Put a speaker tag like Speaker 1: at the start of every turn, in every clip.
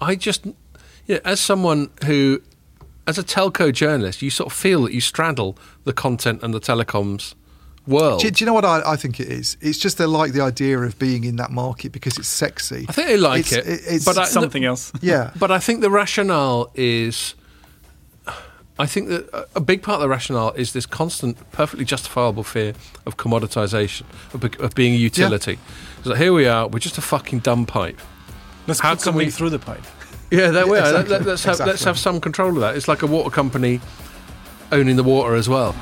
Speaker 1: I just, yeah, as someone who, as a telco journalist, you sort of feel that you straddle the content and the telecoms world.
Speaker 2: Do, do you know what I, I think it is? It's just they like the idea of being in that market because it's sexy.
Speaker 1: I think they like
Speaker 2: It's-
Speaker 1: it,
Speaker 2: it's
Speaker 1: but I,
Speaker 3: Something else.
Speaker 2: Yeah.
Speaker 1: But I think the rationale is. I think that a- a big part of the rationale is this constant, perfectly justifiable fear of commoditization, of, be- of being a utility. So here we are, we're just a fucking dumb pipe.
Speaker 3: Let's
Speaker 1: How
Speaker 3: put something
Speaker 1: we-
Speaker 3: through the pipe.
Speaker 1: Yeah, that
Speaker 2: Yeah,
Speaker 1: way.
Speaker 2: exactly,
Speaker 1: Let, us have let's have some control of that. It's like a water company owning the water as well.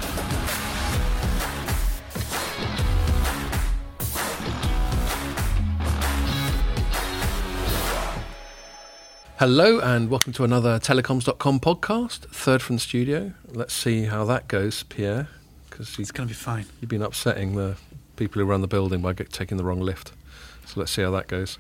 Speaker 1: Hello and welcome to another telecoms.com podcast, third from the studio. Let's see how that goes, Pierre, because
Speaker 3: It's going to be fine.
Speaker 1: You've been upsetting the people who run the building by get, taking the wrong lift. So let's see how that goes.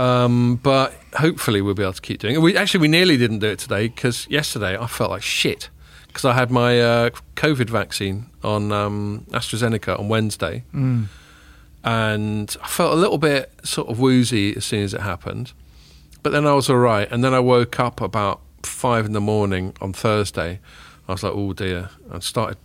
Speaker 1: Um, but hopefully we'll be able to keep doing it. We actually we nearly didn't do it today because yesterday I felt like shit because I had my uh, COVID vaccine on um, AstraZeneca on Wednesday,
Speaker 2: Mm.
Speaker 1: and I felt a little bit sort of woozy as soon as it happened. But then I was all right, and then I woke up about five in the morning on Thursday. I was like, oh dear, and started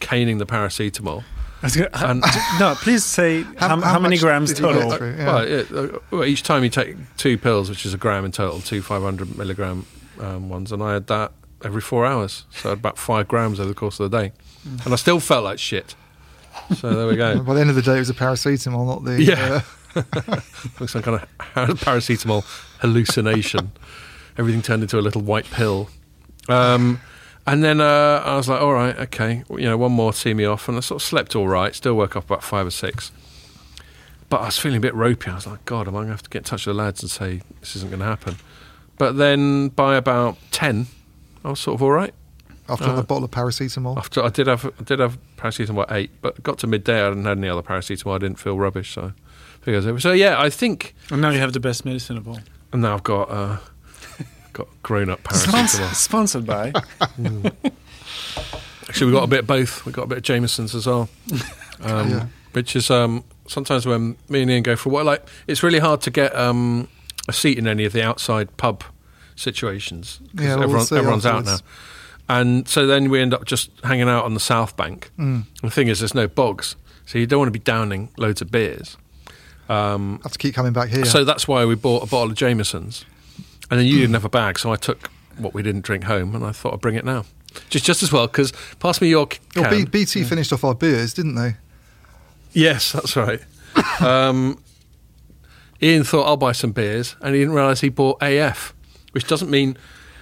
Speaker 1: caning the paracetamol.
Speaker 3: I was gonna-
Speaker 1: And-
Speaker 3: no, please say how,
Speaker 2: How-
Speaker 3: how,
Speaker 2: how
Speaker 3: many grams
Speaker 2: did you get
Speaker 3: total.
Speaker 2: through? Yeah.
Speaker 1: Well, yeah, uh, well, each time you take two pills, which is a gram in total, two 500 milligram um, ones, and I had that every four hours. So I had about five grams over the course of the day.
Speaker 2: Mm.
Speaker 1: And I still felt like shit. So there we go.
Speaker 2: By the end of the day, it was a paracetamol, not the.
Speaker 1: Yeah.
Speaker 2: Uh,
Speaker 1: Looks like some kind of paracetamol hallucination. Everything turned into a little white pill. Um, and then uh, I was like, all right, okay, you know, one more, see me off. And I sort of slept all right, still woke up about five or six. But I was feeling a bit ropey. I was like, God, am I going to have to get in touch with the lads and say this isn't going to happen? But then by about 10, I was sort of all right.
Speaker 2: after
Speaker 1: Uh,
Speaker 2: the bottle of paracetamol.
Speaker 1: After I did have I did have paracetamol at eight, but got to midday I hadn't had any other paracetamol. I didn't feel rubbish, so I figured it was over. So yeah, I think
Speaker 3: And now you have the best medicine of all.
Speaker 1: and now I've got uh, got grown up paracetamol.
Speaker 3: sponsored by.
Speaker 1: Actually, we got a bit of both. We got a bit of Jameson's as well, um,
Speaker 2: Yeah.
Speaker 1: which is um, sometimes when me and Ian go for a what like it's really hard to get um, a seat in any of the outside pub situations 'cause
Speaker 2: Yeah, well, we'll
Speaker 1: everyone,
Speaker 2: see
Speaker 1: everyone's out now. And so then we end up just hanging out on the south bank.
Speaker 2: Mm.
Speaker 1: The thing is, there's no bogs, so you don't want to be downing loads of beers. Um,
Speaker 2: have to keep coming back here.
Speaker 1: So that's why we bought a bottle of Jameson's, and then you didn't have a bag, so I took what we didn't drink home, and I thought I'd bring it now, just just as well. Because pass me your can.
Speaker 2: well, B- BT finished off our beers, didn't they?
Speaker 1: yes, that's right. um, Ian thought I'll buy some beers, and he didn't realise he bought AF, which doesn't mean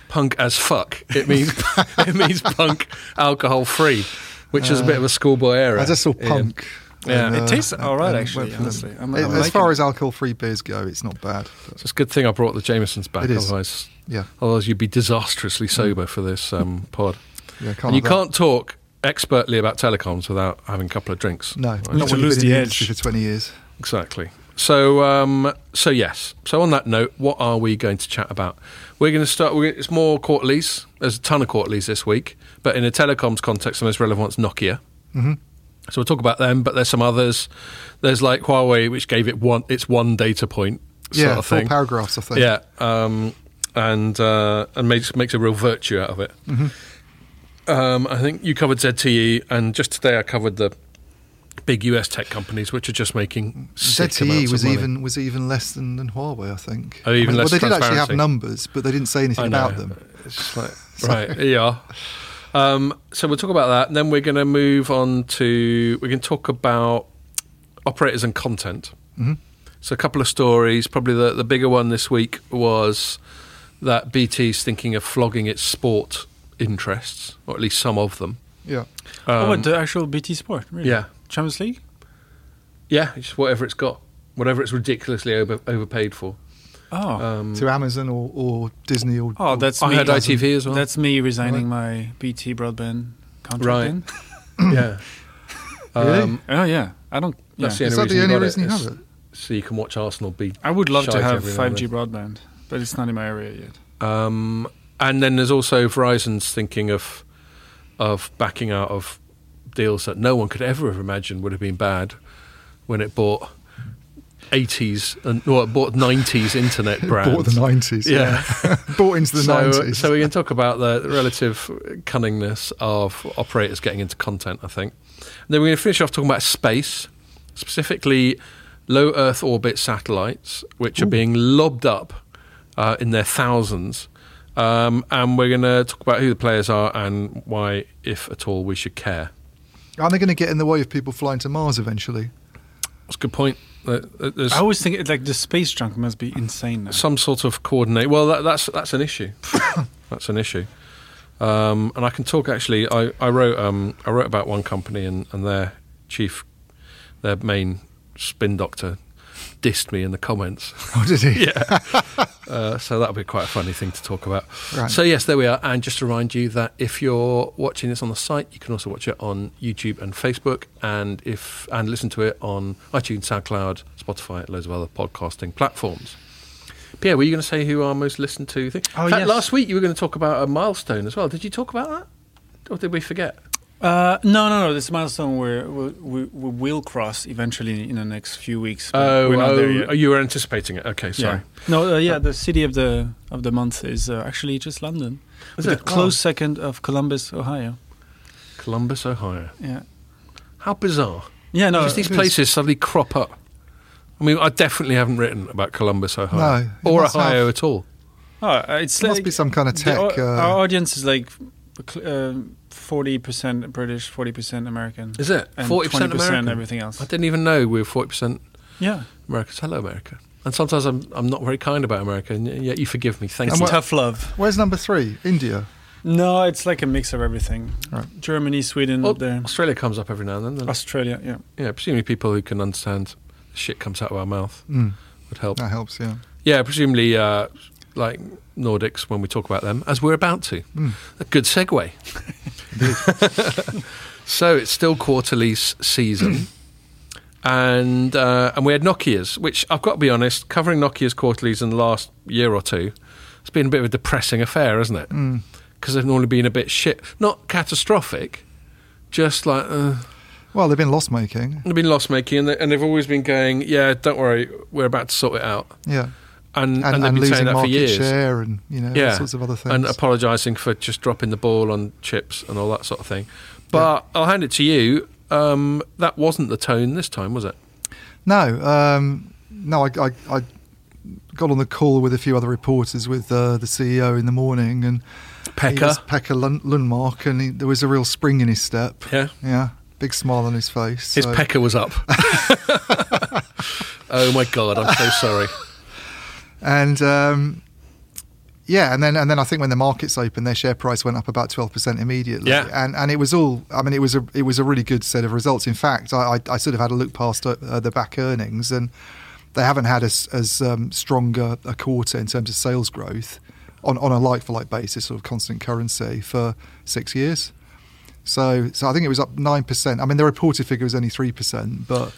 Speaker 1: punk as fuck. It means it means punk alcohol free, which is a bit of a schoolboy error.
Speaker 2: I just saw
Speaker 1: Ian.
Speaker 2: Punk.
Speaker 1: Yeah.
Speaker 2: and,
Speaker 3: It tastes all right,
Speaker 2: and
Speaker 3: actually,
Speaker 2: went
Speaker 3: honestly. I'm-
Speaker 2: It-
Speaker 3: I'm
Speaker 2: as far
Speaker 3: it.
Speaker 2: as alcohol-free beers go, it's not bad. but
Speaker 1: So it's a good thing I brought the Jamesons back.
Speaker 2: It is.
Speaker 1: Otherwise,
Speaker 2: yeah,
Speaker 1: otherwise you'd be disastrously sober for this um, pod.
Speaker 2: yeah. Can't
Speaker 1: and you
Speaker 2: that.
Speaker 1: can't talk expertly about telecoms without having a couple of drinks.
Speaker 2: No,
Speaker 1: Right.
Speaker 2: not
Speaker 3: to lose
Speaker 2: been
Speaker 3: the
Speaker 2: the
Speaker 3: edge.
Speaker 2: for twenty years.
Speaker 1: Exactly. So, um, so yes. So on that note, what are we going to chat about? We're going to start. We're, it's more quarterlies. There's a ton of quarterlies this week, but in a telecoms context, the most relevant one's Nokia.
Speaker 2: hmm
Speaker 1: So we'll talk about them, but there's some others. There's like Huawei, which gave it one. It's one data point sort
Speaker 2: Yeah,
Speaker 1: of
Speaker 2: four paragraphs. I think.
Speaker 1: Yeah, um, and uh, and makes makes a real virtue out of it.
Speaker 2: Mhm.
Speaker 1: Um, I think you covered ZTE, and just today I covered the big US tech companies, which are just making
Speaker 2: ZTE was even was even less than, than Huawei, I think.
Speaker 1: Oh, even
Speaker 2: I mean,
Speaker 1: less
Speaker 2: Well, they did actually have numbers, but they didn't say anything about them.
Speaker 1: It's just like right, yeah. Um, so we'll talk about that, and then we're going to move on to we can talk about operators and content.
Speaker 2: Mhm.
Speaker 1: So a couple of stories. Probably the the bigger one this week was that BT's thinking of flogging its sport interests, or at least some of them.
Speaker 2: Yeah,
Speaker 3: oh,
Speaker 1: Um,
Speaker 3: what, the actual BT Sport? Really?
Speaker 1: yeah,
Speaker 3: Champions League?
Speaker 1: yeah, just whatever it's got, whatever it's ridiculously over, overpaid for.
Speaker 3: Oh.
Speaker 1: Um,
Speaker 2: to Amazon or, or Disney or.
Speaker 3: oh,
Speaker 2: or-
Speaker 3: that's
Speaker 1: I
Speaker 3: me.
Speaker 1: had ITV as well.
Speaker 3: That's me resigning my BT broadband contract.
Speaker 1: Right.
Speaker 3: in.
Speaker 1: yeah.
Speaker 2: Really?
Speaker 1: Um,
Speaker 3: Oh, yeah. I don't. Yeah.
Speaker 1: That's the
Speaker 2: Is that
Speaker 1: reason
Speaker 2: the only
Speaker 1: got
Speaker 2: reason you have it?
Speaker 1: so you can watch Arsenal beat.
Speaker 3: I would love to have
Speaker 1: every now and
Speaker 3: 5G broadband, but it's not in my area yet.
Speaker 1: Um, and then there's also Verizon's thinking of of backing out of deals that no one could ever have imagined would have been bad when it bought 80s and well, bought 90s internet brand.
Speaker 2: Bought the 90s.
Speaker 1: Yeah.
Speaker 2: Bought into the
Speaker 1: so,
Speaker 2: 90s.
Speaker 1: so we can talk about the relative cunningness of operators getting into content, I think. And then we're going to finish off talking about space, specifically low Earth orbit satellites, which are being lobbed up uh, in their thousands. Um, and we're going to talk about who the players are and why, if at all, we should care.
Speaker 2: Aren't they going to get in the way of people flying to Mars eventually?
Speaker 1: That's a good point. Uh, uh, There's
Speaker 3: I always think like the space junk must be insane. Now.
Speaker 1: some sort of coordinate. Well, that, that's that's an issue. that's an issue. Um, and I can talk. Actually, I, I wrote um, I wrote about one company and, and their chief, their main spin doctor, dissed me in the comments.
Speaker 2: Oh, did he?
Speaker 1: yeah. Uh, so that'll be quite a funny thing to talk about.
Speaker 2: Right.
Speaker 1: So yes, there we are. And just to remind you that if you're watching this on the site, you can also watch it on YouTube and Facebook, and if and listen to it on iTunes, SoundCloud, Spotify, loads of other podcasting platforms. Pierre, were you going to say who our most listened to thing?
Speaker 3: Oh,
Speaker 1: fact,
Speaker 3: yes.
Speaker 1: last week you were going to talk about a milestone as well. Did you talk about that, or did we forget?
Speaker 3: Uh, no, no, no. This milestone where we, we, we will cross eventually in the next few weeks. but
Speaker 1: Oh,
Speaker 3: we're not
Speaker 1: oh,
Speaker 3: there yet.
Speaker 1: oh, you were anticipating it. Okay, sorry.
Speaker 3: Yeah. No, uh, yeah. The city of the of the month is uh, actually just London.
Speaker 1: Is
Speaker 3: With
Speaker 1: it?
Speaker 3: a close second of Columbus, Ohio.
Speaker 1: Columbus, Ohio.
Speaker 3: Yeah.
Speaker 1: How bizarre!
Speaker 3: Yeah. No.
Speaker 1: Because these places suddenly crop up. I mean, I definitely haven't written about Columbus, Ohio,
Speaker 2: No,
Speaker 1: or Ohio
Speaker 2: have-
Speaker 1: at all.
Speaker 3: Oh, uh, it's
Speaker 2: There
Speaker 3: like
Speaker 2: must be some kind of tech.
Speaker 3: au-
Speaker 2: uh,
Speaker 3: our audience is like uh, forty percent British, forty percent American,
Speaker 1: Is it forty percent
Speaker 3: 20%
Speaker 1: American?
Speaker 3: everything else.
Speaker 1: I didn't even know we were forty percent
Speaker 3: Yeah.
Speaker 1: Americans. Hello, America. And sometimes I'm I'm not very kind about America, and yet you forgive me. Thank
Speaker 3: It's
Speaker 1: you.
Speaker 3: tough love.
Speaker 2: Where's number three? India.
Speaker 3: No, it's like a mix of everything.
Speaker 2: Right.
Speaker 3: Germany, Sweden,
Speaker 1: Well,
Speaker 3: up there.
Speaker 1: Australia comes up every now and then. doesn't it?
Speaker 3: Australia, yeah.
Speaker 1: yeah, presumably people who can understand shit comes out of our mouth
Speaker 2: Mm,
Speaker 1: would help.
Speaker 2: that helps, yeah.
Speaker 1: Yeah, presumably uh, like Nordics when we talk about them, as we're about to.
Speaker 2: Mm.
Speaker 1: A good segue. so it's still quarterly season. And uh, and we had Nokia's, which I've got to be honest, covering Nokia's quarterlies in the last year or two, it's been a bit of a depressing affair, hasn't it?
Speaker 2: Mm.
Speaker 1: Because they've normally been a bit shit, not catastrophic, just like uh,
Speaker 2: Well, they've been loss making.
Speaker 1: they've been loss making, and, they, and they've always been going, yeah, don't worry, we're about to sort it out,
Speaker 2: Yeah.
Speaker 1: And
Speaker 2: And,
Speaker 1: and,
Speaker 2: and, losing
Speaker 1: that for
Speaker 2: market share and, you know,
Speaker 1: Yeah.
Speaker 2: all sorts of other things.
Speaker 1: and apologising for just dropping the ball on chips and all that sort of thing. But I'll hand it to you. Um, that wasn't the tone this time, was it?
Speaker 2: No, um, no, I, I, I got on the call with a few other reporters with uh, the CEO in the morning, and Pecker
Speaker 1: Pekka.
Speaker 2: was Pekka Lund- Lundmark, and he, there was a real spring in his step.
Speaker 1: Yeah.
Speaker 2: Yeah, big smile on his face.
Speaker 1: His
Speaker 2: so-
Speaker 1: pecker was up. oh my god, I'm so sorry.
Speaker 2: And um, yeah, and then and then I think when the markets opened, their share price went up about twelve percent immediately.
Speaker 1: Yeah.
Speaker 2: and and it was all. I mean, it was a it was a really good set of results. In fact, I I, I sort of had a look past uh, the back earnings, and they haven't had as as um, strong a, a quarter in terms of sales growth on on a like for like basis, sort of constant currency for six years. So so I think it was up nine percent. I mean, the reported figure was only three percent, but.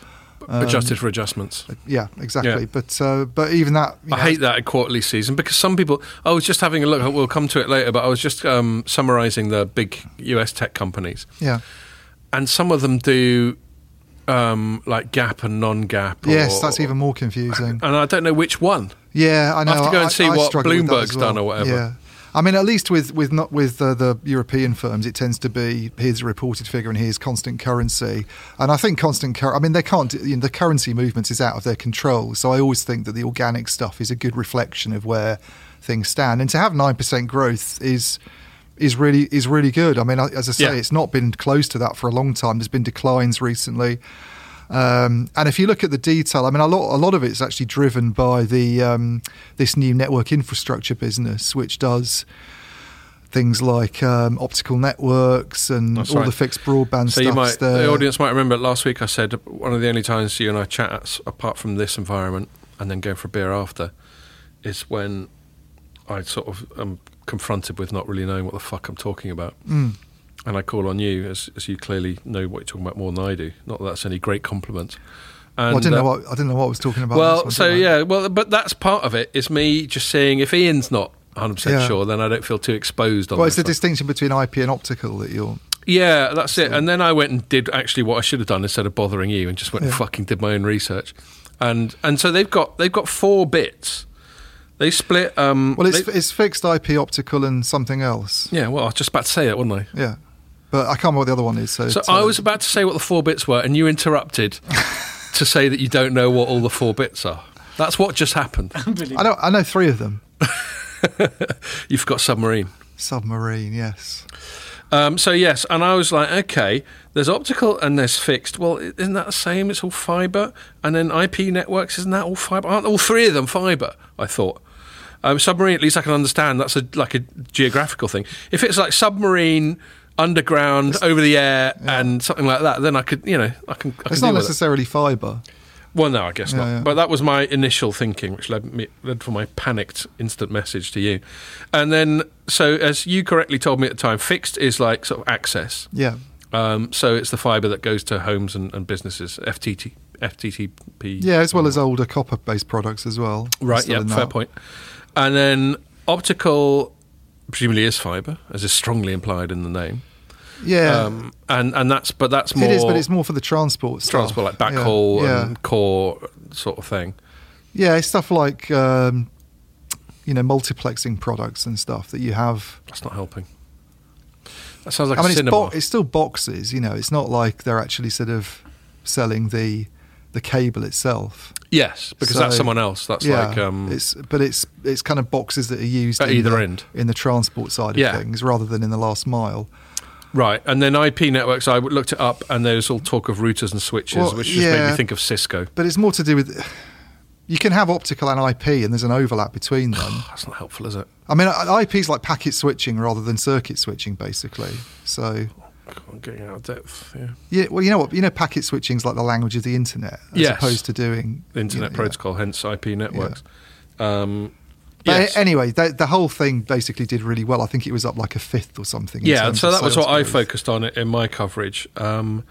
Speaker 2: Um,
Speaker 1: Adjusted for adjustments.
Speaker 2: yeah, exactly.
Speaker 1: Yeah.
Speaker 2: But uh, but even that,
Speaker 1: I
Speaker 2: know,
Speaker 1: hate that in quarterly season because some people. I was just having a look. We'll come to it later, but I was just um, summarising the big US tech companies,
Speaker 2: Yeah,
Speaker 1: and some of them do um, like GAAP and non-GAAP.
Speaker 2: yes, that's even more confusing.
Speaker 1: And I don't know which one.
Speaker 2: Yeah, I know.
Speaker 1: I'll have to go and see what
Speaker 2: struggle with that
Speaker 1: Bloomberg's
Speaker 2: well.
Speaker 1: done or whatever.
Speaker 2: Yeah, I mean, at least with with not with uh, the European firms, it tends to be here's a reported figure and here's constant currency. And I think constant currency. I mean, they can't. You know, the currency movements is out of their control. So I always think that the organic stuff is a good reflection of where things stand. And to have nine percent growth is. Is really is really good. I mean, as I say,
Speaker 1: Yeah.
Speaker 2: it's not been close to that for a long time. There's been declines recently. Um, and if you look at the detail, I mean, a lot, a lot of it's actually driven by the um, this new network infrastructure business, which does things like um, optical networks and all the fixed broadband
Speaker 1: So
Speaker 2: stuff.
Speaker 1: you might, the audience might remember last week I said one of the only times you and I chat, apart from this environment and then going for a beer after, is when I sort of am confronted with not really knowing what the fuck I'm talking about.
Speaker 2: Mm.
Speaker 1: And I call on you, as, as you clearly know what you're talking about more than I do. Not that that's any great compliment. And,
Speaker 2: Well, I didn't
Speaker 1: uh,
Speaker 2: know what I didn't know what I was talking about.
Speaker 1: well,
Speaker 2: one,
Speaker 1: so yeah, well, but that's part of it. it. Is me just saying if Ian's not 100 percent sure, then I don't feel too exposed on.
Speaker 2: Well, it's the distinction between IP and optical that you're.
Speaker 1: Yeah, that's it. And then I went and did actually what I should have done instead of bothering you, and just went and fucking did my own research. and and so they've got they've got four bits. They split. Um,
Speaker 2: Well, it's
Speaker 1: they-
Speaker 2: it's fixed IP optical and something else.
Speaker 1: yeah. Well, I was just about to say it, wasn't I?
Speaker 2: Yeah, but I can't remember what the other one is. So,
Speaker 1: So I was about to say what the four bits were, and you interrupted to say that you don't know what all the four bits are. That's what just happened.
Speaker 2: I know. I know three of them.
Speaker 1: You've got submarine.
Speaker 2: Submarine. Yes.
Speaker 1: Um, so yes, and I was like, okay, there's optical and there's fixed. Well, isn't that the same? It's all fibre, and then IP networks isn't that all fibre? Aren't all three of them fibre? I thought. Um, submarine, at least I can understand. That's a like a geographical thing. If it's like submarine, underground, over the air, and something like that, then I could, you know, I can. I
Speaker 2: It's
Speaker 1: deal
Speaker 2: not
Speaker 1: with it.
Speaker 2: necessarily fibre.
Speaker 1: Well, no, I guess
Speaker 2: Yeah,
Speaker 1: not.
Speaker 2: yeah.
Speaker 1: But that was my initial thinking, which led me led for my panicked instant message to you. And then, so as you correctly told me at the time, fixed is like sort of access.
Speaker 2: Yeah.
Speaker 1: Um, so it's the fibre that goes to homes and, and businesses. FTT, FTTP.
Speaker 2: Yeah, as well as older copper-based products as well.
Speaker 1: Right. Yeah. Fair point. And then optical, presumably is fibre, as is strongly implied in the name.
Speaker 2: Yeah.
Speaker 1: Um, and and that's but that's more
Speaker 2: it is, but it's more for the transport stuff.
Speaker 1: transport like backhaul
Speaker 2: Yeah.
Speaker 1: and core sort of thing.
Speaker 2: Yeah, it's stuff like um, you know multiplexing products and stuff that you have.
Speaker 1: That's not helping. That sounds like
Speaker 2: I
Speaker 1: a
Speaker 2: mean, it's, bo- it's still boxes. You know, it's not like they're actually sort of selling the the cable itself.
Speaker 1: Yes, because that's someone else. That's
Speaker 2: yeah,
Speaker 1: like um,
Speaker 2: it's but it's it's kind of boxes that are used
Speaker 1: At
Speaker 2: in
Speaker 1: either
Speaker 2: the,
Speaker 1: end.
Speaker 2: in the transport side of
Speaker 1: Yeah.
Speaker 2: things rather than in the last mile.
Speaker 1: Right. And then IP networks. I looked it up, and there's all talk of routers and switches,
Speaker 2: Well,
Speaker 1: which just made me think of Cisco.
Speaker 2: But it's more to do with you can have optical and IP, and there's an overlap between them.
Speaker 1: That's not helpful, is it?
Speaker 2: I mean, IP is like packet switching rather than circuit switching, basically. So,
Speaker 1: I'm getting out of depth. Yeah.
Speaker 2: yeah, well, you know what? You know, packet switching is like the language of the internet, as
Speaker 1: Yes.
Speaker 2: opposed to doing
Speaker 1: Internet
Speaker 2: you know,
Speaker 1: Protocol, hence IP networks. Um,
Speaker 2: But
Speaker 1: yes.
Speaker 2: anyway, the, the whole thing basically did really well. I think it was up like a fifth or something.
Speaker 1: yeah, so that was what I focused on in my coverage. Um,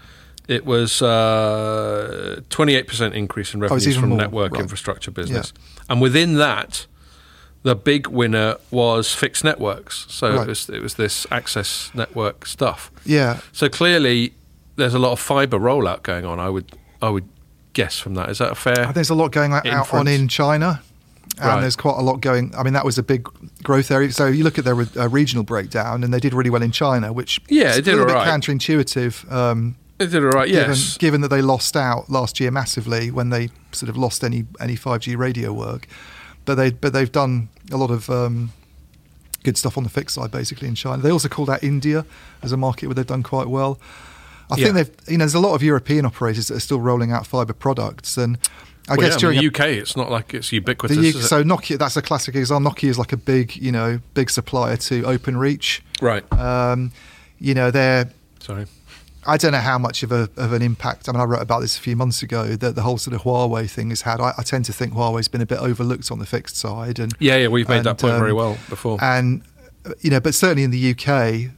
Speaker 1: it was uh, 28% increase in
Speaker 2: Oh,
Speaker 1: revenues
Speaker 2: even
Speaker 1: from
Speaker 2: more,
Speaker 1: network
Speaker 2: right.
Speaker 1: infrastructure business. And within that, the big winner was fixed networks. So
Speaker 2: Right.
Speaker 1: it, was, it was this access network stuff.
Speaker 2: Yeah,
Speaker 1: So clearly, there's a lot of fibre rollout going on. I would, I would guess from that. Is that a
Speaker 2: I
Speaker 1: fair?
Speaker 2: think there's a lot going out out on in China. And
Speaker 1: Right.
Speaker 2: there's quite a lot going. I mean, that was a big growth area. So you look at their uh, regional breakdown, and they did really well in China, which
Speaker 1: Yeah,
Speaker 2: is
Speaker 1: it
Speaker 2: a
Speaker 1: did
Speaker 2: little bit counterintuitive. Um,
Speaker 1: They did all right.
Speaker 2: given,
Speaker 1: Yes.
Speaker 2: given that they lost out last year massively when they sort of lost any any 5G radio work, but they but they've done a lot of um, good stuff on the fixed side basically in China. They also called out India as a market where they've done quite well. I
Speaker 1: Yeah.
Speaker 2: think they've you know there's a lot of European operators that are still rolling out fiber products and. I
Speaker 1: Well,
Speaker 2: guess
Speaker 1: yeah,
Speaker 2: during
Speaker 1: the UK, it's not like it's ubiquitous.
Speaker 2: the U-
Speaker 1: is it?
Speaker 2: so Nokia, that's a classic example. Nokia is like a big, you know, big supplier to OpenReach.
Speaker 1: right.
Speaker 2: Um, you know, they're
Speaker 1: Sorry.
Speaker 2: I don't know how much of a of an impact. I mean, I wrote about this a few months ago that the whole sort of Huawei thing has had. I, I tend to think Huawei's been a bit overlooked on the fixed side, and
Speaker 1: Yeah, yeah, we've made that
Speaker 2: And,
Speaker 1: point very
Speaker 2: um,
Speaker 1: well before.
Speaker 2: and you know, but certainly in the UK,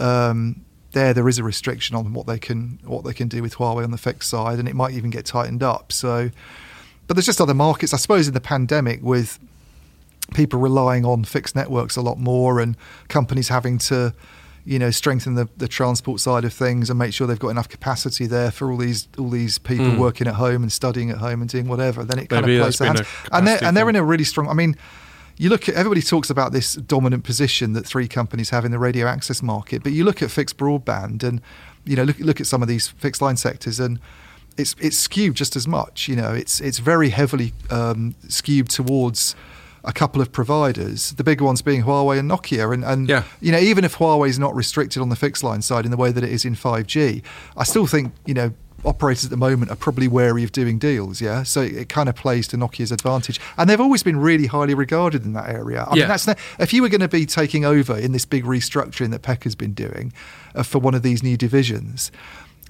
Speaker 2: um, there there is a restriction on what they can what they can do with Huawei on the fixed side, and it might even get tightened up. So, but there's just other markets. I suppose in the pandemic with people relying on fixed networks a lot more, and companies having to you know strengthen the, the transport side of things and make sure they've got enough capacity there for all these all these people
Speaker 1: Mm.
Speaker 2: working at home and studying at home and doing whatever then it kind
Speaker 1: Maybe
Speaker 2: of
Speaker 1: that's
Speaker 2: plays their hands and they're and they're in a really strong i mean you look at everybody talks about this dominant position that three companies have in the radio access market but you look at fixed broadband and you know look look at some of these fixed line sectors and it's it's skewed just as much you know it's it's very heavily um, skewed towards a couple of providers, the big ones being Huawei and Nokia. And, and
Speaker 1: Yeah.
Speaker 2: you know, even if Huawei is not restricted on the fixed line side in the way that it is in 5G, I still think, you know, operators at the moment are probably wary of doing deals, yeah? So it, it kind of plays to Nokia's advantage. And they've always been really highly regarded in that area. I
Speaker 1: Yeah.
Speaker 2: mean, that's ne- if you were going to be taking over in this big restructuring that Peck has been doing uh, for one of these new divisions,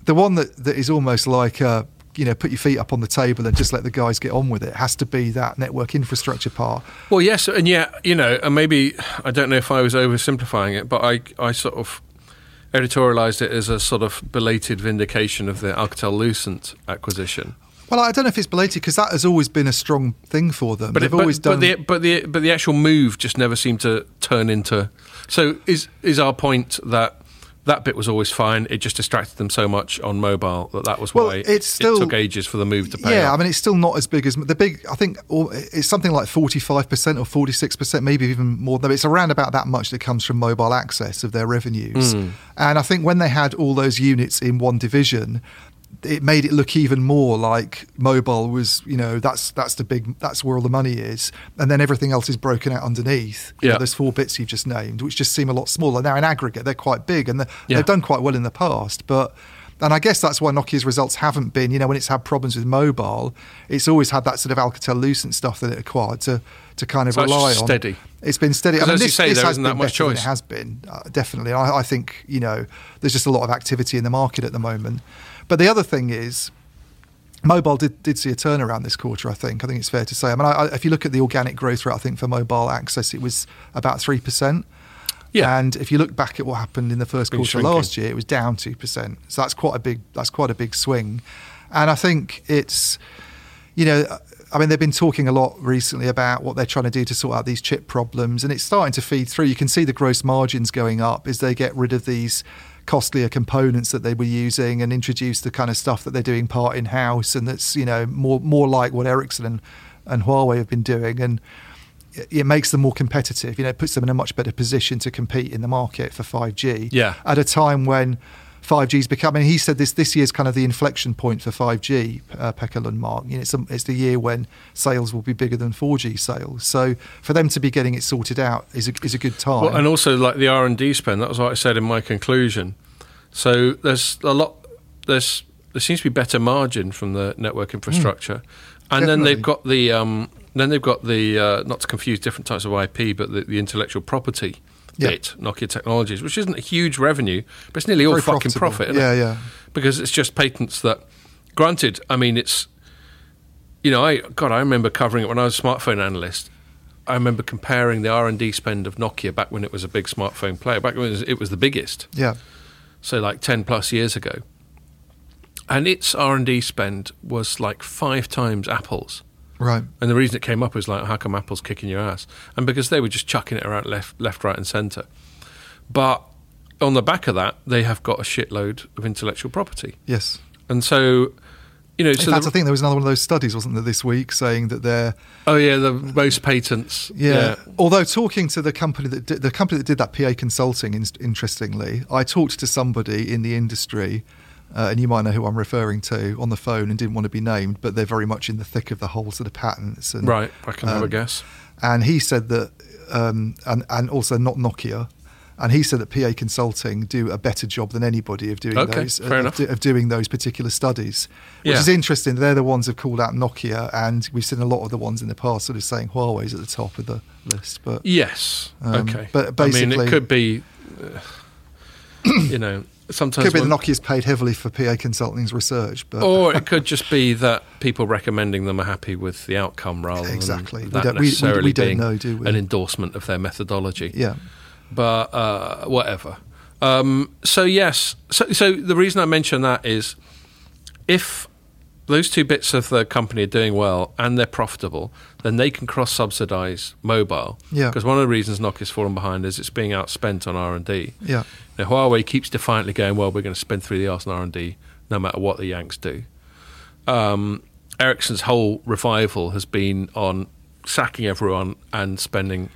Speaker 2: the one that, that is almost like, uh, you know, put your feet up on the table and just let the guys get on with it has to be that network infrastructure part.
Speaker 1: Well, yes, and yeah, you know, and maybe I don't know if I was oversimplifying it, but I, I sort of editorialized it as a sort of belated vindication of the Alcatel Lucent acquisition.
Speaker 2: Well, I don't know if it's belated because that has always been a strong thing for them.
Speaker 1: But
Speaker 2: They've
Speaker 1: it, but,
Speaker 2: always done.
Speaker 1: but the but the but the actual move just never seemed to turn into. So is is our point that that bit was always fine. It just distracted them so much on mobile that that was
Speaker 2: Well,
Speaker 1: why
Speaker 2: it's still-
Speaker 1: it took ages for the move to pay.
Speaker 2: Yeah,
Speaker 1: off.
Speaker 2: I mean, it's still not as big as the big. I think it's something like forty-five percent or forty-six percent, maybe even more. Though it's around about that much that comes from mobile access of their revenues.
Speaker 1: Hmm.
Speaker 2: And I think when they had all those units in one division, it made it look even more like mobile was. You know, that's that's the big. That's where all the money is, and then everything else is broken out underneath. You know,
Speaker 1: Yeah.
Speaker 2: those four bits you've just named, which just seem a lot smaller now. In aggregate, they're quite big, and
Speaker 1: Yeah.
Speaker 2: they've done quite well in the past, but. And I guess that's why Nokia's results haven't been, you know, when it's had problems with mobile, it's always had that sort of Alcatel Lucent stuff that it acquired to, to kind of
Speaker 1: So it's
Speaker 2: rely
Speaker 1: just
Speaker 2: on.
Speaker 1: steady.
Speaker 2: It's been steady.
Speaker 1: 'Cause as you
Speaker 2: this,
Speaker 1: say,
Speaker 2: this
Speaker 1: there isn't
Speaker 2: been
Speaker 1: that much choice.
Speaker 2: It has been, uh, definitely. I, I think, you know, there's just a lot of activity in the market at the moment. But the other thing is, mobile did, did see a turnaround this quarter, I think. I think it's fair to say. I mean, I, I, if you look at the organic growth rate, I think for mobile access, it was about 3%.
Speaker 1: Yeah.
Speaker 2: And if you look back at what happened in the first quarter
Speaker 1: shrinking.
Speaker 2: last year, it was down two percent. So that's quite a big that's quite a big swing. And I think it's you know I mean they've been talking a lot recently about what they're trying to do to sort out these chip problems and it's starting to feed through. You can see the gross margins going up as they get rid of these costlier components that they were using and introduce the kind of stuff that they're doing part in house and that's you know more more like what Ericsson and, and Huawei have been doing and it- makes them more competitive. You know, it puts them in a much better position to compete in the market for 5G.
Speaker 1: Yeah.
Speaker 2: At a time when 5G is becoming, he said this this year's kind of the inflection point for 5G, uh, Pekka Lundmark. You know, it's, a, it's the year when sales will be bigger than 4G sales. So for them to be getting it sorted out is a, is a good time.
Speaker 1: Well, and also like the R and D spend. That was what I said in my conclusion. So there's a lot. There's there seems to be better margin from the network infrastructure, and then they've got the um, then they've got the uh, not to confuse different types of IP, but the, the intellectual property
Speaker 2: Yeah.
Speaker 1: bit, Nokia Technologies, which isn't a huge revenue, but it's nearly all
Speaker 2: Very
Speaker 1: fucking
Speaker 2: profitable.
Speaker 1: profit.
Speaker 2: Yeah,
Speaker 1: it?
Speaker 2: yeah.
Speaker 1: Because it's just patents that. Granted, I mean it's. You know, I God, I remember covering it when I was a smartphone analyst. I remember comparing the R and D spend of Nokia back when it was a big smartphone player, back when it was, it was the biggest,
Speaker 2: yeah.
Speaker 1: so like ten plus years ago. And its R and D spend was like five times Apple's.
Speaker 2: Right.
Speaker 1: And the reason it came up was like, how come Apple's kicking your ass? And because they were just chucking it around left, left, right, and centre. But on the back of that, they have got a shitload of intellectual property,
Speaker 2: Yes.
Speaker 1: and so, you know,
Speaker 2: In
Speaker 1: so
Speaker 2: fact,
Speaker 1: the-
Speaker 2: I think there was another one of those studies, wasn't there, this week, saying that they're
Speaker 1: oh yeah, the most patents,
Speaker 2: Yeah. Although talking to the company that did, the company that did that PA consulting, in, interestingly, I talked to somebody in the industry, uh, and you might know who I'm referring to on the phone, and didn't want to be named, but they're very much in the thick of the whole sort of patents. And,
Speaker 1: right. I can have a
Speaker 2: um,
Speaker 1: guess.
Speaker 2: And he said that, um, and and also not Nokia. And he said that PA Consulting do a better job than anybody of doing
Speaker 1: Okay,
Speaker 2: those of, do- of doing those particular studies, which
Speaker 1: Yeah.
Speaker 2: is interesting. They're the ones who've called out Nokia, and we've seen a lot of the ones in the past sort of saying Huawei's at the top of the list. But
Speaker 1: Yes.
Speaker 2: Um,
Speaker 1: okay.
Speaker 2: but
Speaker 1: I mean,
Speaker 2: basically-
Speaker 1: it could be. Uh, you know, sometimes.
Speaker 2: could be
Speaker 1: when-
Speaker 2: Nokia's paid heavily for PA Consulting's research, but
Speaker 1: or it could just be that people recommending them are happy with the outcome rather
Speaker 2: Exactly. We
Speaker 1: than that
Speaker 2: don't- we- we-
Speaker 1: necessarily
Speaker 2: we don't know, do we?
Speaker 1: an endorsement of their methodology.
Speaker 2: yeah,
Speaker 1: But uh, whatever. Um, so yes. So, so the reason I mention that is if those two bits of the company are doing well and they're profitable, then they can cross-subsidize mobile.
Speaker 2: Yeah.
Speaker 1: Because one of the reasons Nokia's fallen behind is it's being outspent on R and D.
Speaker 2: yeah,
Speaker 1: Now, Huawei keeps defiantly going, well, we're going to spend through the arse on R&D no matter what the Yanks do. Um, Ericsson's whole revival has been on sacking everyone and spending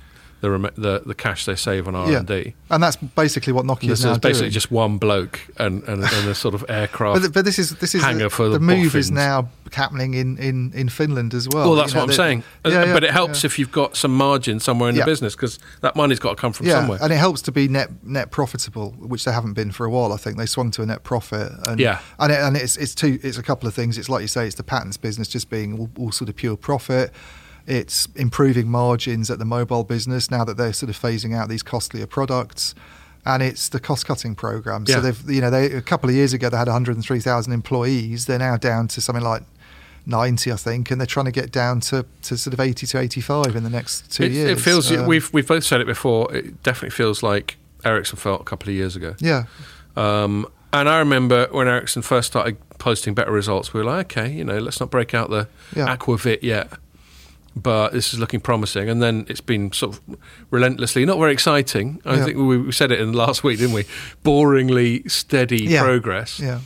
Speaker 1: the, the the cash they save on. R&D.
Speaker 2: And that's basically what Nokia is
Speaker 1: This
Speaker 2: now
Speaker 1: is basically
Speaker 2: doing.
Speaker 1: just one bloke and, and, and a sort of aircraft.
Speaker 2: But, but this is this is
Speaker 1: hangar
Speaker 2: the,
Speaker 1: for
Speaker 2: the
Speaker 1: the
Speaker 2: move is now happening in, in, in Finland as well.
Speaker 1: well, that's
Speaker 2: You know,
Speaker 1: what I'm saying. Uh,
Speaker 2: Yeah, yeah,
Speaker 1: but it helps
Speaker 2: yeah.
Speaker 1: if you've got some margin somewhere in the business because that money's got to come from somewhere.
Speaker 2: and it helps to be net net profitable, which they haven't been for a while. I think they swung to a net profit, and
Speaker 1: Yeah.
Speaker 2: and, it, and it's it's two it's a couple of things. It's like you say, it's the patents business just being all, all sort of pure profit. It's improving margins at the mobile business now that they're sort of phasing out these costlier products, and it's the cost cutting program.
Speaker 1: Yeah.
Speaker 2: So they've you know they a couple of years ago they had 103,000 employees. They're now down to something like 90, I think, and they're trying to get down to, to sort of 80 to 85 in the next two
Speaker 1: it,
Speaker 2: years.
Speaker 1: it feels
Speaker 2: Um,
Speaker 1: we've we've both said it before. It definitely feels like Ericsson felt a couple of years ago.
Speaker 2: yeah.
Speaker 1: Um, and I remember when Ericsson first started posting better results, we were like, okay, you know, let's not break out the
Speaker 2: Yeah.
Speaker 1: Aquavit yet. But this is looking promising. And then it's been sort of relentlessly not very exciting. I
Speaker 2: Yeah.
Speaker 1: think we, said it in the last week, didn't we? Boringly steady
Speaker 2: Yeah.
Speaker 1: progress.
Speaker 2: Yeah.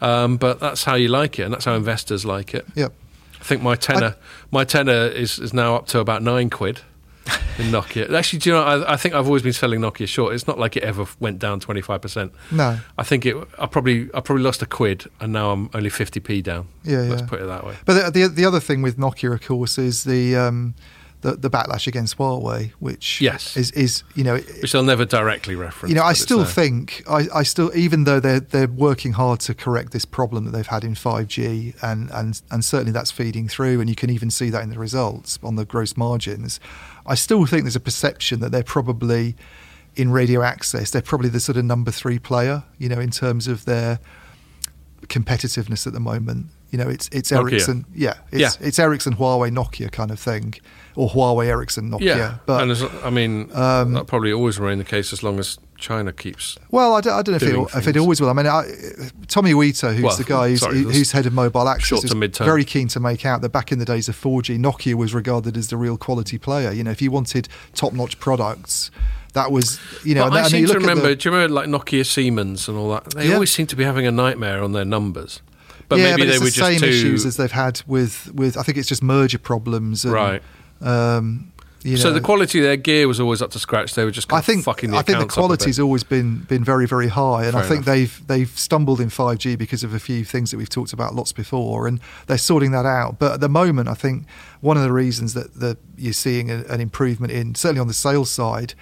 Speaker 1: Um, but that's how you like it, and that's how investors like it.
Speaker 2: Yep.
Speaker 1: I think my tenor, my tenor is, is now up to about nine quid in Nokia. Actually, do you know? I, I think I've always been selling Nokia short. It's not like it ever went down twenty five percent.
Speaker 2: No.
Speaker 1: I think it. I probably I probably lost a quid, and now I'm only fifty p down.
Speaker 2: Yeah,
Speaker 1: Let's
Speaker 2: yeah.
Speaker 1: put it that way.
Speaker 2: But the, the the other thing with Nokia, of course, is the um, the, the backlash against Huawei, which
Speaker 1: Yes.
Speaker 2: is is you know
Speaker 1: Which they'll never directly reference.
Speaker 2: you know, I still think I, I still even though they're they're working hard to correct this problem that they've had in 5G and and and certainly that's feeding through and you can even see that in the results on the gross margins. I still think there's a perception that they're probably in radio access. They're probably the sort of number three player, you know, in terms of their competitiveness at the moment. You know, it's it's
Speaker 1: Nokia.
Speaker 2: Ericsson, yeah, it's
Speaker 1: Yeah.
Speaker 2: it's Ericsson, Huawei, Nokia kind of thing, or Huawei, Ericsson, Nokia.
Speaker 1: Yeah,
Speaker 2: but
Speaker 1: and I mean
Speaker 2: um,
Speaker 1: that probably always remain the case as long as China keeps.
Speaker 2: Well, I don't, I don't know if it, if it always will. I mean, I, Tommi Uitto, who's
Speaker 1: Well,
Speaker 2: the guy who's,
Speaker 1: sorry,
Speaker 2: who's head of mobile access, is very keen to make out that back in the days of 4G, Nokia was regarded as the real quality player. You know, if you wanted top-notch products, that was you know.
Speaker 1: But
Speaker 2: and,
Speaker 1: I
Speaker 2: and
Speaker 1: seem
Speaker 2: you
Speaker 1: to
Speaker 2: look at
Speaker 1: remember.
Speaker 2: the-
Speaker 1: do you remember like Nokia Siemens and all that? They
Speaker 2: Yeah.
Speaker 1: always seem to be having a nightmare on their numbers. But
Speaker 2: yeah,
Speaker 1: maybe
Speaker 2: but
Speaker 1: they
Speaker 2: it's
Speaker 1: were
Speaker 2: the
Speaker 1: just
Speaker 2: same
Speaker 1: too
Speaker 2: issues as they've had with with. I think it's just merger problems. And,
Speaker 1: right.
Speaker 2: Um, you
Speaker 1: so the quality of their gear was always up to scratch. They were just kind
Speaker 2: I
Speaker 1: of
Speaker 2: think
Speaker 1: fucking the
Speaker 2: I think the
Speaker 1: accounts up a bit.
Speaker 2: quality's always been been very very high, and
Speaker 1: Fair
Speaker 2: I think
Speaker 1: enough.
Speaker 2: they've they've stumbled in 5G because of a few things that we've talked about lots before, and they're sorting that out. But at the moment, I think one of the reasons that that you're seeing a, an improvement in certainly on the sales side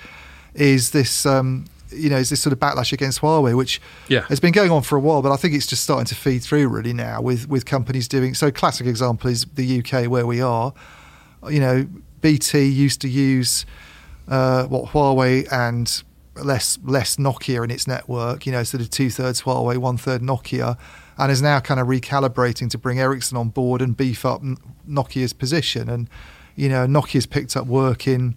Speaker 2: is this. Um, you know, is this sort of backlash against Huawei, which
Speaker 1: Yeah.
Speaker 2: has been going on for a while, but I think it's just starting to feed through really now with with companies doing. So, classic example is the UK where we are. You know, BT used to use uh, what Huawei and less less Nokia in its network. You know, sort of two thirds Huawei, one third Nokia, and is now kind of recalibrating to bring Ericsson on board and beef up Nokia's position. And you know, Nokia's picked up work in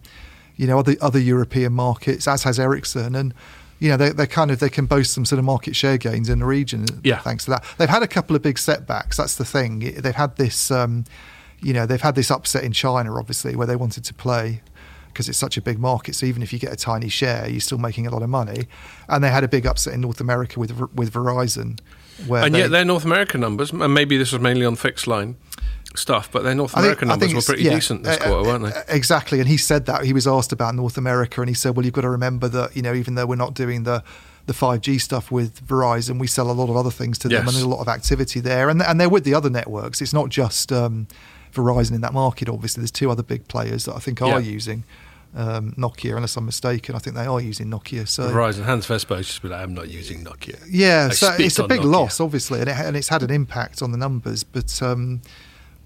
Speaker 2: you know other other European markets, as has Ericsson, and. You know, they they kind of they can boast some sort of market share gains in the region,
Speaker 1: Yeah.
Speaker 2: thanks to that. They've had a couple of big setbacks. That's the thing. They've had this, um, you know, they've had this upset in China, obviously, where they wanted to play because it's such a big market. So even if you get a tiny share, you're still making a lot of money. And they had a big upset in North America with with Verizon, where
Speaker 1: and
Speaker 2: they,
Speaker 1: yet their North American numbers, and maybe this was mainly on fixed line stuff, but their North
Speaker 2: I think-
Speaker 1: American numbers were pretty
Speaker 2: yeah,
Speaker 1: decent this
Speaker 2: uh,
Speaker 1: quarter, weren't they?
Speaker 2: uh, Exactly, and he said that he was asked about North America, and he said, "Well, you've got to remember that you know, even though we're not doing the the 5G stuff with Verizon, we sell a lot of other things to them,
Speaker 1: Yes.
Speaker 2: and there's a lot of activity there, and and they're with the other networks. It's not just um, Verizon in that market. Obviously, there's two other big players that I think
Speaker 1: Yeah.
Speaker 2: are using." Um, Nokia, unless I'm mistaken, I think they are using Nokia. So
Speaker 1: Verizon, Hans Vestberg just be like, I'm not using Nokia.
Speaker 2: yeah,
Speaker 1: Like,
Speaker 2: so it's a big
Speaker 1: Nokia.
Speaker 2: loss, obviously, and, it, and it's had an impact on the numbers. But um,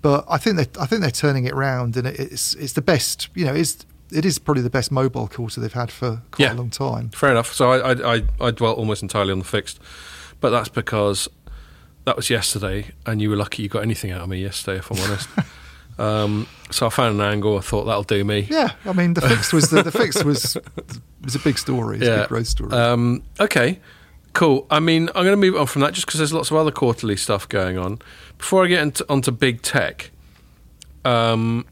Speaker 2: but I think they I think they're turning it round, and it's it's the best. You know, it's it is probably the best mobile quarter they've had for quite
Speaker 1: Yeah.
Speaker 2: a long time.
Speaker 1: Fair enough. So I, I, I, I dwelt almost entirely on the fixed, but that's because that was yesterday, and you were lucky you got anything out of me yesterday, if I'm honest. um, so I found an angle. I thought that'll do me.
Speaker 2: Yeah, I mean the fix was the, the fixed was was a big story, it's a big growth story.
Speaker 1: Um, okay, cool. I mean, I'm going to move on from that just because there's lots of other quarterly stuff going on. Before I get into, onto big tech, um,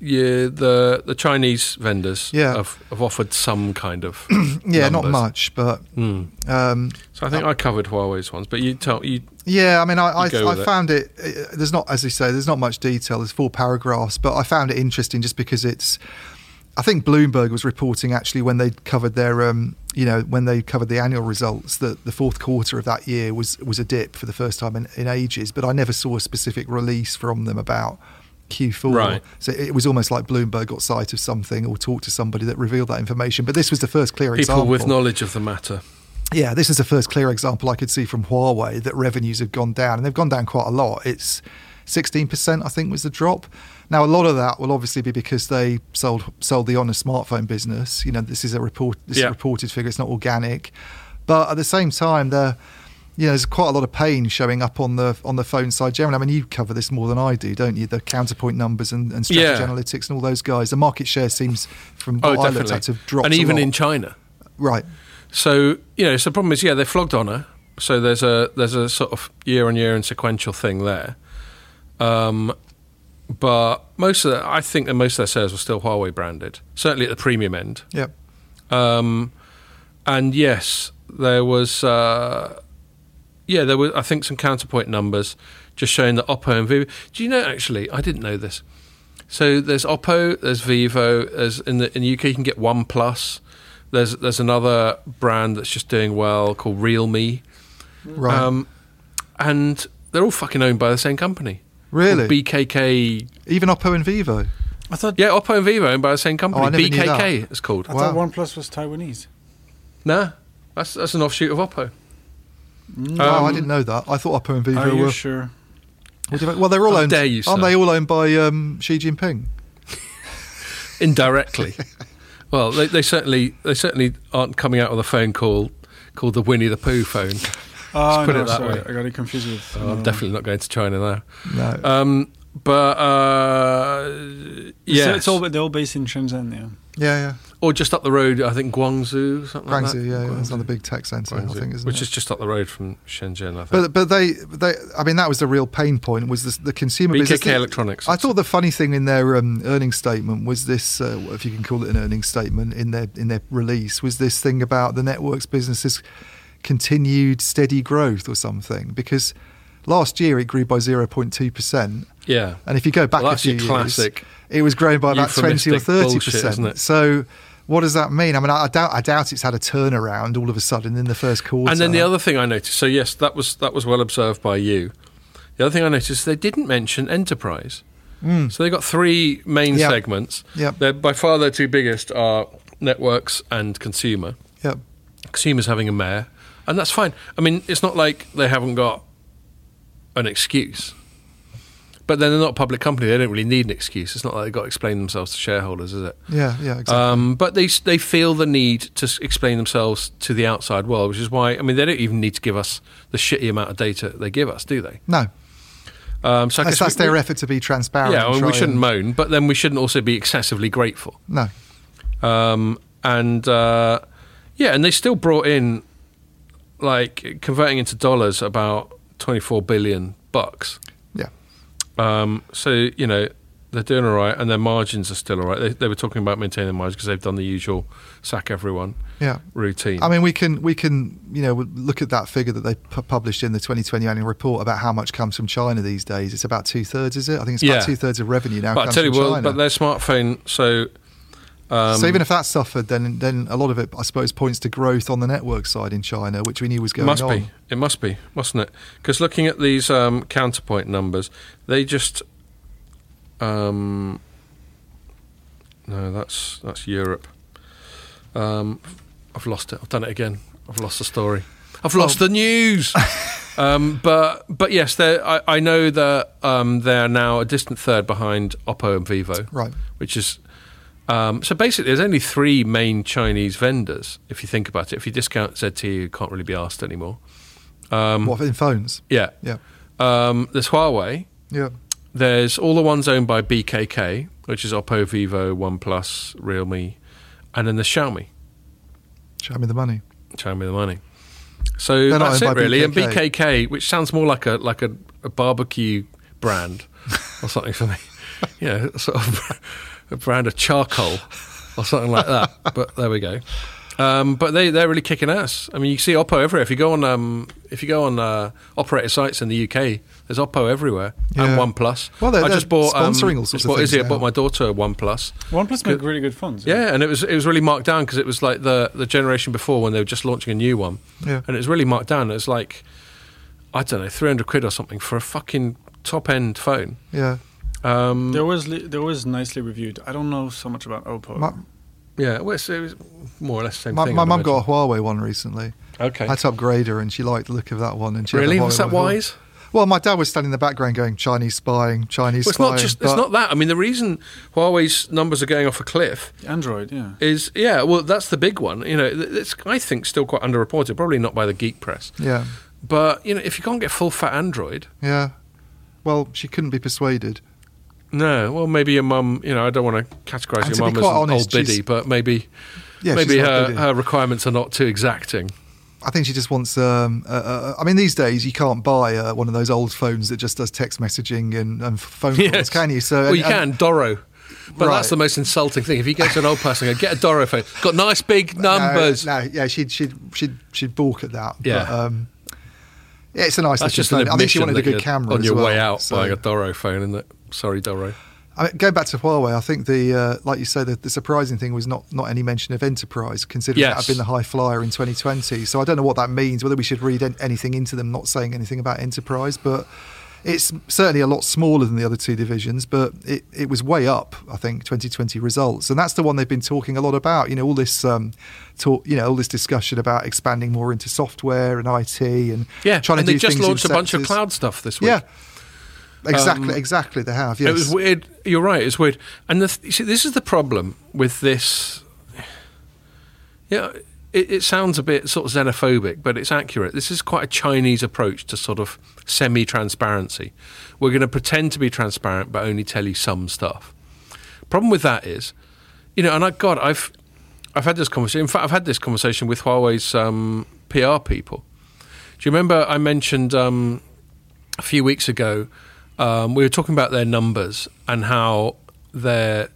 Speaker 1: yeah, the the Chinese vendors
Speaker 2: Yeah.
Speaker 1: have, have offered some kind of
Speaker 2: yeah, not much, but
Speaker 1: Hmm.
Speaker 2: um,
Speaker 1: So I think I covered Huawei's ones, but you tell you
Speaker 2: Yeah, I mean, I, I, I
Speaker 1: with it.
Speaker 2: found it. uh, There's not, as you say, there's not much detail. There's four paragraphs, but I found it interesting just because it's. I think Bloomberg was reporting actually when they covered their, um, you know, when they covered the annual results that the fourth quarter of that year was was a dip for the first time in, in ages. But I never saw a specific release from them about Q4.
Speaker 1: Right.
Speaker 2: So it was almost like Bloomberg got sight of something or talked to somebody that revealed that information. But this was the first clear
Speaker 1: people
Speaker 2: example.
Speaker 1: with knowledge of the matter.
Speaker 2: Yeah, this is the first clear example I could see from Huawei that revenues have gone down, and they've gone down quite a lot. It's 16%, I think, was the drop. Now, a lot of that will obviously be because they sold sold the Honor smartphone business. You know, this is a report, this is
Speaker 1: Yeah.
Speaker 2: a reported figure; it's not organic. But at the same time, there, you know, there's quite a lot of pain showing up on the on the phone side. Generally, I mean, you cover this more than I do, don't you? The counterpoint numbers and, and strategy
Speaker 1: Yeah.
Speaker 2: analytics and all those guys. The market share seems, from
Speaker 1: Oh,
Speaker 2: what I looked at, to have dropped.
Speaker 1: and even in China.
Speaker 2: right,
Speaker 1: So you know, so the problem is, yeah, they flogged Honor. So there's a there's a sort of year on year and sequential thing there. Um, but most of the, I think that most of their sales were still Huawei branded, certainly at the premium end.
Speaker 2: Yep.
Speaker 1: Um, and yes, there was, uh, yeah, there was. I think some counterpoint numbers just showing that Oppo and Vivo. Do you know? Actually, I didn't know this. So there's Oppo, there's Vivo, there's in the in the UK you can get OnePlus. There's there's another brand that's just doing well called Realme,
Speaker 2: Right.
Speaker 1: um, and they're all fucking owned by the same company.
Speaker 2: really?
Speaker 1: BBK.
Speaker 2: Even Oppo and Vivo.
Speaker 3: I thought
Speaker 1: Yeah, Oppo and Vivo owned by the same company.
Speaker 2: Oh, I never knew
Speaker 1: BBK
Speaker 2: that.
Speaker 1: it's called.
Speaker 3: I
Speaker 2: Wow.
Speaker 3: thought OnePlus was Taiwanese.
Speaker 1: Nah, that's that's an offshoot of Oppo.
Speaker 2: Oh, I
Speaker 1: Um,
Speaker 2: didn't know that. I thought Oppo and Vivo
Speaker 3: Are you
Speaker 2: were.
Speaker 3: sure?
Speaker 2: Well, they're all
Speaker 1: How
Speaker 2: owned.
Speaker 1: dare you,
Speaker 2: aren't
Speaker 1: sir.
Speaker 2: they all owned by um, Xi Jinping?
Speaker 1: indirectly. well, they, they certainly they certainly aren't coming out with a phone call called the Winnie the Pooh phone.
Speaker 3: Oh,
Speaker 1: put
Speaker 3: no,
Speaker 1: it that
Speaker 3: sorry.
Speaker 1: way.
Speaker 3: I got it confused with.
Speaker 1: Oh, I'm
Speaker 3: um,
Speaker 1: definitely not going to China now.
Speaker 2: No.
Speaker 1: Um, but uh,
Speaker 3: Yeah,
Speaker 1: yeah,
Speaker 3: it's all they're all based in Shenzhen. Yeah.
Speaker 2: Yeah, yeah.
Speaker 1: or just up the road. I think Guangzhou, something like that.
Speaker 2: Guangzhou, yeah, yeah, it's
Speaker 1: Guangzhou.
Speaker 2: another big tech centre, I think, isn't
Speaker 1: which
Speaker 2: it?
Speaker 1: is just up the road from Shenzhen. I think.
Speaker 2: But but they they I mean that was the real pain point was the, the consumer business.
Speaker 1: BBK Electronics.
Speaker 2: I thought the funny thing in their um, earnings statement was this, uh, if you can call it an earnings statement in their in their release, was this thing about the networks business's continued steady growth or something because last year it grew by zero point two percent,
Speaker 1: yeah.
Speaker 2: and if you go back
Speaker 1: Well,
Speaker 2: a few years, it was growing by about twenty or
Speaker 1: euphemistic
Speaker 2: thirty
Speaker 1: bullshit, isn't
Speaker 2: percent.
Speaker 1: it?
Speaker 2: So. What does that mean? I mean, I, I doubt. I doubt it's had a turnaround all of a sudden in the first quarter.
Speaker 1: And then the other thing I noticed. So yes, that was that was well observed by you. The other thing I noticed they didn't mention enterprise.
Speaker 2: Mm.
Speaker 1: So they've got three main
Speaker 2: Yep.
Speaker 1: segments.
Speaker 2: Yep.
Speaker 1: They're, by far, their two biggest are networks and consumer.
Speaker 2: Yep.
Speaker 1: Consumers having a mare, and that's fine. I mean, it's not like they haven't got an excuse. But then they're not a public company. They don't really need an excuse. It's not like they've got to explain themselves to shareholders, is it?
Speaker 2: Yeah. Yeah. Exactly.
Speaker 1: Um, but they they feel the need to explain themselves to the outside world, which is why I mean they don't even need to give us the shitty amount of data they give us, do they?
Speaker 2: no,
Speaker 1: Um, so I
Speaker 2: that's,
Speaker 1: guess
Speaker 2: that's
Speaker 1: we,
Speaker 2: their effort to be transparent.
Speaker 1: Yeah, mean, we shouldn't
Speaker 2: and-
Speaker 1: moan, but then we shouldn't also be excessively grateful.
Speaker 2: No.
Speaker 1: Um, and uh, yeah, and they still brought in like converting into dollars about twenty four billion bucks.
Speaker 2: Yeah.
Speaker 1: Um, so you know they're doing all right, and their margins are still all right. They, they were talking about maintaining margins because they've done the usual sack everyone
Speaker 2: Yeah.
Speaker 1: routine.
Speaker 2: I mean, we can we can you know look at that figure that they pu- published in the 2020 annual report about how much comes from China these days. It's about two thirds, is it? I think it's
Speaker 1: Yeah.
Speaker 2: about two thirds of revenue now
Speaker 1: but I tell you
Speaker 2: China.
Speaker 1: but their smartphone. So, um,
Speaker 2: so even if that suffered, then then a lot of it, I suppose, points to growth on the network side in China, which we knew was going
Speaker 1: must
Speaker 2: on.
Speaker 1: Must be, it must be, mustn't it? Because looking at these um, counterpoint numbers, they just. Um, no, that's that's Europe. Um, I've lost it. I've done it again. I've lost the story. I've lost the news. um, but but yes, I, I know that um, they are now a distant third behind Oppo and Vivo.
Speaker 2: Right.
Speaker 1: which is um, so basically there's only three main Chinese vendors if you think about it. If you discount ZTE, you can't really be asked anymore. Um,
Speaker 2: What in phones?
Speaker 1: yeah,
Speaker 2: Yeah.
Speaker 1: um, there's Huawei.
Speaker 2: Yeah.
Speaker 1: There's all the ones owned by BBK, which is Oppo, Vivo, OnePlus, Realme, and then there's Xiaomi.
Speaker 2: Me the money.
Speaker 1: Xiaomi the money. So
Speaker 2: They're
Speaker 1: that's it really. And
Speaker 2: BBK.
Speaker 1: BBK, which sounds more like a like a, a barbecue brand or something for me. Yeah, sort of a brand of charcoal or something like that. But there we go. Um, but they they're really kicking ass. I mean, you see Oppo everywhere. If you go on um, if you go on uh, operator sites in the UK, there's Oppo everywhere
Speaker 2: Yeah.
Speaker 1: and OnePlus.
Speaker 2: Well, they're-
Speaker 1: I just
Speaker 2: they're
Speaker 1: bought um,
Speaker 2: sponsoring all
Speaker 1: just
Speaker 2: sorts of
Speaker 1: bought
Speaker 2: things
Speaker 1: Izzy. I bought my daughter a OnePlus.
Speaker 3: OnePlus make really good phones.
Speaker 1: Yeah, and it was it was really marked down because it was like the the generation before when they were just launching a new one,
Speaker 2: Yeah.
Speaker 1: and it was really marked down. It was like I don't know, three hundred quid or something for a fucking top end phone.
Speaker 2: Yeah.
Speaker 1: Um,
Speaker 3: They're always li- they're always nicely reviewed. I don't know so much about Oppo.
Speaker 2: My,
Speaker 1: yeah, well, it's, it was more or less the same
Speaker 2: my,
Speaker 1: thing.
Speaker 2: my mum got a. Huawei one recently.
Speaker 1: okay.
Speaker 2: I had to upgrade her, and she liked the look of that one. And she
Speaker 1: Really,
Speaker 2: Huawei
Speaker 1: was that
Speaker 2: well.
Speaker 1: wise?
Speaker 2: Well, my dad was standing in the background going Chinese spying, Chinese
Speaker 1: Well, it's
Speaker 2: spying.
Speaker 1: not just it's not that. I mean, the reason Huawei's numbers are going off a cliff
Speaker 3: Android, yeah.
Speaker 1: is yeah, well, that's the big one. You know, it's I think still quite underreported. Probably not by the geek press,
Speaker 2: Yeah,
Speaker 1: but you know, if you can't get full fat Android.
Speaker 2: yeah. Well, she couldn't be persuaded.
Speaker 1: No, well, maybe your mum. You know, I don't want to categorise your mum as an
Speaker 2: honest,
Speaker 1: old biddy, but maybe
Speaker 2: Yeah,
Speaker 1: maybe her, her requirements are not too exacting.
Speaker 2: I think she just wants. Um, uh, uh, I mean, these days you can't buy uh, one of those old phones that just does text messaging and, and phone calls,
Speaker 1: Yes.
Speaker 2: can you? So
Speaker 1: well, you
Speaker 2: and-
Speaker 1: can Doro, but
Speaker 2: Right.
Speaker 1: that's the most insulting thing. If you go to an old person, and go, get a Doro phone. Got nice big numbers.
Speaker 2: No, no, yeah, she'd she'd she'd she'd balk at that.
Speaker 1: Yeah.
Speaker 2: But, um, yeah, it's a nice.
Speaker 1: That's just an
Speaker 2: phone. I think she wanted a good camera
Speaker 1: on your
Speaker 2: well,
Speaker 1: way out
Speaker 2: so-
Speaker 1: buying a Doro phone, isn't it? Sorry, Doro.
Speaker 2: I mean, going back to Huawei, I think the uh, like you say, the, the surprising thing was not not any mention of enterprise, considering that
Speaker 1: Yes.
Speaker 2: had been the high flyer in 2020. So I don't know what that means. Whether we should read an- anything into them not saying anything about enterprise, but it's certainly a lot smaller than the other two divisions. But it, it was way up, I think, 2020 results, and that's the one they've been talking a lot about. You know, all this um, talk, you know, all this discussion about expanding more into software and IT and
Speaker 1: Yeah,
Speaker 2: trying
Speaker 1: and
Speaker 2: to
Speaker 1: they
Speaker 2: do
Speaker 1: just
Speaker 2: things in
Speaker 1: launched a bunch of cloud stuff this week.
Speaker 2: Yeah. Exactly,
Speaker 1: Um,
Speaker 2: exactly. They have. Yes.
Speaker 1: It was weird. You're right. It's weird. And the th- see, this is the problem with this. Yeah, it, it sounds a bit sort of xenophobic, but it's accurate. This is quite a Chinese approach to sort of semi-transparency. We're going to pretend to be transparent, but only tell you some stuff. Problem with that is, you know, and I God, I've I've had this conversation. In fact, I've had this conversation with Huawei's um, PR people. Do you remember I mentioned um, a few weeks ago? Um, we were talking about their numbers and how they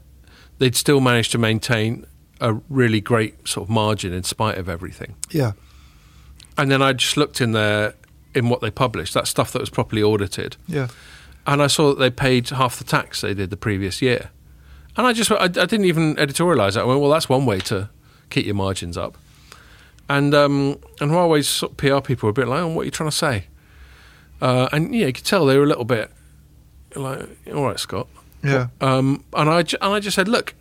Speaker 1: they'd still managed to maintain a really great sort of margin in spite of everything.
Speaker 2: yeah.
Speaker 1: And then I just looked in there in what they published, that stuff that was properly audited,
Speaker 2: Yeah.
Speaker 1: and I saw that they paid half the tax they did the previous year. And I just I, I didn't even editorialise that. I went, well, that's one way to keep your margins up. And um, and Huawei's sort of PR people were a bit like, oh, what are you trying to say? Uh, and yeah, you could tell they were a little bit like, all right, Scott.
Speaker 2: Yeah.
Speaker 1: Um, and I and I just said, look,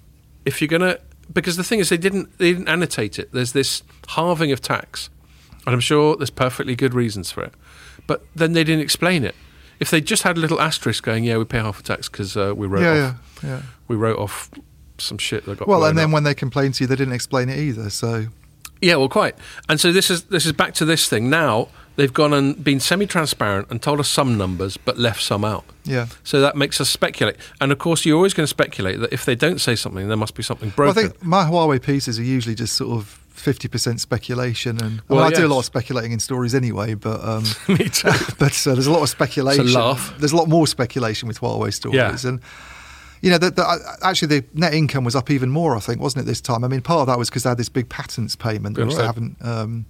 Speaker 1: if you're gonna, because the thing is, they didn't they didn't annotate it. There's this halving of tax, and I'm sure there's perfectly good reasons for it. But then they didn't explain it. If they just had a little asterisk going, yeah, we pay half the tax because uh, we wrote
Speaker 2: yeah,
Speaker 1: off,
Speaker 2: yeah, yeah.
Speaker 1: we wrote off some shit that got
Speaker 2: Well, and then
Speaker 1: up.
Speaker 2: when they complained to you, they didn't explain it either. So
Speaker 1: Yeah, well, quite. And so this is this is back to this thing. Now they've gone and been semi-transparent and told us some numbers, but left some out.
Speaker 2: yeah.
Speaker 1: So that makes us speculate. And of course, you're always going to speculate that if they don't say something, there must be something
Speaker 2: Well, I think my Huawei pieces are usually just sort of fifty percent speculation, and I, mean,
Speaker 1: Well,
Speaker 2: I do a lot of speculating in stories anyway. But um,
Speaker 1: Me too.
Speaker 2: but uh, there's a lot of speculation.
Speaker 1: laugh.
Speaker 2: There's a lot more speculation with Huawei stories,
Speaker 1: Yeah.
Speaker 2: and you know, the, the, actually, the net income was up even more. I think, wasn't it this time? I mean, part of that was because they had this big patents payment, which they haven't. Um,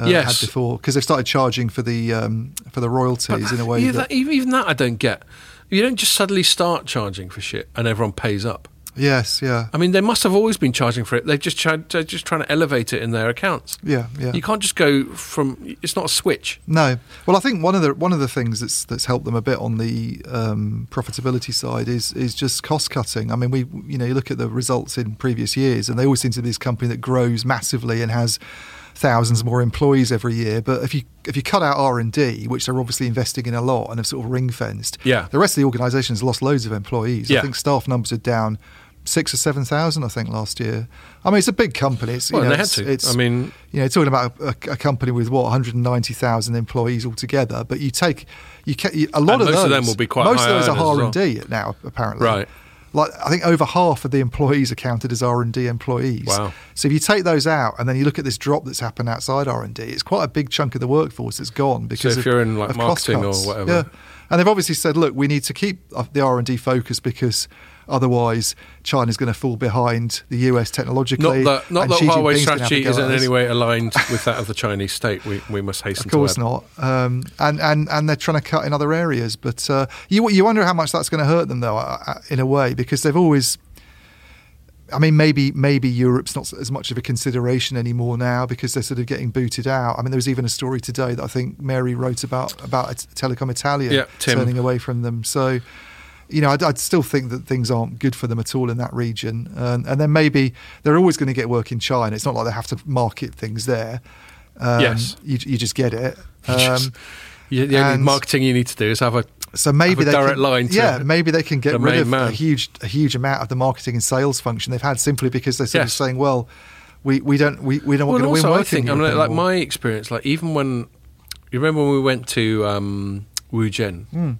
Speaker 2: uh,
Speaker 1: Yes.
Speaker 2: had before because they've started charging for the um, for the royalties in a way
Speaker 1: Yeah,
Speaker 2: that,
Speaker 1: that- even, even that I don't get. You don't just suddenly start charging for shit and everyone pays up.
Speaker 2: yes yeah
Speaker 1: I mean, they must have always been charging for it. They've just tried, they're just trying to elevate it in their accounts.
Speaker 2: yeah yeah
Speaker 1: You can't just go from. It's not a switch.
Speaker 2: No. Well, I think one of the one of the things that's that's helped them a bit on the um, profitability side is is just cost cutting. I mean, we you know you look at the results in previous years, and they always seem to be this company that grows massively and has thousands more employees every year. But if you if you cut out R and D, which they're obviously investing in a lot and have sort of ring fenced,
Speaker 1: Yeah.
Speaker 2: the rest of the organisation has lost loads of employees.
Speaker 1: Yeah.
Speaker 2: I think staff numbers are down. Six or seven thousand, I think, last year. I mean, it's a big company. It's, you
Speaker 1: Well,
Speaker 2: know,
Speaker 1: they had
Speaker 2: it's,
Speaker 1: to.
Speaker 2: It's,
Speaker 1: I mean,
Speaker 2: you know, talking about a, a, company with what 190,000 employees altogether, but you take you, ca- you a lot of
Speaker 1: most
Speaker 2: those.
Speaker 1: of them will be quite
Speaker 2: most of those are R and D now, apparently.
Speaker 1: Right.
Speaker 2: Like I think over half of the employees are counted as R and D employees.
Speaker 1: Wow.
Speaker 2: So if you take those out and then you look at this drop that's happened outside R and D, it's quite a big chunk of the workforce that's gone because
Speaker 1: if
Speaker 2: of,
Speaker 1: you're in, like, marketing or whatever.
Speaker 2: Yeah. And they've obviously said, look, we need to keep uh, the R and D focus because. Otherwise, China's going to fall behind the US technologically.
Speaker 1: not that not that Huawei's
Speaker 2: Jinping's gonna have a
Speaker 1: strategy is in any way aligned with that of the Chinese state. We we must hasten
Speaker 2: Of course not. Um, and, and, and they're trying to cut in other areas. But uh, you, you wonder how much that's going to hurt them, though, uh, uh, in a way, because they've always. I mean, maybe maybe Europe's not as much of a consideration anymore now because they're sort of getting booted out. I mean, there was even a story today that I think Mary wrote about about Telecom Italia
Speaker 1: Yeah,
Speaker 2: turning away from them. So, you know, I'd, I'd still think that things aren't good for them at all in that region. And, and then maybe they're always going to get work in China. It's not like they have to market things there. Um,
Speaker 1: Yes.
Speaker 2: you, you just get it.
Speaker 1: Just-
Speaker 2: Um,
Speaker 1: You, the only marketing you need to do is have a
Speaker 2: so maybe
Speaker 1: a
Speaker 2: they
Speaker 1: direct
Speaker 2: can,
Speaker 1: line to
Speaker 2: yeah, maybe they can get
Speaker 1: the
Speaker 2: rid of a huge a huge amount of the marketing and sales function they've had simply because they're sort of saying, well, we, we don't we, we don't
Speaker 1: well,
Speaker 2: want to win
Speaker 1: also, I think I mean, like
Speaker 2: anymore.
Speaker 1: my experience, like even when you remember when we went to um, Wuzhen
Speaker 2: Mm.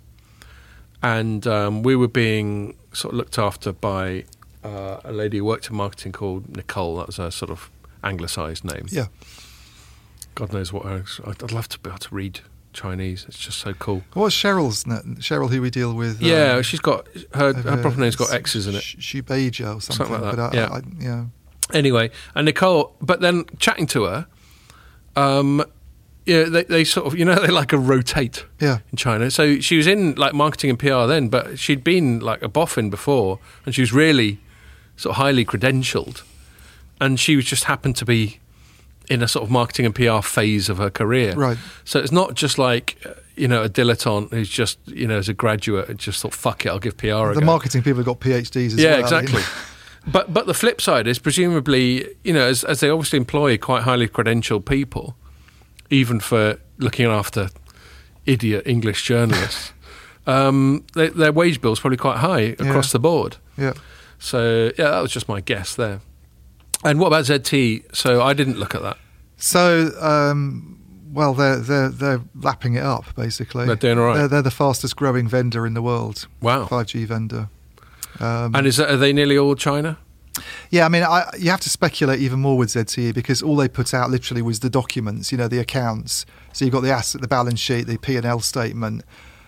Speaker 1: And um, we were being sort of looked after by uh, a lady who worked in marketing called Nicole. That was a sort of anglicised name.
Speaker 2: yeah,
Speaker 1: God knows what. else. I'd, love to be able to read Chinese. It's just so cool.
Speaker 2: What's Cheryl's Cheryl, who we deal with?
Speaker 1: yeah,
Speaker 2: um,
Speaker 1: she's got her, her proper name's got X's in it.
Speaker 2: Sh- Shubeja or something,
Speaker 1: Something like that,
Speaker 2: But I,
Speaker 1: yeah.
Speaker 2: I, yeah.
Speaker 1: Anyway, and Nicole, but then chatting to her, um, yeah, they, they sort of, you know, they like a rotate
Speaker 2: Yeah.
Speaker 1: in China. So she was in like marketing and PR then, but she'd been like a boffin before, and she was really sort of highly credentialed, and she was just happened to be in a sort of marketing and PR phase of her career.
Speaker 2: Right.
Speaker 1: So it's not just like you know a dilettante who's just you know as a graduate just thought fuck it, I'll give PR a
Speaker 2: The marketing people have got PhDs as
Speaker 1: yeah,
Speaker 2: well.
Speaker 1: exactly. but but the flip side is presumably you know as, as they obviously employ quite highly credentialed people, even for looking after idiot English journalists, um, their, their wage is probably quite high across
Speaker 2: Yeah.
Speaker 1: the board.
Speaker 2: Yeah.
Speaker 1: So yeah, that was just my guess there. And what about ZT? So I didn't look at that.
Speaker 2: So, um, well, they're they're they're lapping it up basically.
Speaker 1: They're doing all right.
Speaker 2: They're, they're the fastest growing vendor in the world.
Speaker 1: Wow.
Speaker 2: 5G vendor. Um,
Speaker 1: And is that, are they nearly all China?
Speaker 2: Yeah, I mean, I, you have to speculate even more with ZTE because all they put out literally was the documents, you know, the accounts. So you've got the asset, the balance sheet, the P and L statement.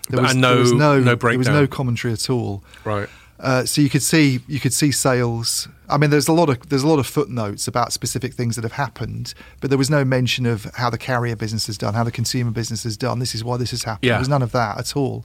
Speaker 2: There was,
Speaker 1: and
Speaker 2: there
Speaker 1: no-
Speaker 2: was no,
Speaker 1: no
Speaker 2: there was no commentary at all.
Speaker 1: Right.
Speaker 2: Uh, so you could see you could see sales. I mean, there's a lot of there's a lot of footnotes about specific things that have happened, but there was no mention of how the carrier business has done, how the consumer business has done. This is why this has happened.
Speaker 1: Yeah.
Speaker 2: There was none of that at all.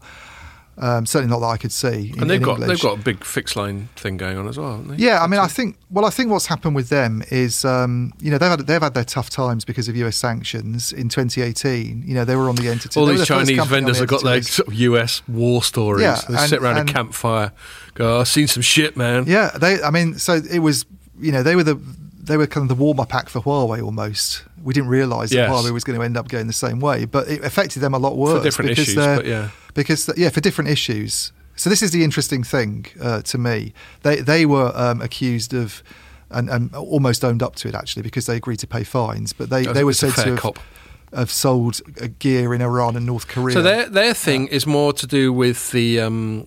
Speaker 2: Um, certainly not that I could see. In,
Speaker 1: And they've got
Speaker 2: English.
Speaker 1: they've got a big fixed line thing going on as well. Haven't they?
Speaker 2: Yeah, I mean, I think well, I think what's happened with them is, um, you know, they've had they've had their tough times because of US sanctions in 2018. You know, they were on the entity.
Speaker 1: all these
Speaker 2: the
Speaker 1: Chinese vendors
Speaker 2: the
Speaker 1: have got their sort of US war stories.
Speaker 2: Yeah,
Speaker 1: they
Speaker 2: and-
Speaker 1: sit around
Speaker 2: and-
Speaker 1: a campfire, go, "I've seen some shit, man."
Speaker 2: Yeah, they. I mean, so it was. You know, they were the they were kind of the warm up act for Huawei almost. We didn't realise that Huawei was going to end up going the same way, but it affected them a lot worse
Speaker 1: different
Speaker 2: because
Speaker 1: issues,
Speaker 2: they're-
Speaker 1: but yeah.
Speaker 2: Because yeah, for different issues. So this is the interesting thing uh, to me. They they were um, accused of. And, and almost owned up to it actually because they agreed to pay fines, but they, they were said to have,
Speaker 1: cop.
Speaker 2: have sold uh, gear in Iran and North Korea.
Speaker 1: So their their thing is more to do with the um,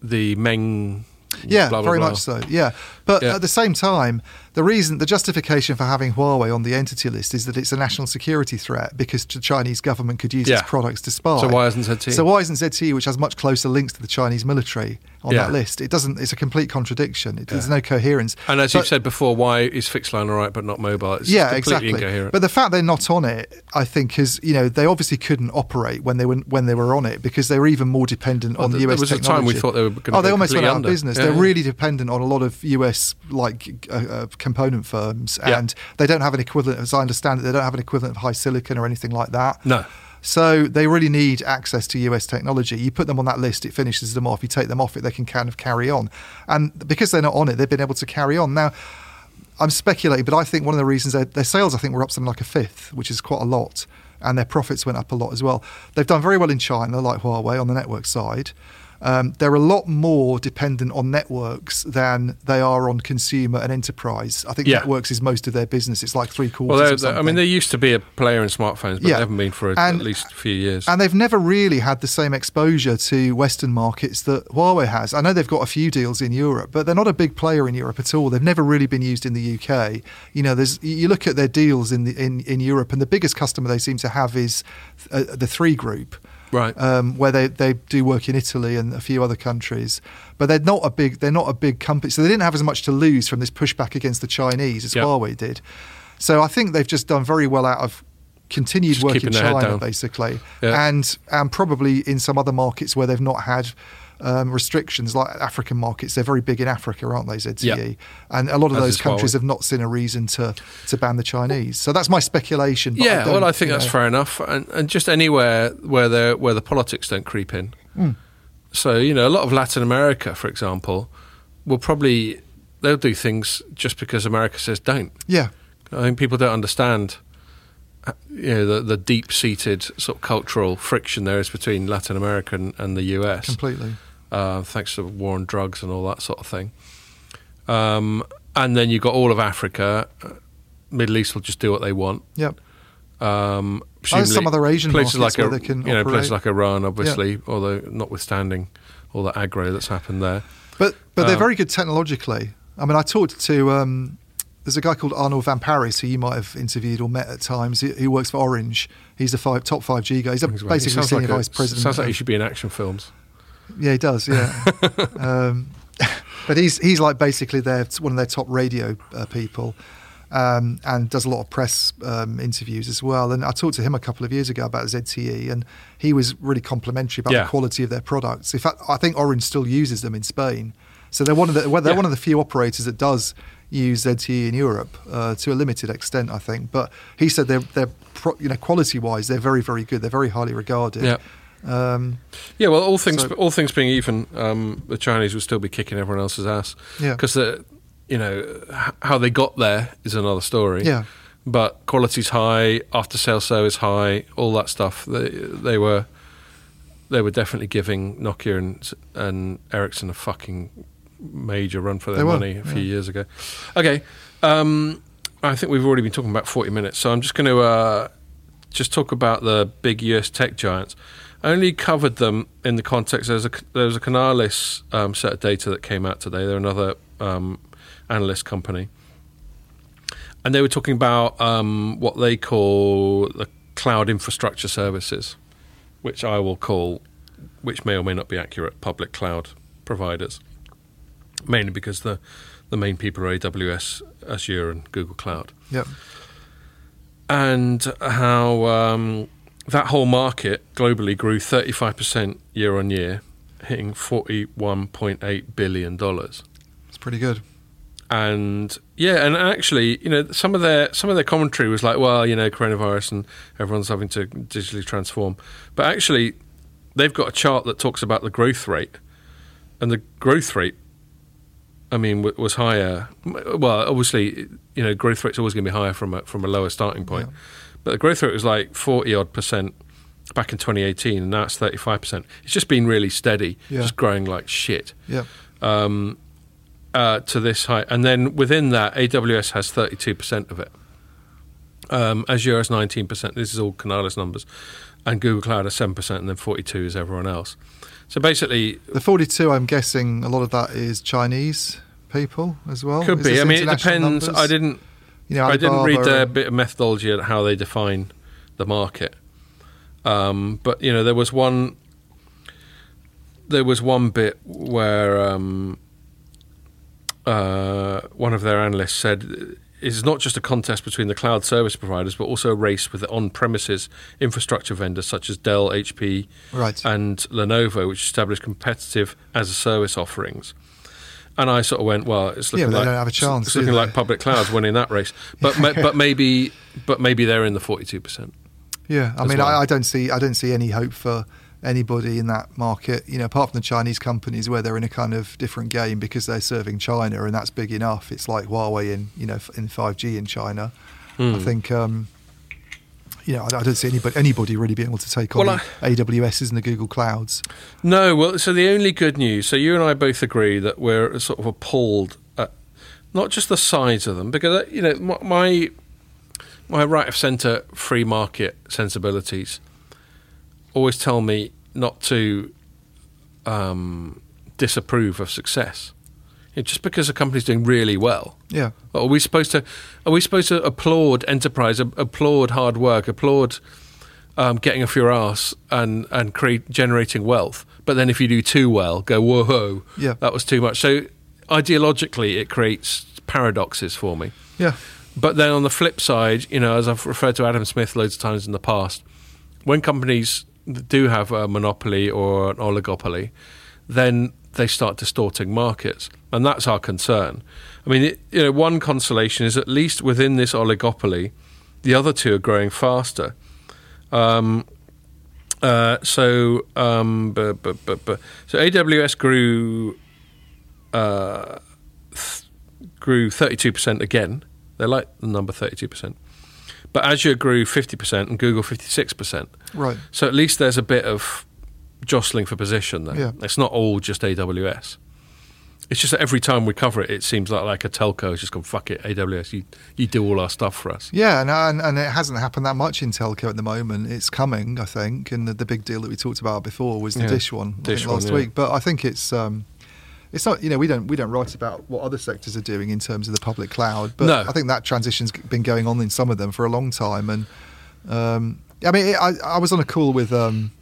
Speaker 1: the Meng.
Speaker 2: Yeah,
Speaker 1: blah, blah,
Speaker 2: very
Speaker 1: blah.
Speaker 2: much so. Yeah, but
Speaker 1: Yeah.
Speaker 2: at the same time, the reason, the justification for having Huawei on the entity list is that it's a national security threat because the Chinese government could use
Speaker 1: Yeah.
Speaker 2: its products to spy.
Speaker 1: So why isn't ZTE?
Speaker 2: So why isn't ZTE, which has much closer links to the Chinese military, on
Speaker 1: Yeah.
Speaker 2: that list? It doesn't. It's a complete contradiction. It, There's no coherence.
Speaker 1: And as
Speaker 2: But-
Speaker 1: you've said before, why is fixed line all right but not mobile? It's
Speaker 2: yeah,
Speaker 1: completely
Speaker 2: exactly.
Speaker 1: incoherent.
Speaker 2: But the fact they're not on it, I think, is you know they obviously couldn't operate when they were when they were on it because they were even more dependent
Speaker 1: Well,
Speaker 2: on the
Speaker 1: there
Speaker 2: US.
Speaker 1: was a time we
Speaker 2: technology.
Speaker 1: thought they were gonna
Speaker 2: Oh, they almost went out
Speaker 1: under.
Speaker 2: of business.
Speaker 1: Yeah,
Speaker 2: they're
Speaker 1: yeah.
Speaker 2: really dependent on a lot of US like uh, uh, component firms,
Speaker 1: Yeah.
Speaker 2: and they don't have an equivalent, as I understand it, they don't have an equivalent of high silicon or anything like that.
Speaker 1: no.
Speaker 2: So they really need access to US technology. You put them on that list, it finishes them off. You take them off it, they can kind of carry on. And because they're not on it, they've been able to carry on. Now, I'm speculating, but I think one of the reasons their, their sales, I think, were up something like a fifth, which is quite a lot, and their profits went up a lot as well. They've done very well in China, like Huawei, on the network side. Um, they're a lot more dependent on networks than they are on consumer and enterprise. I think
Speaker 1: Yeah.
Speaker 2: networks is most of their business. It's like three quarters.
Speaker 1: Well,
Speaker 2: or
Speaker 1: they're, they're- I mean, they used to be a player in smartphones, but
Speaker 2: Yeah.
Speaker 1: they haven't been for a,
Speaker 2: And-
Speaker 1: at least a few years.
Speaker 2: And they've never really had the same exposure to Western markets that Huawei has. I know they've got a few deals in Europe, but they're not a big player in Europe at all. They've never really been used in the UK. You know, there's you look at their deals in the in, in Europe, and the biggest customer they seem to have is uh, the Three Group.
Speaker 1: Right.
Speaker 2: Um, where they, they do work in Italy and a few other countries, but they're not a big they're not a big company, so they didn't have as much to lose from this pushback against the Chinese as
Speaker 1: Yeah.
Speaker 2: Huawei did. So I think they've just done very well out of continued
Speaker 1: Just
Speaker 2: work in China, basically,
Speaker 1: Yeah.
Speaker 2: and and probably in some other markets where they've not had. Um, restrictions like African markets, they're very big in Africa, aren't they? ZTE,
Speaker 1: Yeah.
Speaker 2: and a lot of
Speaker 1: As
Speaker 2: those countries
Speaker 1: Huawei.
Speaker 2: have not seen a reason to to ban the Chinese. So that's my speculation. but
Speaker 1: yeah, well, I think that's
Speaker 2: know.
Speaker 1: fair enough, and, and just anywhere where the where the politics don't creep in.
Speaker 2: Mm.
Speaker 1: So you know, a lot of Latin America, for example, will probably they'll do things just because America says don't.
Speaker 2: Yeah,
Speaker 1: I think people don't understand, uh, you know, the, the deep seated sort of cultural friction there is between Latin America and, and the US.
Speaker 2: completely.
Speaker 1: Uh, thanks to the war on drugs and all that sort of thing. Um, and then you've got all of Africa. uh, Middle East will just do what they want.
Speaker 2: Yep.
Speaker 1: Um,
Speaker 2: there's some other Asian
Speaker 1: places like
Speaker 2: where
Speaker 1: a-
Speaker 2: they can
Speaker 1: you know, places like Iran, obviously, although notwithstanding all the aggro that's happened there.
Speaker 2: But but they're
Speaker 1: Um,
Speaker 2: very good technologically. I mean, I talked to um, there's a guy called Arnold Vamparys who you might have interviewed or met at times. He, he works for Orange. He's a five, top five G guy. He's a, basically senior
Speaker 1: like a-
Speaker 2: vice president.
Speaker 1: Sounds like he should be in action films.
Speaker 2: Yeah, he does. Yeah, um, but he's he's like basically their one of their top radio uh, people, um, and does a lot of press um, interviews as well. And I talked to him a couple of years ago about ZTE, and he was really complimentary about
Speaker 1: Yeah.
Speaker 2: the quality of their products. In fact, I think Orange still uses them in Spain, so they're one of the well, they're
Speaker 1: Yeah.
Speaker 2: one of the few operators that does use ZTE in Europe uh, to a limited extent, I think. But he said they're they're pro, you know quality wise they're very very good. They're very highly regarded.
Speaker 1: Yeah.
Speaker 2: Um,
Speaker 1: Yeah, well, all things
Speaker 2: So-
Speaker 1: all things being even, um, the Chinese would still be kicking everyone else's ass.
Speaker 2: Yeah.
Speaker 1: because you know how they got there is another story.
Speaker 2: Yeah.
Speaker 1: but quality's high, after sale service high, all that stuff. They they were they were definitely giving Nokia and and Ericsson a fucking major run for their
Speaker 2: were,
Speaker 1: money a few
Speaker 2: yeah.
Speaker 1: years ago. Okay, um, I think we've already been talking about forty minutes, so I'm just going to uh, just talk about the big US tech giants. I only covered them in the context. There's a there was a Canalys um, set of data that came out today. They're another um, analyst company, and they were talking about um, what they call the cloud infrastructure services, which I will call, which may or may not be accurate, public cloud providers. Mainly because the the main people are AWS, Azure, and Google Cloud
Speaker 2: yeah.
Speaker 1: and how um, that whole market globally grew 35% year on year, hitting $41.8 billion.
Speaker 2: It's pretty good.
Speaker 1: And yeah, and actually, you know, some of their some of their commentary was like, well, you know, coronavirus and everyone's having to digitally transform. But actually, they've got a chart that talks about the growth rate, and the growth rate, I mean, w- was higher. Well, obviously, you know, growth rate's always going to be higher from a from a lower starting point.
Speaker 2: Yeah.
Speaker 1: But the growth rate was like forty odd percent back in 2018, and now it's 35 percent. It's just been really steady,
Speaker 2: Yeah.
Speaker 1: just growing like shit
Speaker 2: Yeah.
Speaker 1: um, uh, to this height. And then within that, AWS has 32% of it. Um, Azure has 19%. This is all Canalys numbers. And Google Cloud has 7%, and then 42 is everyone else. So basically,
Speaker 2: The 42, I'm guessing a lot of that is Chinese people as well.
Speaker 1: could
Speaker 2: Is
Speaker 1: be. I mean, it depends.
Speaker 2: numbers?
Speaker 1: I didn't.
Speaker 2: You know,
Speaker 1: I didn't read their
Speaker 2: and-
Speaker 1: bit of methodology at how they define the market. Um, but you know, there was one. There was one bit where um, uh, one of their analysts said it's not just a contest between the cloud service providers, but also a race with the on-premises infrastructure vendors such as Dell, HP,
Speaker 2: Right.
Speaker 1: and Lenovo, which established competitive as-a-service offerings. And I sort of went, well, it's looking
Speaker 2: they
Speaker 1: like
Speaker 2: don't have a chance,
Speaker 1: It's looking like public clouds winning that race, but ma- but maybe but maybe they're in the forty-two percent.
Speaker 2: Yeah, I mean,
Speaker 1: well.
Speaker 2: I, I don't see, I don't see any hope for anybody in that market. You know, apart from the Chinese companies where they're in a kind of different game because they're serving China and that's big enough. It's like Huawei in, you know, in 5G in China.
Speaker 1: Hmm.
Speaker 2: I think, um, you know, I, I don't see anybody, anybody really being able to take on
Speaker 1: Well,
Speaker 2: the AWSs and the Google clouds.
Speaker 1: No, well, so the only good news. So you and I both agree that we're sort of appalled at not just the size of them, because uh, you know my my, my right of centre free market sensibilities always tell me not to um, disapprove of success. You know, just because a company's doing really well,
Speaker 2: Yeah,
Speaker 1: are we supposed to? Are we supposed to applaud enterprise, applaud hard work, applaud um, getting off your ass and and create generating wealth? But then if you do too well, go whoa,
Speaker 2: Yeah.
Speaker 1: that was too much. So ideologically, it creates paradoxes for me.
Speaker 2: yeah,
Speaker 1: But then on the flip side, you know, as I've referred to Adam Smith loads of times in the past, when companies do have a monopoly or an oligopoly, then they start distorting markets, and that's our concern. I mean, it, you know, one consolation is at least within this oligopoly, the other two are growing faster. Um, uh, so, um, but, but, but, so AWS grew uh, th- grew thirty two percent again. They like the number thirty two percent, but Azure grew fifty percent and Google fifty six percent.
Speaker 2: right.
Speaker 1: So at least there's a bit of jostling for position there.
Speaker 2: Yeah.
Speaker 1: It's not all just AWS. It's just that every time we cover it, it seems like like a telco has just gone fuck it, AWS. You you do all our stuff for us.
Speaker 2: Yeah, and, and and it hasn't happened that much in telco at the moment. It's coming, I think, and the, the big deal that we talked about before was the
Speaker 1: Yeah,
Speaker 2: Dish one I think,
Speaker 1: one,
Speaker 2: last
Speaker 1: yeah.
Speaker 2: week. But I think it's um, it's not you know we don't we don't write about what other sectors are doing in terms of the public cloud, but
Speaker 1: No.
Speaker 2: I think that transition's been going on in some of them for a long time. And um, I mean, I, I was on a call with um,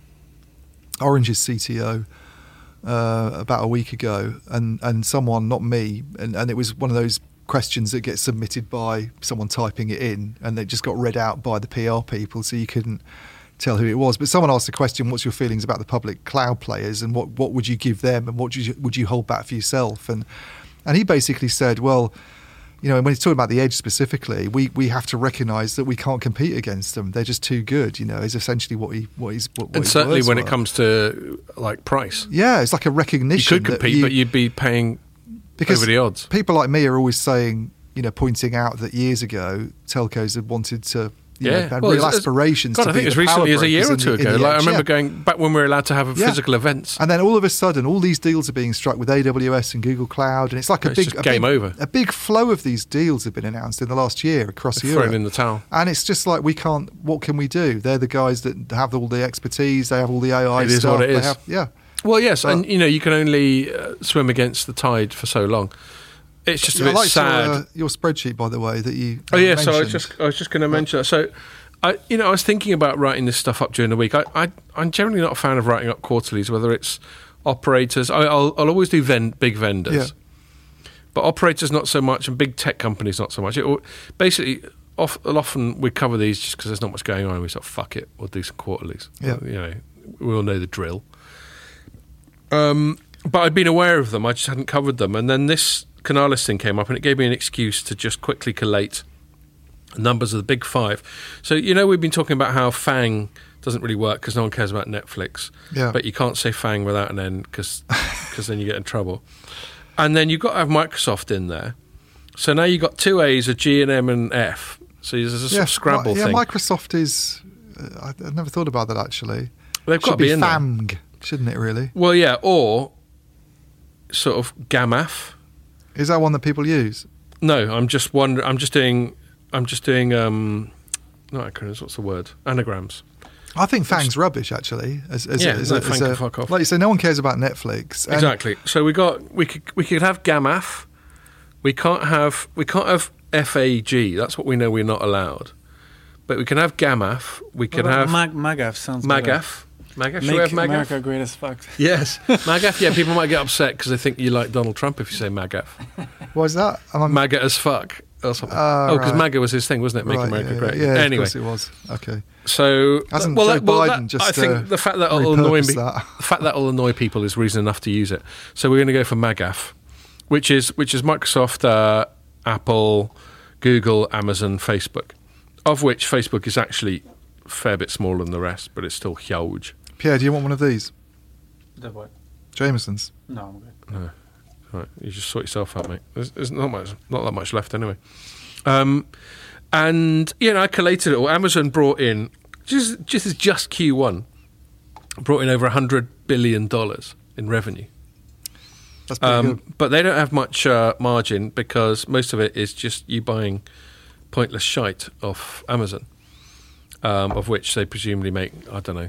Speaker 2: Orange's CTO uh, about a week ago, and and someone, not me, and, and it was one of those questions that gets submitted by someone typing it in, and it just got read out by the PR people, so you couldn't tell who it was. But someone asked the question, "What's your feelings about the public cloud players, and what what would you give them, and what would you, would you hold back for yourself?" And and he basically said, "Well." You know, and when he's talking about the edge specifically, we, we have to recognise that we can't compete against them. They're just too good. You know, is essentially what he what he's what, what
Speaker 1: and certainly when it comes to like price,
Speaker 2: yeah, it's like a recognition.
Speaker 1: you
Speaker 2: could
Speaker 1: compete,
Speaker 2: you-
Speaker 1: but you'd be paying
Speaker 2: because
Speaker 1: over the odds.
Speaker 2: people like me are always saying, you know, pointing out that years ago telcos had wanted to, you know,
Speaker 1: Well,
Speaker 2: real
Speaker 1: it's-
Speaker 2: aspirations.
Speaker 1: God,
Speaker 2: to
Speaker 1: I think as recently as a year or two
Speaker 2: the-
Speaker 1: ago. Like I remember
Speaker 2: Yeah.
Speaker 1: going back when we were allowed to have
Speaker 2: Yeah.
Speaker 1: physical events.
Speaker 2: And then all of a sudden, all these deals are being struck with AWS and Google Cloud, and it's like a
Speaker 1: It's
Speaker 2: big a
Speaker 1: game
Speaker 2: big-
Speaker 1: over.
Speaker 2: A big flow of these deals have been announced in the last year across
Speaker 1: Thrown
Speaker 2: Europe.
Speaker 1: in the towel.
Speaker 2: and it's just like we can't. What can we do? They're the guys that have all the expertise. They have all the AI
Speaker 1: It is
Speaker 2: stuff.
Speaker 1: what it
Speaker 2: they
Speaker 1: is.
Speaker 2: Have, yeah.
Speaker 1: Well, yes,
Speaker 2: But-
Speaker 1: and you know you can only uh, swim against the tide for so long. It's just a
Speaker 2: Yeah,
Speaker 1: bit
Speaker 2: liked
Speaker 1: sad.
Speaker 2: Your, uh, your spreadsheet, by the way, that you.
Speaker 1: Oh
Speaker 2: uh,
Speaker 1: yeah, so I was just I was just going to mention that. So, I you know I was thinking about writing this stuff up during the week. I, I I'm generally not a fan of writing up quarterlies, whether it's operators. I, I'll I'll always do vend, big vendors,
Speaker 2: Yeah.
Speaker 1: but operators not so much, and big tech companies not so much. It, al- basically, off, often we cover these just because there's not much going on. We sort of fuck it, we'll do some quarterlies.
Speaker 2: Yeah.
Speaker 1: you know, we all know the drill. Um, but I'd been aware of them. I just hadn't covered them, and then this Canalys thing came up, and it gave me an excuse to just quickly collate numbers of the big five. So you know we've been talking about how Fang doesn't really work because no one cares about Netflix.
Speaker 2: Yeah.
Speaker 1: But you can't say Fang without an N because then you get in trouble. And then you've got to have Microsoft in there. So now you've got two A's, a G, and M, and F. So there's a sort
Speaker 2: yeah,
Speaker 1: of Scrabble
Speaker 2: yeah,
Speaker 1: thing.
Speaker 2: Microsoft is. Uh, I, I never thought about that actually.
Speaker 1: They've got to be,
Speaker 2: be
Speaker 1: in there.
Speaker 2: Shouldn't it? Really?
Speaker 1: Well, yeah, or sort of GAMAF.
Speaker 2: Is that one that people use?
Speaker 1: No, I'm just wondering. I'm just doing. I'm just doing. Um, not acronyms. What's the word? Anagrams.
Speaker 2: I think FANG's rubbish actually. As, as
Speaker 1: Yeah,
Speaker 2: a, as
Speaker 1: no,
Speaker 2: a, as
Speaker 1: Fang
Speaker 2: a-
Speaker 1: can fuck off.
Speaker 2: Like you say, no one cares about Netflix. And
Speaker 1: exactly. So we got. We could. We could have GAMAF. We can't have. We can't have FAG. That's what we know we're not allowed. But we can have GAMAF. We can have
Speaker 3: about Mag- Magaf sounds better.
Speaker 1: MAGAF. MAGAF. Should we
Speaker 3: Make
Speaker 1: have MAGAF?
Speaker 3: America great as fuck.
Speaker 1: Yes, MAGAF. Yeah, people might get upset because they think you like Donald Trump if you say MAGAF.
Speaker 2: What is that? Am I-
Speaker 1: MAGA as fuck. Or something.
Speaker 2: Ah,
Speaker 1: oh, because
Speaker 2: right.
Speaker 1: MAGA was his thing, wasn't it? Make
Speaker 2: right,
Speaker 1: America
Speaker 2: yeah,
Speaker 1: great.
Speaker 2: Yeah,
Speaker 1: anyway,
Speaker 2: of course it was. Okay.
Speaker 1: so
Speaker 2: Hasn't
Speaker 1: well,
Speaker 2: Joe
Speaker 1: that- well,
Speaker 2: Biden
Speaker 1: that-
Speaker 2: just,
Speaker 1: I think
Speaker 2: uh,
Speaker 1: the fact that will annoy me,
Speaker 2: that.
Speaker 1: the fact that will annoy people is reason enough to use it. So we're going to go for MAGAF, which is which is Microsoft, uh, Apple, Google, Amazon, Facebook, of which Facebook is actually a fair bit smaller than the rest, but it's still huge.
Speaker 2: Pierre, do you want one of these?
Speaker 3: The what?
Speaker 2: Jameson's.
Speaker 3: No, I'm good. No.
Speaker 1: Right, you just sort yourself out, mate. There's, there's not much, not that much left anyway. Um, and you know, I collated it all. Amazon brought in just just as just Q1 brought in over hundred billion dollars in revenue.
Speaker 2: That's pretty
Speaker 1: Um,
Speaker 2: good.
Speaker 1: but they don't have much uh, margin because most of it is just you buying pointless shite off Amazon, um, of which they presumably make I don't know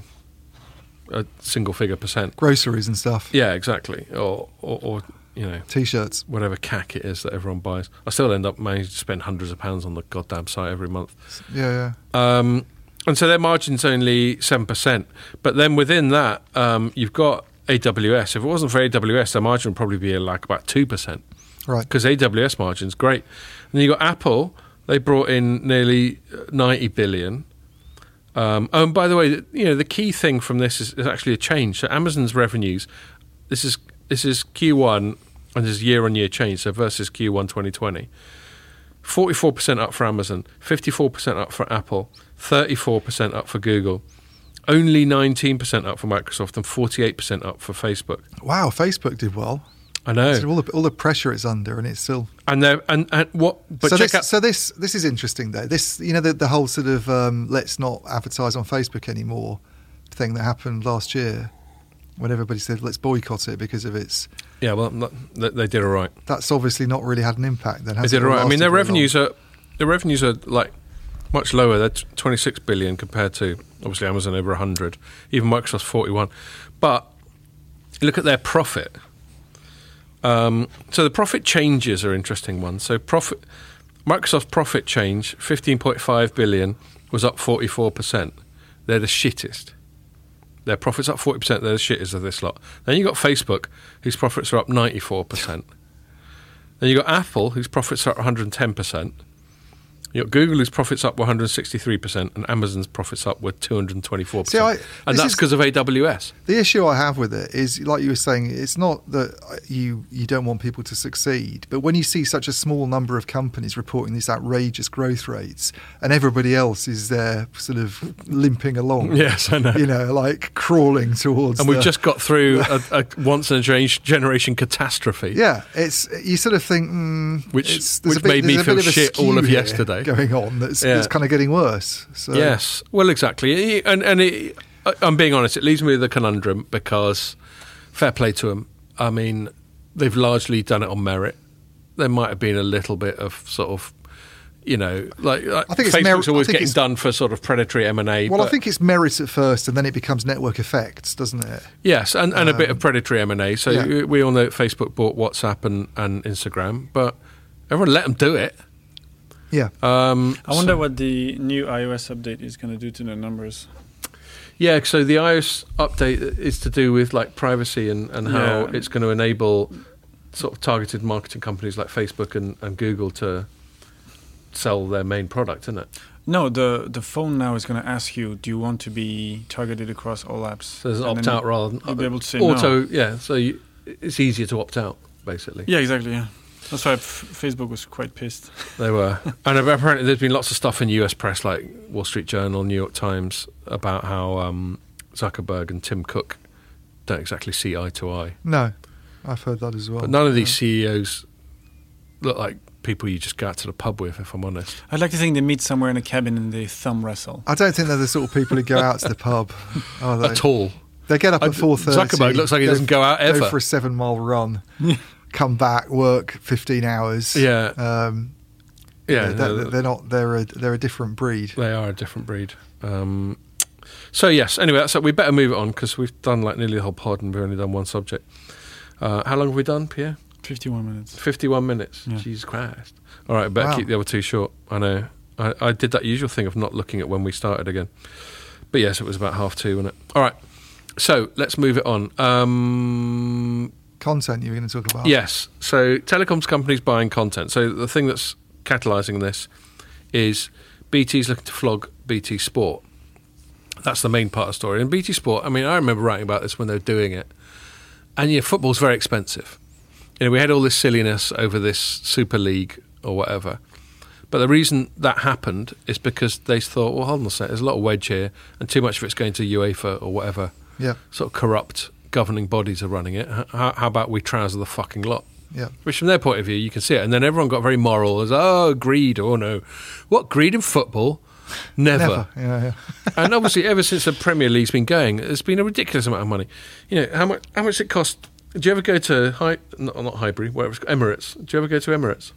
Speaker 1: a single figure percent.
Speaker 2: Groceries and stuff.
Speaker 1: Yeah, exactly. Or or, or you know
Speaker 2: T-shirts.
Speaker 1: whatever cack it is that everyone buys. I still end up managing to spend hundreds of pounds on the goddamn site every month.
Speaker 2: Yeah, yeah.
Speaker 1: Um, and so their margin's only 7%. But then within that, um, you've got AWS. If it wasn't for AWS, their margin would probably be like about 2%.
Speaker 2: Right.
Speaker 1: Because AWS margin's great. And then you've got Apple. They brought in nearly uh, 90 billion. Um, oh, and by the way, you know the key thing from this is, is actually a change. So Amazon's revenues, this is this is Q1 and this is year on year change. So versus Q1 2020, 44% up for Amazon, 54% up for Apple, 34% up for Google, only 19% up for Microsoft, and 48% up for Facebook.
Speaker 2: Wow, Facebook did well.
Speaker 1: I know,
Speaker 2: So all the all the pressure it's under, and it's still.
Speaker 1: and they're and, and what? But
Speaker 2: so this,
Speaker 1: out.
Speaker 2: so this this is interesting though. This you know the the whole sort of um, let's not advertise on Facebook anymore thing that happened last year, when everybody said let's boycott it because of its.
Speaker 1: yeah, well, they, they did all right.
Speaker 2: That's obviously not really had an impact. Then
Speaker 1: They
Speaker 2: has
Speaker 1: did
Speaker 2: it?
Speaker 1: all
Speaker 2: Or.
Speaker 1: I mean, their revenues
Speaker 2: long?
Speaker 1: are their revenues are like much lower. They're 26 billion compared to obviously Amazon over 100, even Microsoft's 41. But look at their profit. Um, so the profit changes are interesting ones. So profit, profit change, 15.5 billion, was up 44%. They're the shittest. Their profits up 40%, they're the shittest of this lot. Then you got Facebook, whose profits are up 94%. then you got Apple, whose profits are up 110%. You got Google, whose profits up 163%, and Amazon's profits up with 224%.
Speaker 2: See, I-
Speaker 1: and that's because of AWS.
Speaker 2: The issue I have with it is, like you were saying, it's not that you you don't want people to succeed, but when you see such a small number of companies reporting these outrageous growth rates, and everybody else is there, sort of limping along,
Speaker 1: Yes, I know.
Speaker 2: you know, like crawling towards,
Speaker 1: And we've
Speaker 2: the-
Speaker 1: just got through a, a once in a generation catastrophe.
Speaker 2: yeah, it's you sort of think mm,
Speaker 1: Which-
Speaker 2: it's,
Speaker 1: which
Speaker 2: a bit,
Speaker 1: made me feel
Speaker 2: bit of a
Speaker 1: shit all of
Speaker 2: here
Speaker 1: yesterday.
Speaker 2: going on. That's,
Speaker 1: Yeah.
Speaker 2: that's kind of getting worse. So
Speaker 1: Yes. Well, exactly. And and it, I'm being honest. It leaves me with a conundrum because fair play to them. I mean, they've largely done it on merit. There might have been a little bit of sort of. You know, like, like
Speaker 2: I think it's
Speaker 1: Facebook's
Speaker 2: merit-
Speaker 1: always
Speaker 2: think
Speaker 1: getting done for sort of predatory M and A.
Speaker 2: Well, I think it's merit at first, and then it becomes network effects, doesn't it?
Speaker 1: yes, and, and a bit of predatory M and A. So
Speaker 2: Um, yeah.
Speaker 1: we all know Facebook bought WhatsApp and, and Instagram, but everyone let them do it.
Speaker 2: Yeah.
Speaker 1: Um,
Speaker 3: I wonder what the new iOS update is going to do to the numbers.
Speaker 1: Yeah, so the iOS update is to do with like privacy and, and how
Speaker 3: Yeah.
Speaker 1: it's going to enable sort of targeted marketing companies like Facebook and, and Google to sell their main product, isn't it?
Speaker 3: No, the the phone now is going to ask you, do you want to be targeted across all apps?
Speaker 1: So there's an opt out rather than
Speaker 3: You'll be able to say
Speaker 1: auto.
Speaker 3: no.
Speaker 1: Yeah, so you, it's easier to opt out basically.
Speaker 3: Yeah, exactly. Yeah, that's why f- Facebook was quite pissed.
Speaker 1: They were, and apparently there's been lots of stuff in US press like Wall Street Journal, New York Times about how um, Zuckerberg and Tim Cook don't exactly see eye to eye.
Speaker 2: No, I've heard that as well.
Speaker 1: But none of these CEOs look like people you just go out to the pub with, if I'm honest.
Speaker 3: I'd like to think they meet somewhere in a cabin and they thumb wrestle.
Speaker 2: I don't think they're the sort of people who go out to the pub. Are they?
Speaker 1: At all.
Speaker 2: They get up
Speaker 1: I-
Speaker 2: at four thirty.
Speaker 1: Zuckerberg looks like he doesn't go out ever.
Speaker 2: Go for a seven mile run, come back, work fifteen hours.
Speaker 1: Yeah.
Speaker 2: um,
Speaker 1: Yeah,
Speaker 2: they're,
Speaker 1: no,
Speaker 2: they're not. They're a they're a different breed.
Speaker 1: they are a different breed. Um, so, yes, anyway, so we better move it on because we've done like nearly the whole pod and we've only done one subject. Uh, how long have we done, Pierre?
Speaker 3: 51 minutes.
Speaker 1: 51 minutes.
Speaker 3: Yeah.
Speaker 1: Jesus Christ. All right, better
Speaker 2: Wow.
Speaker 1: keep the other two short. I know. I, I did that usual thing of not looking at when we started again. But yes, it was about half two, wasn't it? All right. So let's move it on. Um,
Speaker 2: Content you were going to talk about.
Speaker 1: Yes. So telecoms companies buying content. So the thing that's catalysing this is BT's looking to flog BT Sport. That's the main part of the story. And BT Sport, I mean, I remember writing about this when they were doing it. And yeah, football's very expensive. You know, we had all this silliness over this Super League or whatever. But the reason that happened is because they thought, well, hold on a sec, there's a lot of wedge here, and too much of it's going to UEFA or whatever
Speaker 2: Yeah.
Speaker 1: sort of corrupt governing bodies are running it. How, how about we trouser the fucking lot?
Speaker 2: Yeah.
Speaker 1: Which, from their point of view, you can see it. And then everyone got very moral as, oh, greed. Oh, no. What greed in football? Never.
Speaker 2: Never. Yeah. yeah.
Speaker 1: and obviously, ever since the Premier League's been going, there's been a ridiculous amount of money. You know, how much, how much it cost? Do you ever go to, Hi, not, not Highbury, where it's called, Emirates? Do you ever go to Emirates?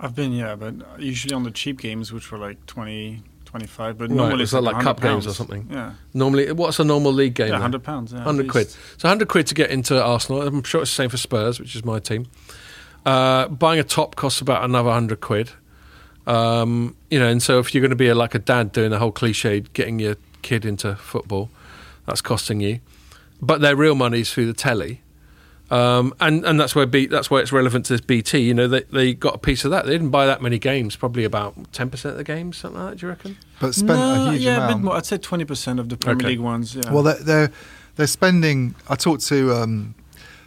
Speaker 3: I've been, yeah, but usually on the cheap games, which were like 20, 25. But normally
Speaker 1: is
Speaker 3: it's
Speaker 1: like
Speaker 3: 100
Speaker 1: cup games or something?
Speaker 3: Yeah.
Speaker 1: Normally, what's a normal league game?
Speaker 3: Yeah, 100 pounds. Yeah,
Speaker 1: 100 quid. So 100 quid to get into Arsenal. I'm sure it's the same for Spurs, which is my team. Uh, buying a top costs about another 100 quid. Um, you know, and so if you're going to be a, like a dad doing the whole cliche, getting your kid into football, that's costing you. But their real money is through the telly. Um, and, and that's where B, that's why it's relevant to this BT. You know, they, they got a piece of that. They didn't buy that many games, probably about 10% of the games, something like that, do you reckon?
Speaker 2: But spent
Speaker 3: No,
Speaker 2: a huge
Speaker 3: yeah, a bit
Speaker 2: amount.
Speaker 3: more. I'd say 20% of the Premier
Speaker 1: Okay.
Speaker 3: League ones. Yeah.
Speaker 2: Well, they're, they're they're spending. I talked to um,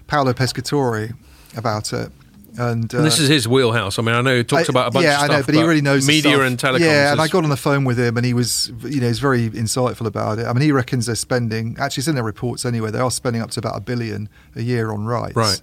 Speaker 2: Paolo Pescatori about it, and, uh,
Speaker 1: And this is his wheelhouse. I mean, I know he talks
Speaker 2: I-
Speaker 1: about a bunch
Speaker 2: yeah,
Speaker 1: of stuff.
Speaker 2: I know, but he really knows the
Speaker 1: media and telecoms.
Speaker 2: Yeah, and I got on the phone with him, and he was, you know, he's very insightful about it. I mean, he reckons they're spending. Actually, it's in their reports anyway. They are spending up to about a billion a year on rights.
Speaker 1: Right.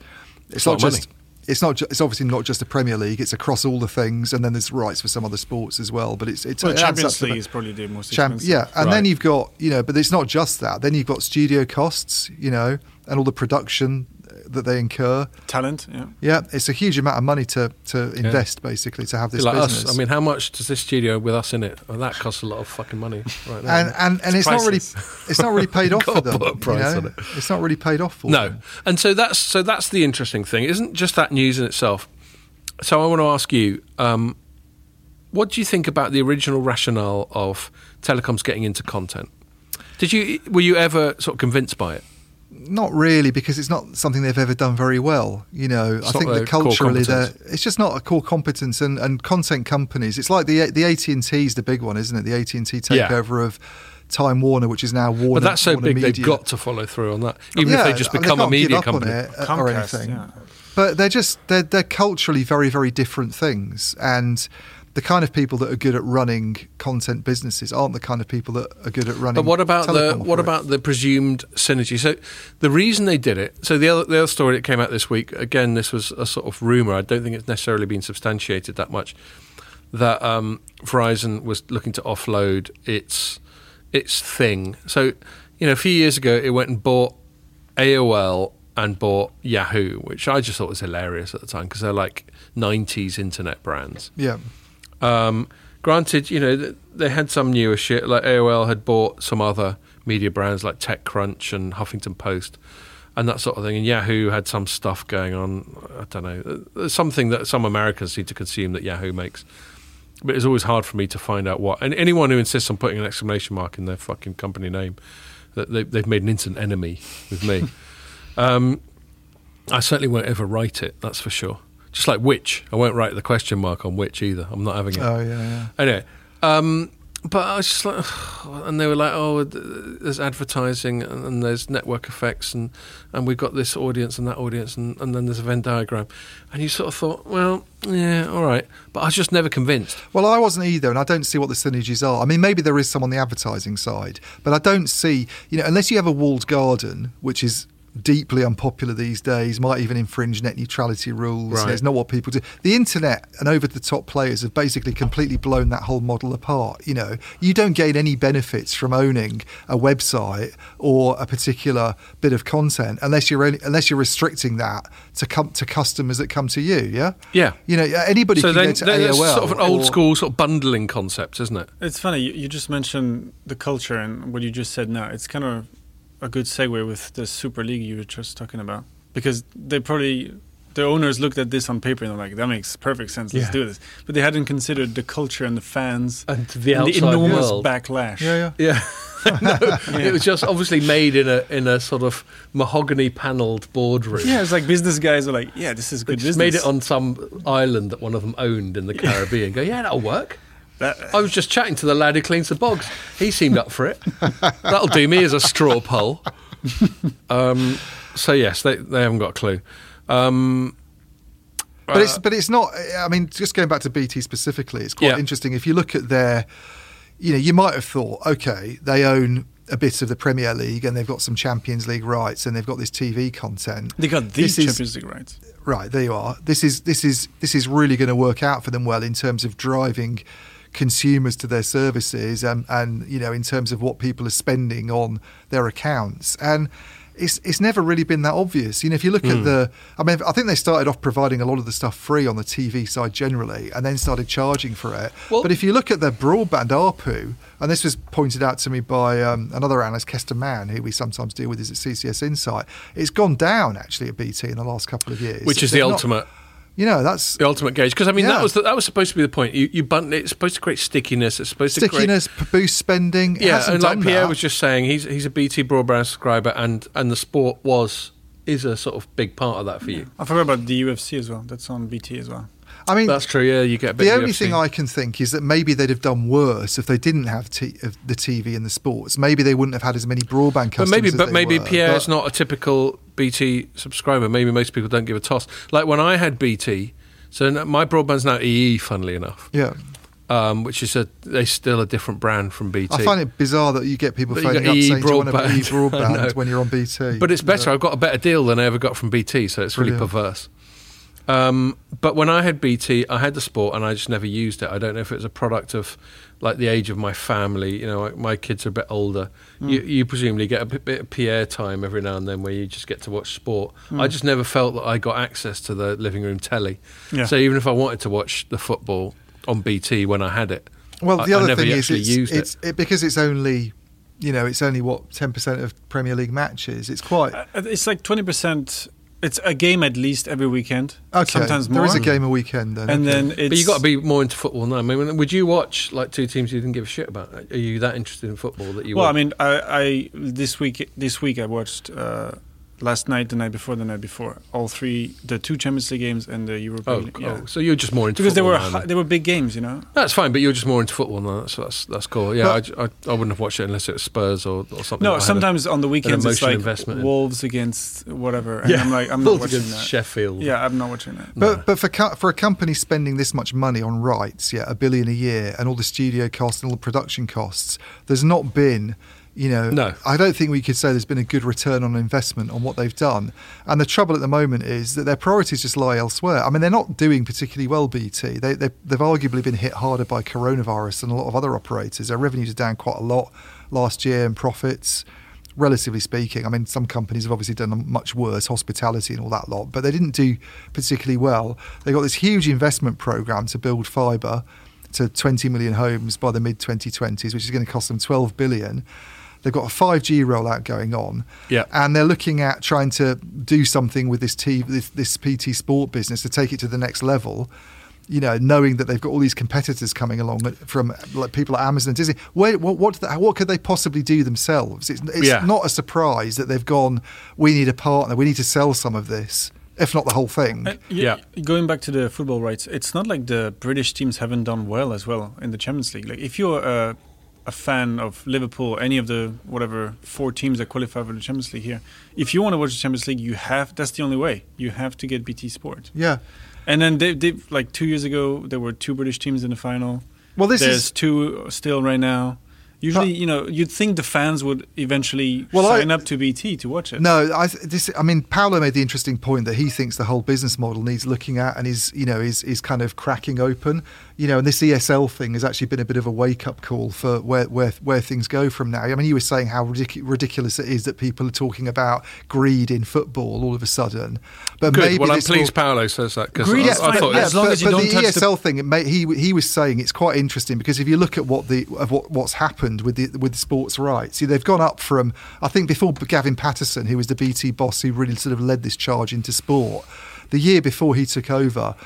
Speaker 2: It's
Speaker 1: a
Speaker 2: not
Speaker 1: lot of
Speaker 2: just. It's not. Ju- it's obviously not just the Premier League. It's across all the things, and then there's rights for some other sports as well. But it's it's
Speaker 3: well,
Speaker 2: it
Speaker 3: Champions League is probably the most
Speaker 2: Champ-
Speaker 3: expensive.
Speaker 2: yeah, and then you've got you know, but it's not just that. Then you've got studio costs, you know, and all the production that they incur.
Speaker 3: Talent, yeah.
Speaker 2: Yeah, it's a huge amount of money to to invest basically to have this
Speaker 1: like
Speaker 2: business.
Speaker 1: us. I mean, how much does this studio with us in it? Well, that costs a lot of fucking money right now.
Speaker 2: and and, and it's, not really it's not really paid off for
Speaker 1: Gotta
Speaker 2: them.
Speaker 1: put a
Speaker 2: you
Speaker 1: price
Speaker 2: know?
Speaker 1: on it.
Speaker 2: It's not really paid off for
Speaker 1: No,
Speaker 2: them.
Speaker 1: and so that's so that's the interesting thing. It isn't just that news in itself. So I want to ask you, um, what do you think about the original rationale of telecoms getting into content? Did you were you ever sort of convinced by it?
Speaker 2: Not really, because it's not something they've ever done very well. You know,
Speaker 1: It's
Speaker 2: I think
Speaker 1: their
Speaker 2: that
Speaker 1: core
Speaker 2: culturally, they're,
Speaker 1: competence.
Speaker 2: it's just not a core competence. And, and content companies, it's like the the AT and T is the big one, isn't it? The AT and T
Speaker 1: Yeah.
Speaker 2: takeover of Time Warner, which is now Warner.
Speaker 1: But that's so
Speaker 2: Warner
Speaker 1: big
Speaker 2: Media.
Speaker 1: they've got to follow through on that, even
Speaker 2: Yeah,
Speaker 1: if they just
Speaker 2: and
Speaker 1: become a
Speaker 2: can't
Speaker 1: media
Speaker 2: up on
Speaker 1: company.
Speaker 2: it, uh, or
Speaker 3: Comcast,
Speaker 2: anything.
Speaker 3: yeah.
Speaker 2: But they're just they're they're culturally very very different things, and the kind of people that are good at running content businesses aren't the kind of people that are good at running.
Speaker 1: But what about the what about the presumed synergy? So the reason they did it. So the other the other story that came out this week. Again, this was a sort of rumor. I don't think it's necessarily been substantiated that much. That um, Verizon was looking to offload its its thing. So you know, a few years ago, it went and bought AOL and bought Yahoo, which I just thought was hilarious at the time because they're like '90s internet brands.
Speaker 2: Yeah,
Speaker 1: Um, granted, you know they had some newer shit. Like AOL had bought some other media brands like TechCrunch and Huffington Post and that sort of thing. And Yahoo had some stuff going on. I don't know. There's something that some Americans need to consume that Yahoo makes. But it's always hard for me to find out what. And anyone who insists on putting an exclamation mark in their fucking company name, that they, they've made an instant enemy with me. um, I certainly won't ever write it. That's for sure. Just like which, I won't write the question mark on which either. I'm not having it.
Speaker 2: oh yeah, yeah.
Speaker 1: Anyway, um, but I was just like, and they were like, oh, there's advertising and, there's network effects and, and we've got this audience and that audience and, and then there's a Venn diagram. And you sort of thought, well, yeah, all right. But I was just never convinced.
Speaker 2: Well, I wasn't either, and I don't see what the synergies are. I mean, maybe there is some on the advertising side, but I don't see, you know, unless you have a walled garden, which is deeply unpopular these days, might even infringe net neutrality rules.
Speaker 1: Right.
Speaker 2: It's not what people do. The internet and over the top players have basically completely blown that whole model apart. You know, you don't gain any benefits from owning a website or a particular bit of content unless you're only, unless you're restricting that to come to customers that come to you. Yeah.
Speaker 1: Yeah.
Speaker 2: You know, anybody
Speaker 1: so
Speaker 2: can
Speaker 1: then,
Speaker 2: go to
Speaker 1: then it's
Speaker 2: AOL.
Speaker 1: sort of an old
Speaker 2: or-
Speaker 1: school sort of bundling concept, isn't it?
Speaker 3: It's funny. You, you just mentioned the culture and what you just said now. It's kind of a good segue with the Super League you were just talking about because they probably the owners looked at this on paper and they're like, "That makes perfect sense. Let's
Speaker 1: Yeah.
Speaker 3: do this." But they hadn't considered the culture and the fans
Speaker 1: And the
Speaker 3: and the enormous
Speaker 1: world.
Speaker 3: backlash.
Speaker 2: Yeah, yeah.
Speaker 1: Yeah. no, It was just obviously made in a in a sort of mahogany panelled boardroom.
Speaker 3: Yeah, it's like business guys are like, "Yeah, this is
Speaker 1: They
Speaker 3: good
Speaker 1: just
Speaker 3: business."
Speaker 1: made it on some island that one of them owned in the Caribbean. Go, yeah, that'll work.
Speaker 3: That,
Speaker 1: I was just chatting to the lad who cleans the bogs. He seemed up for it. That'll do me as a straw poll. Um, so yes, they they haven't got a clue. Um,
Speaker 2: But
Speaker 1: uh,
Speaker 2: it's but it's not. I mean, just going back to BT specifically, it's quite
Speaker 1: Yeah.
Speaker 2: interesting. If you look at their, you know, you might have thought, okay, they own a bit of the Premier League and they've got some Champions League rights and they've got this TV content.
Speaker 3: they got the
Speaker 2: This is-
Speaker 3: Champions League rights.
Speaker 2: Right, there you are. This is this is this is really going to work out for them well in terms of driving consumers to their services and and you know in terms of what people are spending on their accounts and it's it's never really been that obvious. You know, if you look
Speaker 1: Hmm.
Speaker 2: at the, I mean, I think they started off providing a lot of the stuff free on the TV side generally, and then started charging for it.
Speaker 1: Well-
Speaker 2: but if you look at their broadband ARPU, and this was pointed out to me by um, another analyst, Kester Mann, who we sometimes deal with, is at CCS Insight, it's gone down actually at BT in the last couple of years.
Speaker 1: which is the
Speaker 2: They're not-
Speaker 1: ultimate
Speaker 2: you know, that's
Speaker 1: the ultimate gauge. Because I mean, that was the, that was supposed to be the point. You you button it's supposed to create stickiness. It's supposed to create
Speaker 2: stickiness, boost spending. It
Speaker 1: Yeah, and like Pierre
Speaker 2: that.
Speaker 1: was just saying, he's he's a BT broadband subscriber, and and the sport was is a sort of big part of that for you.
Speaker 3: I forgot about the UFC as well. That's on BT as well.
Speaker 2: I mean,
Speaker 1: That's true. Yeah, you get a bit.
Speaker 2: the only
Speaker 1: UFC.
Speaker 2: thing I can think is that maybe they'd have done worse if they didn't have t- of the TV and the sports. Maybe they wouldn't have had as many broadband
Speaker 1: But
Speaker 2: customers.
Speaker 1: maybe,
Speaker 2: as
Speaker 1: but
Speaker 2: they
Speaker 1: maybe
Speaker 2: were,
Speaker 1: Pierre's
Speaker 2: but-
Speaker 1: not a typical BT subscriber. Maybe most people don't give a toss. Like when I had BT, so my broadband's now EE, funnily enough,
Speaker 2: Yeah,
Speaker 1: um, which is a they still a different brand from BT.
Speaker 2: I find it bizarre that you get people
Speaker 1: you
Speaker 2: phoning up
Speaker 1: EE
Speaker 2: saying, "Do you want to be
Speaker 1: broadband."
Speaker 2: Broadband when you're on BT?"
Speaker 1: But it's better. I've got a better deal than I ever got from BT, so it's really
Speaker 2: Brilliant.
Speaker 1: perverse. Um, but when I had BT, I had the sport, and I just never used it. I don't know if it was a product of like the age of my family. You know, my kids are a bit older.
Speaker 3: Mm.
Speaker 1: You, you presumably get a bit, bit of Pierre time every now and then where you just get to watch sport.
Speaker 3: Mm.
Speaker 1: I just never felt that I got access to the living room telly.
Speaker 3: Yeah.
Speaker 1: So even if I wanted to watch the football on BT when I had it,
Speaker 2: Well,
Speaker 1: I-
Speaker 2: the
Speaker 1: I
Speaker 2: other
Speaker 1: never
Speaker 2: thing is,
Speaker 1: actually
Speaker 2: it's,
Speaker 1: used
Speaker 2: it's it, because it's only, you know, it's only what ten percent of Premier League matches. It's quite
Speaker 3: Uh, It's like twenty percent. It's a game at least every weekend.
Speaker 2: okay.
Speaker 3: Sometimes more.
Speaker 2: There is a game a weekend, then,
Speaker 3: and
Speaker 2: okay.
Speaker 3: then it's.
Speaker 1: But you got to be more into football now. I mean, would you watch like two teams you didn't give a shit about? Are you that interested in football that you?
Speaker 3: Well, I mean, I, I this week this week I watched uh, last night, the night before, the night before, all three, the two Champions League games and the Europa
Speaker 1: oh,
Speaker 3: League.
Speaker 1: oh, so you're just more into
Speaker 3: Because they
Speaker 1: football
Speaker 3: were
Speaker 1: now,
Speaker 3: hi- they were big games, you know.
Speaker 1: That's fine, but you're just more into football now. That's that's, that's cool. Yeah, I, I, I wouldn't have watched it unless it was Spurs or, or something.
Speaker 3: No,
Speaker 1: had a-
Speaker 3: sometimes on the weekends it's
Speaker 1: emotional
Speaker 3: like
Speaker 1: investment in.
Speaker 3: Wolves against whatever, and
Speaker 1: yeah,
Speaker 3: I'm like, I'm not
Speaker 1: Wolves
Speaker 3: watching
Speaker 1: against
Speaker 3: that.
Speaker 1: Sheffield.
Speaker 3: Yeah, I'm not watching that.
Speaker 2: But
Speaker 1: No.
Speaker 2: but for co- for a company spending this much money on rights, yeah, a billion a year, and all the studio costs and all the production costs, there's not been, you know,
Speaker 1: No.
Speaker 2: I don't think we could say there's been a good return on investment on what they've done. And the trouble at the moment is that their priorities just lie elsewhere. I mean, they're not doing particularly well. BT, they, they they've arguably been hit harder by coronavirus than a lot of other operators. Their revenues are down quite a lot last year, and profits relatively speaking. I mean, some companies have obviously done much worse, hospitality and all that lot, but they didn't do particularly well. They got this huge investment program to build fibre to 20 million homes by the mid 2020s, which is going to cost them 12 billion. They've got a 5G rollout going on,
Speaker 1: Yeah.
Speaker 2: and they're looking at trying to do something with this T, this, this BT Sport business to take it to the next level. You know, knowing that they've got all these competitors coming along from like people at Amazon and Disney, where, what what, do they- what could they possibly do themselves? It's, it's
Speaker 1: Yeah.
Speaker 2: not a surprise that they've gone. We need a partner. We need to sell some of this, if not the whole thing.
Speaker 3: Uh, y-
Speaker 1: Yeah.
Speaker 3: Going back to the football rights, it's not like the British teams haven't done well as well in the Champions League. Like if you're a, a fan of Liverpool, any of the whatever four teams that qualify for the Champions League here, if you want to watch the Champions League, you have that's the only way. You have to get BT Sport.
Speaker 2: yeah.
Speaker 3: And then they, they like two years ago, there were two British teams in the final.
Speaker 2: Well, this
Speaker 3: There's
Speaker 2: is
Speaker 3: two still right now. Usually, you know, you'd think the fans would eventually
Speaker 2: Well, I-
Speaker 3: sign up to BT to watch it.
Speaker 2: No, I this. I mean, Paolo made the interesting point that he thinks the whole business model needs looking at, and is you know is is kind of cracking open. You know, and this ESL thing has actually been a bit of a wake up call for where where where things go from now. I mean, you were saying how ridic- ridiculous it is that people are talking about greed in football all of a sudden, but
Speaker 1: Good.
Speaker 2: maybe
Speaker 1: well, I'm
Speaker 2: this will-
Speaker 1: pleased Paolo says that because
Speaker 3: Greed
Speaker 1: I,
Speaker 3: is
Speaker 1: I
Speaker 3: fine,
Speaker 1: thought
Speaker 3: yeah,
Speaker 1: it
Speaker 3: as long
Speaker 2: but,
Speaker 3: as you
Speaker 2: but
Speaker 3: don't
Speaker 2: the
Speaker 3: touch the-
Speaker 2: ESL thing, it may, he he was saying it's quite interesting because if you look at what the of what, what's happened with the with the sports rights, see, they've gone up from I think before Gavin Patterson, who was the BT boss who really sort of led this charge into sport, the year before he took over.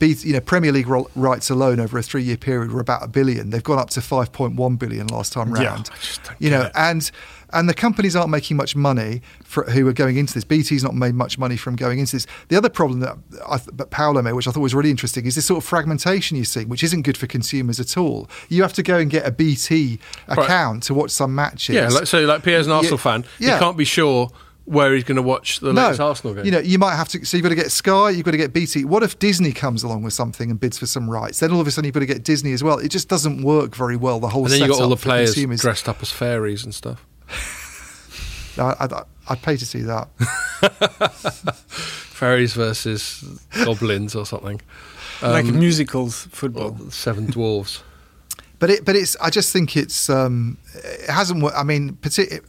Speaker 2: You know, Premier League rights alone over a three-year period were about a billion. They've gone up to 5.1 billion last time
Speaker 3: Yeah,
Speaker 2: round.
Speaker 1: I just don't
Speaker 2: you know,
Speaker 1: it.
Speaker 2: and and the companies aren't making much money for who are going into this. BT's not made much money from going into this. The other problem that I th- but Paolo made, which I thought was really interesting, is this sort of fragmentation you see, which isn't good for consumers at all. You have to go and get a BT
Speaker 1: Right.
Speaker 2: account to watch some matches.
Speaker 1: Yeah, like, so like Pierre's an Arsenal fan.
Speaker 2: yeah.
Speaker 1: He can't be sure where he's going to watch the latest Arsenal game.
Speaker 2: You know, you might have to. So you've got to get Sky, you've got to get BT. What if Disney comes along with something and bids for some rights? Then all of a sudden you've got to get Disney as well. It just doesn't work very well. The whole
Speaker 1: and then you got all the
Speaker 2: setup for
Speaker 1: players
Speaker 2: consumers.
Speaker 1: dressed up as fairies and stuff.
Speaker 2: I, I, I'd pay to see that.
Speaker 1: Fairies versus goblins or something.
Speaker 3: like
Speaker 1: Um,
Speaker 3: musicals, football.
Speaker 1: Seven Dwarves.
Speaker 2: But it, but it's. I just think it's. Um, it hasn't. wo- I mean, partic-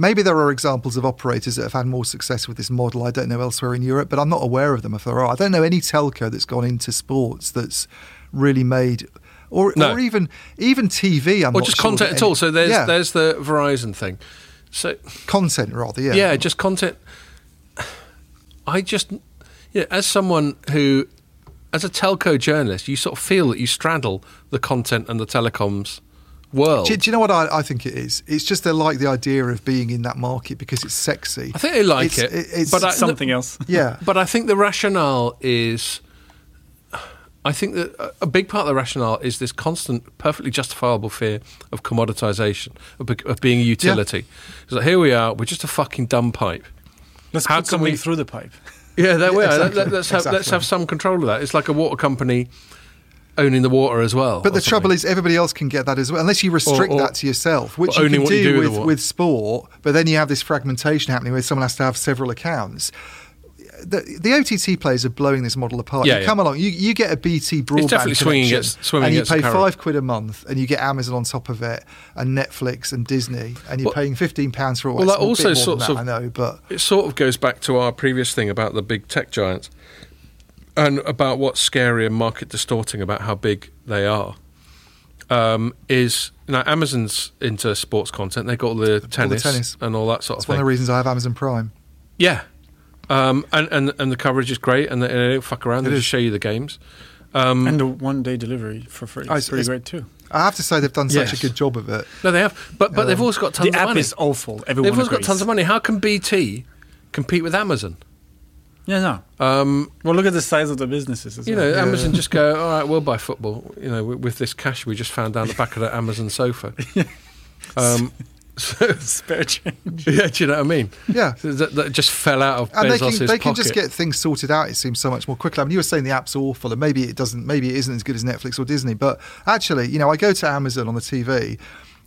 Speaker 2: maybe there are examples of operators that have had more success with this model. I don't know elsewhere in Europe, but I'm not aware of them. If there are, I don't know any telco that's gone into sports that's really made, or
Speaker 1: No.
Speaker 2: or even even TV. I'm
Speaker 1: or
Speaker 2: not
Speaker 1: just
Speaker 2: sure
Speaker 1: content at all. So there's
Speaker 2: yeah,
Speaker 1: there's the Verizon thing. So
Speaker 2: content rather. Yeah,
Speaker 1: yeah, just content. I just, yeah, as someone who, as a telco journalist, you sort of feel that you straddle the content and the telecoms world.
Speaker 2: Do, do you know what I, I think it is? It's just they like the idea of being in that market because it's sexy.
Speaker 1: I think they like
Speaker 2: It's-
Speaker 1: it,
Speaker 2: it's
Speaker 1: but I,
Speaker 3: Something else.
Speaker 2: yeah.
Speaker 1: But I think the rationale is. I think that a- a big part of the rationale is this constant, perfectly justifiable fear of commoditization, of, be- of being a utility. It's like, here we are, we're just a fucking dumb pipe.
Speaker 3: Let's
Speaker 1: How
Speaker 3: put
Speaker 1: can
Speaker 3: something
Speaker 1: we-
Speaker 3: through the pipe.
Speaker 1: Yeah, there we are.
Speaker 2: Exactly,
Speaker 1: Let, us have, let's
Speaker 2: exactly.
Speaker 1: have some control of that. It's like a water company owning the water as well.
Speaker 2: But the trouble is, everybody else can get that as well, unless you restrict
Speaker 1: or-
Speaker 2: that to yourself, which you
Speaker 1: only
Speaker 2: can
Speaker 1: what
Speaker 2: do,
Speaker 1: you do with
Speaker 2: with,
Speaker 1: the wa-
Speaker 2: with sport. But then you have this fragmentation happening where someone has to have several accounts. the, the OTT players are blowing this model apart.
Speaker 1: Yeah,
Speaker 2: you
Speaker 1: yeah.
Speaker 2: come along, you, you get a BT broadband
Speaker 1: definitely swinging
Speaker 2: connection, and you pay five quid a month, and you get Amazon on top of it, and Netflix and Disney, and you're
Speaker 1: Well-
Speaker 2: paying fifteen pounds for all.
Speaker 1: well, that also
Speaker 2: sort that,
Speaker 1: of-
Speaker 2: I know, but
Speaker 1: it sort of goes back to our previous thing about the big tech giants and about what's scary and market distorting about how big they are. Um, is now Amazon's into sports content. They got all the tennis,
Speaker 2: tennis.
Speaker 1: and all that sort
Speaker 2: it's
Speaker 1: of thing.
Speaker 2: one of the reasons I have Amazon Prime.
Speaker 1: yeah, um, and, and and the coverage is great, and they, and they don't fuck around.
Speaker 2: It
Speaker 1: They
Speaker 2: is.
Speaker 1: just show you the games. Um,
Speaker 3: and the one day delivery for free.
Speaker 2: Oh,
Speaker 3: It's
Speaker 2: it's-
Speaker 3: pretty
Speaker 2: it's-
Speaker 3: great too.
Speaker 2: I have to say they've done such a good job of it.
Speaker 1: no, they have, but but they've
Speaker 2: Um,
Speaker 1: also got tons
Speaker 3: The
Speaker 1: of
Speaker 3: app
Speaker 1: money.
Speaker 3: is awful.
Speaker 1: they've
Speaker 3: Everyone
Speaker 1: also got tons of money. How can BT compete with Amazon?
Speaker 3: Yeah, no.
Speaker 1: Um,
Speaker 3: Well, look at the size of the businesses as
Speaker 1: You
Speaker 3: well.
Speaker 1: know,
Speaker 2: Yeah.
Speaker 1: Amazon just go, all right, we'll buy football. You know, with, with this cash we just found down the back of the Amazon sofa. Um, so,
Speaker 3: spare change.
Speaker 1: yeah, do you know what I mean?
Speaker 2: Yeah.
Speaker 1: So That, that just fell out of
Speaker 2: And they can they can
Speaker 1: pocket.
Speaker 2: just get things sorted out. It seems so much more quickly. I mean, you were saying the app's awful, and maybe it doesn't. Maybe it isn't as good as Netflix or Disney. But actually, you know, I go to Amazon on the TV.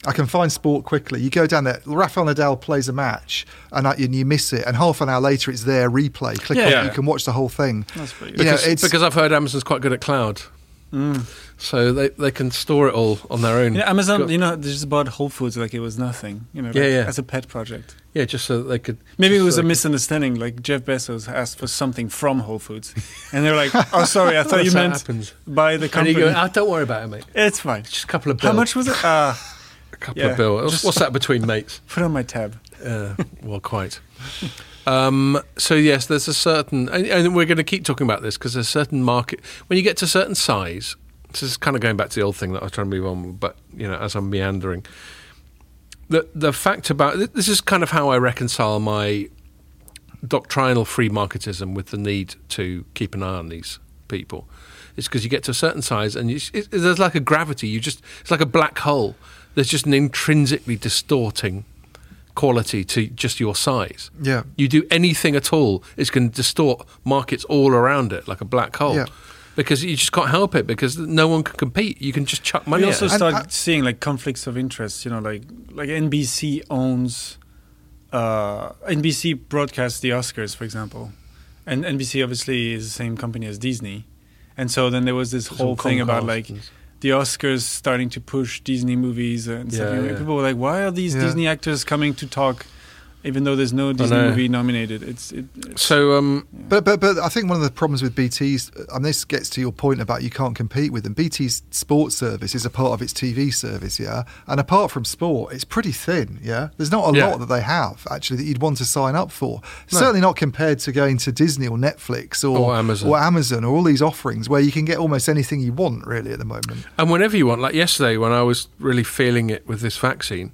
Speaker 2: I can find sport quickly. You go down there. Rafael Nadal plays a match, and, I, and you miss it. And half an hour later, it's there replay. Click
Speaker 3: Yeah.
Speaker 2: on
Speaker 1: Yeah.
Speaker 2: You can watch the whole thing.
Speaker 3: That's pretty
Speaker 2: You know,
Speaker 1: because,
Speaker 2: it's
Speaker 1: because I've heard Amazon's quite good at cloud. So they, they can store it all on their own.
Speaker 3: Yeah, Amazon,
Speaker 1: Got-
Speaker 3: you know, they just bought Whole Foods like it was nothing. You know, like,
Speaker 1: Yeah, yeah.
Speaker 3: as a pet project.
Speaker 1: yeah, just so that they could.
Speaker 3: Maybe it was
Speaker 1: so
Speaker 3: a misunderstanding. Like Jeff Bezos asked for something from Whole Foods, and they were like, "Oh, sorry, I thought you
Speaker 1: That's how it
Speaker 3: meant
Speaker 1: happens.
Speaker 3: buy the
Speaker 1: And
Speaker 3: company."
Speaker 1: you go, oh, don't worry about it, mate.
Speaker 3: it's fine.
Speaker 1: Just a couple of bills.
Speaker 3: How much was it? Uh,
Speaker 1: A couple
Speaker 3: Yeah,
Speaker 1: of bills. What's that between mates?
Speaker 3: put on my tab.
Speaker 1: Uh, well, quite. Um, so yes, there's a certain, and, and we're going to keep talking about this because there's a certain market when you get to a certain size. This is kind of going back to the old thing that I was trying to move on, but you know, as I'm meandering, the the fact about this is kind of how I reconcile my doctrinal free marketism with the need to keep an eye on these people. It's because you get to a certain size and you, it, there's like a gravity. You just it's like a black hole. There's just an intrinsically distorting quality to just your size.
Speaker 2: Yeah.
Speaker 1: You do anything at all, it's going to distort markets all around it like a black hole.
Speaker 2: Yeah.
Speaker 1: Because you just can't help it because no one can compete. You can just chuck money
Speaker 3: we
Speaker 1: at
Speaker 3: also.
Speaker 2: And
Speaker 3: start
Speaker 2: I-
Speaker 3: seeing like conflicts of interest. You know, like like NBC owns uh, NBC broadcasts the Oscars, for example, and NBC obviously is the same company as Disney, and so then there was this
Speaker 1: It's
Speaker 3: whole thing about like
Speaker 1: and-
Speaker 3: the Oscars starting to push Disney movies and stuff.
Speaker 1: Yeah,
Speaker 3: And
Speaker 1: yeah.
Speaker 3: People were like, "Why are these. Disney actors coming to talk?" Even though there's no Disney movie nominated, it's, it, it's
Speaker 1: So um,
Speaker 2: But but but I think one of the problems with BT's, and this gets to your point about you can't compete with them. BT's sports service is a part of its TV service, yeah. And apart from sport, it's pretty thin, yeah. There's not a
Speaker 1: Yeah.
Speaker 2: lot that they have actually that you'd want to sign up for.
Speaker 1: No.
Speaker 2: Certainly not compared to going to Disney or Netflix or,
Speaker 1: Or Amazon.
Speaker 2: or Amazon or all these offerings where you can get almost anything you want really at the moment.
Speaker 1: And whenever you want, like yesterday when I was really feeling it with this vaccine,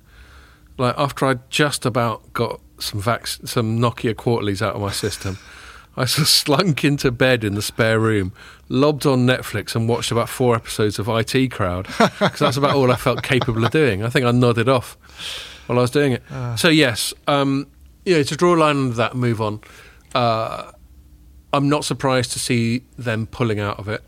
Speaker 1: like after I'd just about got some vac- some Nokia quarterlies out of my system, I sort of slunk into bed in the spare room, lobbed on Netflix and watched about four episodes of IT Crowd because that's about all I felt capable of doing. I think I nodded off while I was doing it. so yes, um, yeah, to draw a line under that and move on. Uh, I'm not surprised to see them pulling out of it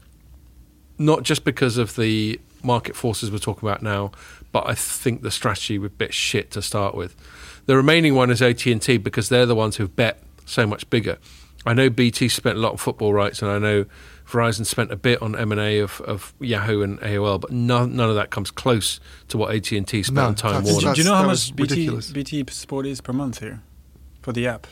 Speaker 1: not just because of the market forces we're talking about now, but I think the strategy was a bit shit to start with. The remaining one is AT and T because they're the ones who've bet so much bigger. I know BT spent a lot on football rights, and I know Verizon spent a bit on M and A of, of Yahoo and AOL, but none, none of that comes close to what AT and T spent
Speaker 2: No,
Speaker 1: on Time
Speaker 2: that's-
Speaker 1: Warner.
Speaker 3: Do you know how much BT. BT Sport is per month here for the app?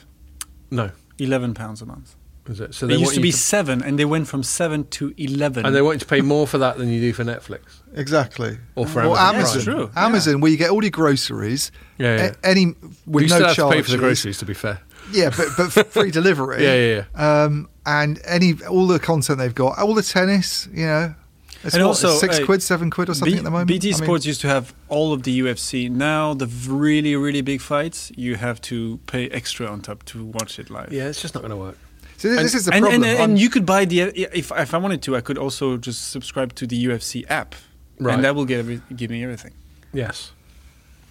Speaker 1: No,
Speaker 3: Eleven pounds a month.
Speaker 1: is it? So
Speaker 3: They, used to
Speaker 1: you
Speaker 3: be seven, and they went from seven to eleven.
Speaker 1: and they want you to pay more for that than you do for Netflix.
Speaker 2: Exactly.
Speaker 1: Or for
Speaker 2: Or
Speaker 1: Amazon
Speaker 2: Amazon.
Speaker 3: Prime. True,
Speaker 2: Amazon, where you get all your groceries,
Speaker 1: Yeah, yeah.
Speaker 2: a- any with
Speaker 1: you
Speaker 2: no
Speaker 1: still have
Speaker 2: charges.
Speaker 1: to pay for the groceries, to be fair.
Speaker 2: Yeah, but but free delivery.
Speaker 1: Yeah, yeah, yeah.
Speaker 2: Um, and any all the content they've got, all the tennis, you know, it's
Speaker 3: And
Speaker 2: what,
Speaker 3: also,
Speaker 2: six
Speaker 3: uh,
Speaker 2: quid, seven quid or something
Speaker 3: B-
Speaker 2: at the moment.
Speaker 3: BT
Speaker 2: I mean,
Speaker 3: Sports used to have all of the UFC. Now the really, really big fights, you have to pay extra on top to watch it live.
Speaker 1: Yeah, it's just not going to work.
Speaker 2: so this, this is the
Speaker 3: and,
Speaker 2: problem.
Speaker 3: and,
Speaker 2: I'm-
Speaker 3: and you could buy the if if I wanted to, I could also just subscribe to the UFC app,
Speaker 1: Right.
Speaker 3: and that will get every, give me everything.
Speaker 1: Yes.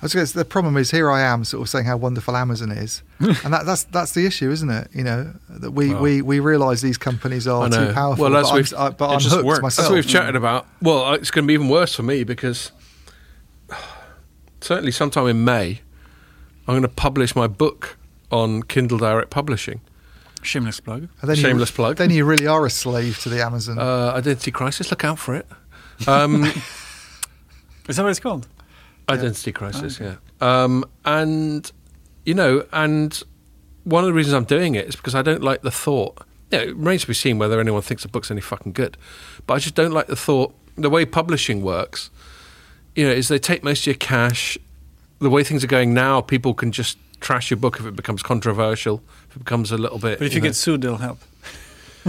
Speaker 2: I was gonna say, the problem is here I am sort of saying how wonderful Amazon is, and that, that's that's the issue, isn't it? You know that we
Speaker 1: Well.
Speaker 2: we, we realise these companies are too powerful.
Speaker 1: Well, that's
Speaker 2: but
Speaker 1: we've-
Speaker 2: I'm, I, uh, but
Speaker 3: it
Speaker 2: I'm
Speaker 3: just
Speaker 2: hooked
Speaker 3: works.
Speaker 2: myself.
Speaker 1: That's what we've mm. chatted about. Well, uh, it's going to be even worse for me because certainly sometime in May, I'm going to publish my book on Kindle Direct Publishing.
Speaker 3: Shameless plug.
Speaker 2: Then
Speaker 1: Shameless
Speaker 2: you,
Speaker 1: plug.
Speaker 2: Then you really are a slave to the Amazon.
Speaker 1: Uh, Identity Crisis. Look out for it. Um,
Speaker 3: Is that what it's called?
Speaker 1: Identity Crisis. Yeah. Um, and you know, and one of the reasons I'm doing it is because I don't like the thought. Yeah, it remains to be seen whether anyone thinks the book's any fucking good, but I just don't like the thought. The way publishing works, you know, is they take most of your cash. The way things are going now, people can just trash your book if it becomes controversial, if it becomes a little bit.
Speaker 3: But if you,
Speaker 1: know-
Speaker 3: get sued, they'll help.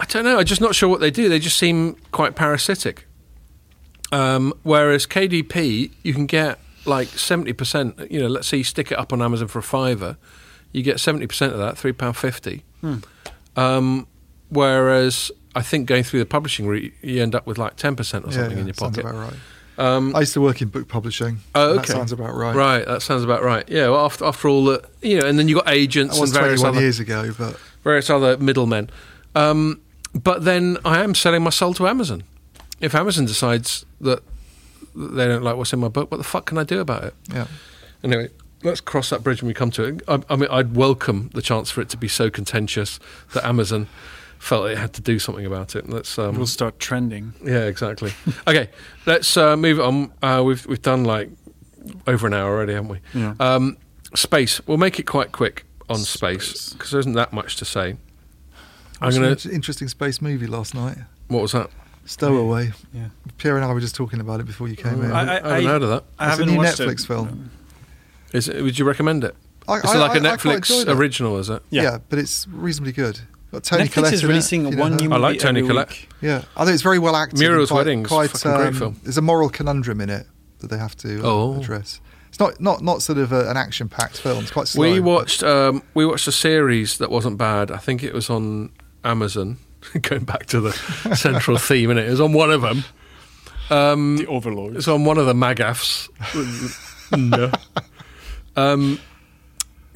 Speaker 1: I don't know. I'm just not sure what they do. They just seem quite parasitic. Um, whereas KDP, you can get like 70%. You know, let's say you stick it up on Amazon for a fiver, you get 70% of that, £3.50.
Speaker 3: Hmm.
Speaker 1: Um, whereas I think going through the publishing route, you end up with like 10% or something
Speaker 2: yeah,
Speaker 1: in your
Speaker 2: sounds
Speaker 1: pocket.
Speaker 2: about right.
Speaker 1: Um,
Speaker 2: I used to work in book publishing.
Speaker 1: Oh, okay.
Speaker 2: That sounds about right.
Speaker 1: right, that sounds about right. Yeah, well, after, after all the, you know, and then you've got agents
Speaker 2: That
Speaker 1: and various other
Speaker 2: years ago, but
Speaker 1: various other middlemen. Um, but then I am selling my soul to Amazon. If Amazon decides that they don't like what's in my book, what the fuck can I do about it?
Speaker 2: yeah.
Speaker 1: Anyway, let's cross that bridge when we come to it. I, I mean, I'd welcome the chance for it to be so contentious that Amazon felt it had to do something about it. Let's um,
Speaker 3: We'll start trending.
Speaker 1: yeah, exactly. okay, let's uh, move on. Uh, we've we've done like over an hour already, haven't we?
Speaker 3: Yeah.
Speaker 1: Um, space. We'll make it quite quick on space
Speaker 3: Space.
Speaker 1: because there isn't that much to say. I'm
Speaker 2: Watched
Speaker 1: gonna.
Speaker 2: an interesting space movie last night.
Speaker 1: What was that?
Speaker 2: Stowaway.
Speaker 3: yeah.
Speaker 2: Pierre and I were just talking about it before you came in.
Speaker 1: I,
Speaker 3: I-
Speaker 1: I,
Speaker 3: I-
Speaker 1: haven't heard of that.
Speaker 3: I
Speaker 2: It's a
Speaker 3: haven't
Speaker 2: new
Speaker 3: watched
Speaker 2: Netflix
Speaker 3: it.
Speaker 2: film.
Speaker 1: Is it, would you recommend it?
Speaker 2: I,
Speaker 1: Is it like a
Speaker 2: I- I quite
Speaker 1: Netflix original? Is it?
Speaker 2: Yeah.
Speaker 3: Yeah.
Speaker 2: but it's reasonably good. Got Toni
Speaker 3: Netflix
Speaker 2: Collette
Speaker 3: is
Speaker 2: in it,
Speaker 3: releasing
Speaker 2: you know
Speaker 3: one
Speaker 2: her.
Speaker 3: new
Speaker 1: I like Toni
Speaker 3: every
Speaker 1: Collette.
Speaker 3: week.
Speaker 2: Yeah, I think it's very well acted. and
Speaker 1: Muriel's
Speaker 2: quite,
Speaker 1: Wedding's a
Speaker 2: quite,
Speaker 1: fucking great
Speaker 2: um,
Speaker 1: film.
Speaker 2: There's a moral conundrum in it that they have to uh,
Speaker 1: Oh.
Speaker 2: address. It's not not not sort of a, an action-packed film. It's quite slow.
Speaker 1: We watched um, we watched a series that wasn't bad. I think it was on Amazon. Going back to the central theme, and it was on one of them. Um,
Speaker 3: The Overlord.
Speaker 1: it's on one of the magafs. no. Um,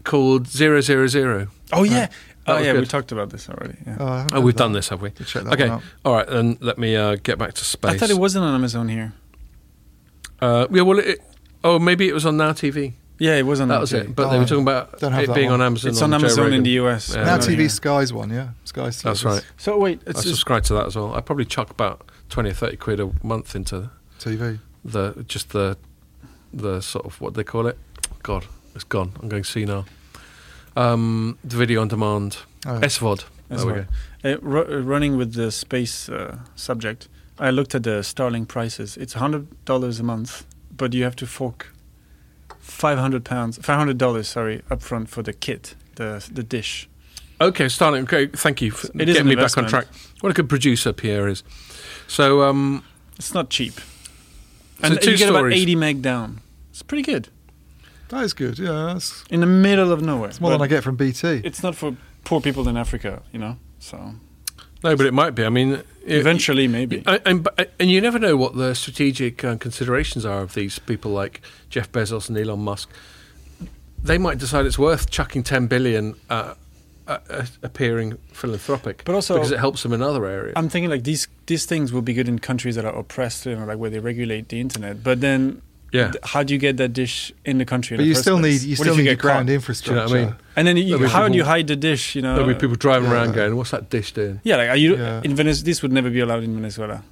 Speaker 1: called Zero Zero Zero.
Speaker 3: Oh yeah.
Speaker 1: That
Speaker 3: Oh
Speaker 1: was
Speaker 3: yeah, we talked about this already. Yeah.
Speaker 2: Oh,
Speaker 1: Oh, we've
Speaker 2: that.
Speaker 1: done this, have we?
Speaker 2: Check that
Speaker 1: Okay,
Speaker 2: one out.
Speaker 1: all right. Then let me uh, get back to space.
Speaker 3: I thought it wasn't on Amazon here.
Speaker 1: Uh, yeah, well, it, oh, maybe it was on Now TV.
Speaker 3: Yeah, it was on
Speaker 1: That
Speaker 3: Now
Speaker 1: was it. But they
Speaker 2: Oh,
Speaker 1: were talking about
Speaker 2: don't have
Speaker 1: it
Speaker 2: that
Speaker 1: being
Speaker 2: one.
Speaker 1: on Amazon.
Speaker 3: It's on
Speaker 1: Joe
Speaker 3: Amazon in
Speaker 1: Rogan.
Speaker 3: the US.
Speaker 1: Yeah.
Speaker 2: Now
Speaker 1: Yeah.
Speaker 2: TV Sky's one, yeah. Sky's
Speaker 1: That's right.
Speaker 3: So wait,
Speaker 1: I
Speaker 3: it's, it's
Speaker 1: subscribe to that as well. I probably chuck about twenty or thirty quid a month into
Speaker 2: TV.
Speaker 1: the just the the sort of what they call it. God, it's gone. I'm going senile. Um, the video on demand,
Speaker 2: Oh,
Speaker 1: SVOD. There we go.
Speaker 3: uh, ru- uh, running with the space uh, subject. I looked at the Starlink prices. It's hundred dollars a month, but you have to fork five hundred pounds, five hundred dollars, sorry, upfront for the kit, the the dish.
Speaker 1: Okay, starting. Okay, thank you for
Speaker 3: It is
Speaker 1: getting
Speaker 3: an
Speaker 1: me back on track. What a good producer Pierre is. So, um,
Speaker 3: It's not cheap,
Speaker 1: So
Speaker 3: and
Speaker 1: two
Speaker 3: you get about eighty meg down. It's pretty good
Speaker 2: That is good. Yeah, that's
Speaker 3: in the middle of nowhere.
Speaker 2: it's more than I get from BT.
Speaker 3: It's not for poor people in Africa, you know. So
Speaker 1: no, but it might be. I mean, it-
Speaker 3: eventually, maybe.
Speaker 1: And, and, and you never know what the strategic uh, considerations are of these people like Jeff Bezos and Elon Musk. They might decide it's worth chucking 10 billion at uh, uh, appearing philanthropic,
Speaker 3: But also-
Speaker 1: because it helps them in other areas.
Speaker 3: I'm thinking like these these things will be good in countries that are oppressed, you know, like where they regulate the internet. But then,
Speaker 1: yeah,
Speaker 3: how do you get that dish in the country? in
Speaker 2: but
Speaker 3: the
Speaker 2: you
Speaker 3: first
Speaker 2: still
Speaker 3: place?
Speaker 2: need you
Speaker 3: What
Speaker 2: still
Speaker 3: if
Speaker 2: need
Speaker 3: get
Speaker 2: ground
Speaker 3: caught?
Speaker 2: infrastructure.
Speaker 1: Do you know what I mean?
Speaker 3: And then you,
Speaker 1: There'll be
Speaker 3: how do you hide the dish? You know,
Speaker 1: there'll be people driving
Speaker 2: yeah.
Speaker 1: around going, "What's that dish doing?"
Speaker 3: Yeah, like are you
Speaker 2: Yeah.
Speaker 3: in Venice? This would never be allowed in Venezuela,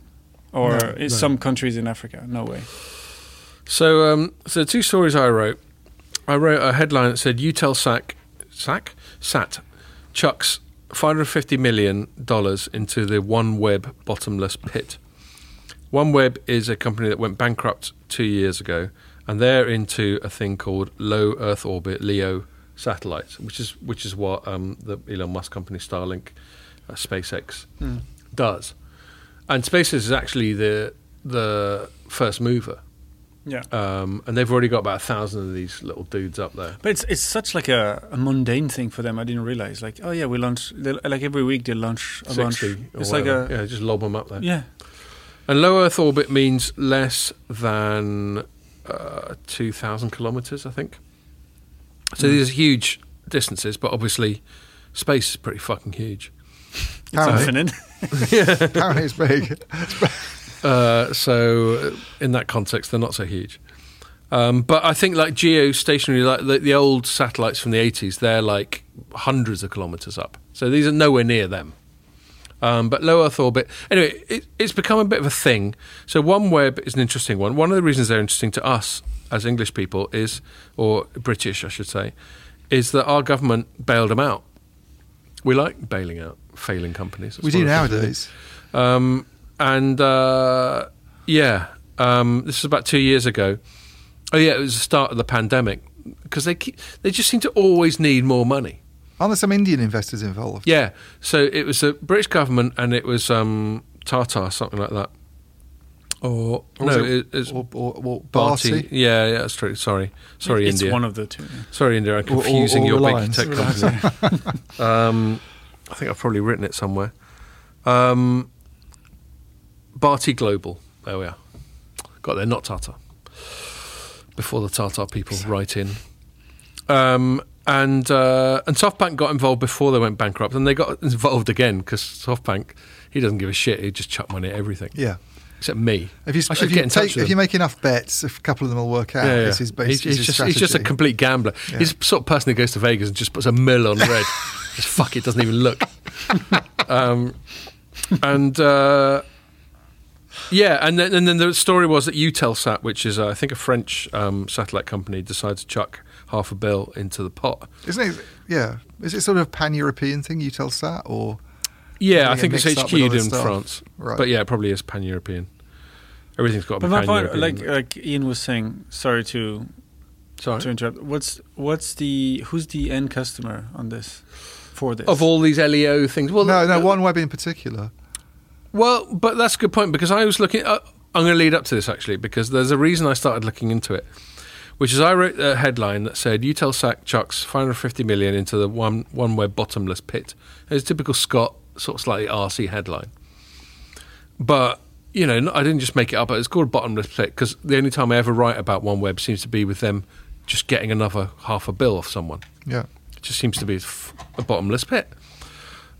Speaker 3: or
Speaker 2: No,
Speaker 3: in
Speaker 1: no.
Speaker 3: some countries in Africa. No way.
Speaker 1: So, um, so two stories I wrote. I wrote a headline that said "Eutelsat, Sac, Sat, chucks 550 million dollars into the OneWeb bottomless pit." OneWeb is a company that went bankrupt two years ago, and they're into a thing called low Earth orbit (LEO) satellites, which is which is what um, the Elon Musk company Starlink, uh, SpaceX, does. And SpaceX is actually the the first mover
Speaker 3: Yeah.
Speaker 1: um, and they've already got about a thousand of these little dudes up there.
Speaker 3: But it's it's such like a, a mundane thing for them. I didn't realize. Like, oh yeah, we launch like every week they launch a bunch. It's like a
Speaker 1: yeah, just lob them up there.
Speaker 3: yeah.
Speaker 1: And low Earth orbit means less than uh, two thousand kilometers, I think. So
Speaker 3: Mm.
Speaker 1: these are huge distances, but obviously, space is pretty fucking huge.
Speaker 3: It's
Speaker 2: Apparently,
Speaker 3: infinite.
Speaker 2: apparently it's big.
Speaker 1: Uh, so uh, in that context, they're not so huge. Um, but I think like geostationary, like the, the old satellites from the eighties, they're like hundreds of kilometers up. So these are nowhere near them. Um, but low Earth orbit. Anyway, it, it's become a bit of a thing. So OneWeb is an interesting one. One of the reasons they're interesting to us as English people is, or British, I should say, is that our government bailed them out. We like bailing out failing companies. That's
Speaker 2: we do
Speaker 1: one of the things
Speaker 2: nowadays.
Speaker 1: um, and uh, yeah, um, this was about two years ago. Oh yeah, it was the start of the pandemic because they keep, they just seem to always need more money.
Speaker 2: Aren't there some Indian investors involved?
Speaker 1: Yeah, so it was the British government and it was um, Tata, something like that. Or,
Speaker 2: Or
Speaker 1: no,
Speaker 2: it-
Speaker 1: it, it's
Speaker 2: or, or, or
Speaker 1: Bharti.
Speaker 2: Bharti?
Speaker 1: Yeah, yeah, that's true. Sorry, sorry,
Speaker 3: it's
Speaker 1: India.
Speaker 3: one of the two. yeah.
Speaker 1: Sorry, India. I'm
Speaker 2: Or- or-
Speaker 1: confusing
Speaker 2: or
Speaker 1: your big tech company. um, I think I've probably written it somewhere. Um, Bharti Global. There we are. Got there, not Tata. Before the Tata people write in. Um, and uh, and SoftBank got involved before they went bankrupt, and they got involved again because SoftBank he doesn't give a shit. He just chuck money at everything,
Speaker 2: Yeah.
Speaker 1: except me.
Speaker 2: If you,
Speaker 1: I should
Speaker 2: if,
Speaker 1: get in touch
Speaker 2: take,
Speaker 1: with
Speaker 2: if you make enough bets, a couple of them will work out.
Speaker 1: Yeah, yeah.
Speaker 2: This is base,
Speaker 1: he's, he's
Speaker 2: is
Speaker 1: just, he's just a complete gambler.
Speaker 2: Yeah.
Speaker 1: He's the sort of person who goes to Vegas and just puts a mill on red. just fuck it, doesn't even look. um, and uh, yeah, and then, and then the story was that Eutelsat, which is uh, I think a French um, satellite company, decided to chuck half a bill into the pot.
Speaker 2: Isn't it? Yeah. Is it sort of a pan-European thing, Eutelsat, or
Speaker 1: Yeah, I
Speaker 2: get
Speaker 1: think it's
Speaker 2: mixed up
Speaker 1: HQ'd in
Speaker 2: stuff.
Speaker 1: France,
Speaker 2: Right.
Speaker 1: but yeah, it probably is pan European. Everything's got to
Speaker 3: But
Speaker 1: be pan European.
Speaker 3: like like Ian was saying, sorry to
Speaker 1: Sorry.
Speaker 3: to interrupt. What's what's the who's the end customer on this for this?
Speaker 1: Of all these LEO things, well,
Speaker 2: no, no,
Speaker 1: the-
Speaker 2: OneWeb in particular.
Speaker 1: Well, but that's a good point because I was looking. Uh, I'm going to lead up to this actually because there's a reason I started looking into it, which is I wrote a headline that said Eutelsat chucks 550 million into the one one web bottomless pit. It's a typical Scott sort of slightly RC headline, but you know I didn't just make it up. But it's called bottomless pit because the only time I ever write about OneWeb seems to be with them just getting another half a bill off someone.
Speaker 2: Yeah.
Speaker 1: It just seems to be a bottomless pit.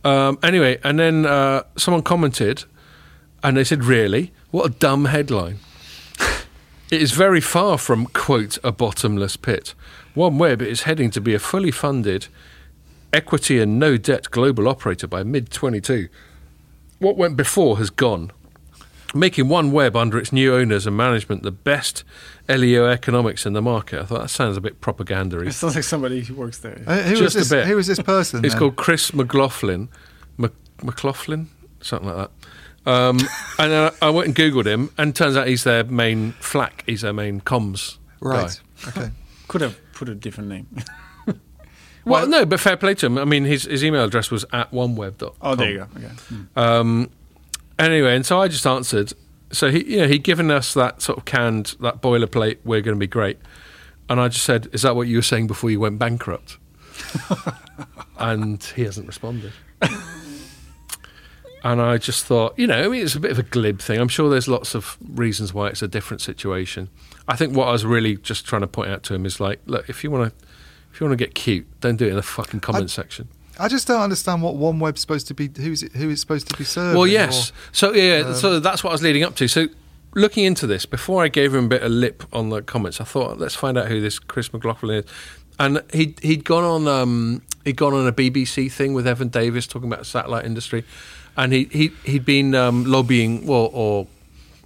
Speaker 1: Um, anyway, and then uh, someone commented, and they said, "Really? What a dumb headline." It is very far from quote a bottomless pit. OneWeb is heading to be a fully funded, equity and no debt global operator by mid 22. What went before has gone, making OneWeb under its new owners and management the best LEO economics in the market. I thought that sounds a bit propagandary.
Speaker 3: it sounds like somebody who works there.
Speaker 2: Uh, who
Speaker 1: Just
Speaker 2: was
Speaker 1: a
Speaker 2: this?
Speaker 1: bit.
Speaker 2: Who was this person?
Speaker 1: It's
Speaker 2: then?
Speaker 1: called Chris McLaughlin. Mc, McLaughlin? Something like that. Um, and then I went and Googled him, and turns out he's their main flack. He's their main comms
Speaker 2: right.
Speaker 1: guy.
Speaker 2: Okay.
Speaker 3: Could have put a different name.
Speaker 1: Well, no, but fair play to him. I mean, his, his email address was at oneweb.com.
Speaker 3: oh, there you go. Okay. Hmm.
Speaker 1: Um, anyway, and so I just answered. So he, you know, he'd given us that sort of canned, that boilerplate. We're going to be great, and I just said, "Is that what you were saying before you went bankrupt?" and he hasn't responded. And I just thought, you know, I mean, it's a bit of a glib thing. I'm sure there's lots of reasons why it's a different situation. I think what I was really just trying to point out to him is like, look, if you want to, if you want to get cute, don't do it in the fucking comment section.
Speaker 2: I just don't understand what OneWeb's supposed to be. Who's it? Who it's supposed to be serving?
Speaker 1: Well, yes.
Speaker 2: or-
Speaker 1: So yeah,
Speaker 2: Um,
Speaker 1: so that's what I was leading up to. So looking into this before I gave him a bit of lip on the comments, I thought let's find out who this Chris McLaughlin is. And he he'd gone on um, he'd gone on a BBC thing with Evan Davis talking about the satellite industry, and he he he'd been um, lobbying well or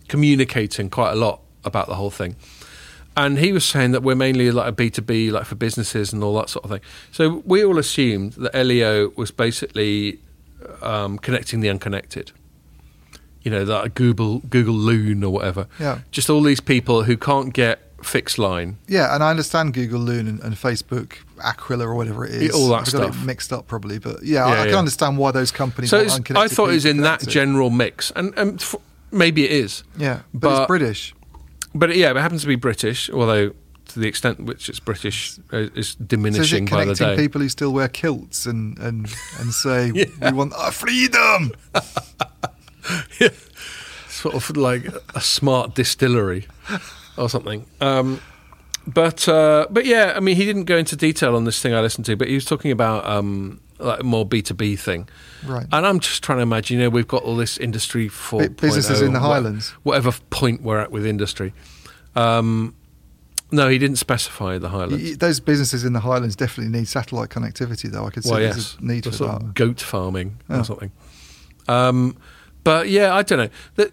Speaker 1: communicating quite a lot about the whole thing. And he was saying that we're mainly like a B2B, like for businesses and all that sort of thing. So we all assumed that LEO was basically um, connecting the unconnected. You know, that Google Google Loon or whatever.
Speaker 2: Yeah.
Speaker 1: Just all these people who can't get fixed line.
Speaker 2: Yeah, and I understand Google Loon and, and Facebook Aquila or whatever it is.
Speaker 1: All that
Speaker 2: I've got
Speaker 1: stuff.
Speaker 2: it mixed up probably, but yeah, I,
Speaker 1: Yeah,
Speaker 2: I can
Speaker 1: yeah.
Speaker 2: understand why those companies.
Speaker 1: So I thought it was in that general mix, and, and f- maybe it is.
Speaker 2: Yeah, but,
Speaker 1: but-
Speaker 2: it's British.
Speaker 1: But yeah, it happens to be British, although to the extent which it's British uh, is
Speaker 2: So is
Speaker 1: diminishing
Speaker 2: it
Speaker 1: by the
Speaker 2: connecting
Speaker 1: day.
Speaker 2: people who still wear kilts and and and say
Speaker 1: Yeah.
Speaker 2: we want our freedom? yeah.
Speaker 1: sort of like a smart distillery or something. Um, but uh, but yeah, I mean, he didn't go into detail on this thing I listened to, but he was talking about um, like more B two B thing.
Speaker 2: Right.
Speaker 1: And I'm just trying to imagine, you know, we've got all this industry for
Speaker 2: Bu- businesses in the Highlands.
Speaker 1: whatever point we're at with industry. Um, No, he didn't specify the Highlands.
Speaker 2: Y- Those businesses in the Highlands definitely need satellite connectivity, though. I could see
Speaker 1: well, yes,
Speaker 2: a need
Speaker 1: the
Speaker 2: for
Speaker 1: sort
Speaker 2: that.
Speaker 1: of goat farming
Speaker 2: Yeah.
Speaker 1: or something. Um, but yeah, I don't know. That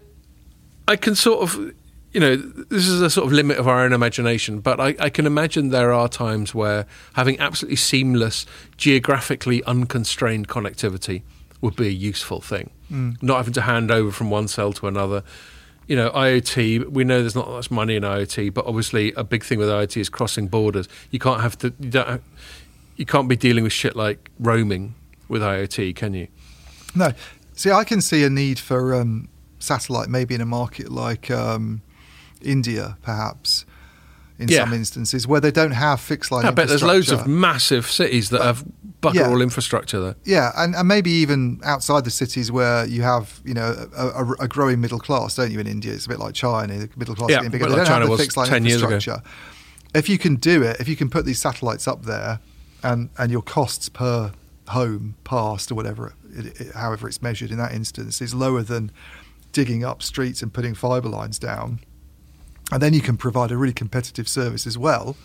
Speaker 1: I can sort of, you know, this is a sort of limit of our own imagination. But I, I can imagine there are times where having absolutely seamless, geographically unconstrained connectivity would be a useful thing.
Speaker 2: Mm.
Speaker 1: Not having to hand over from one cell to another. You know, IoT. We know there's not much money in IoT, but obviously a big thing with IoT is crossing borders. You can't have to. You don't. Have, you can't be dealing with shit like roaming with IoT, can you?
Speaker 2: No. See, I can see a need for um, satellite maybe in a market like um, India, perhaps, in
Speaker 1: Yeah.
Speaker 2: some instances, where they don't have fixed line
Speaker 1: I bet there's loads of massive cities that have bugger
Speaker 2: Yeah.
Speaker 1: all infrastructure there.
Speaker 2: Yeah, and, and maybe even outside the cities where you have, you know, a, a, a growing middle class, don't you? In India, it's a bit like China. The middle class
Speaker 1: Yeah,
Speaker 2: getting bigger. They
Speaker 1: like
Speaker 2: don't
Speaker 1: China
Speaker 2: have the fixed line
Speaker 1: 10
Speaker 2: infrastructure. If you can do it, if you can put these satellites up there, and and your costs per home passed or whatever, it, it, however it's measured in that instance, is lower than digging up streets and putting fibre lines down, and then you can provide a really competitive service as well.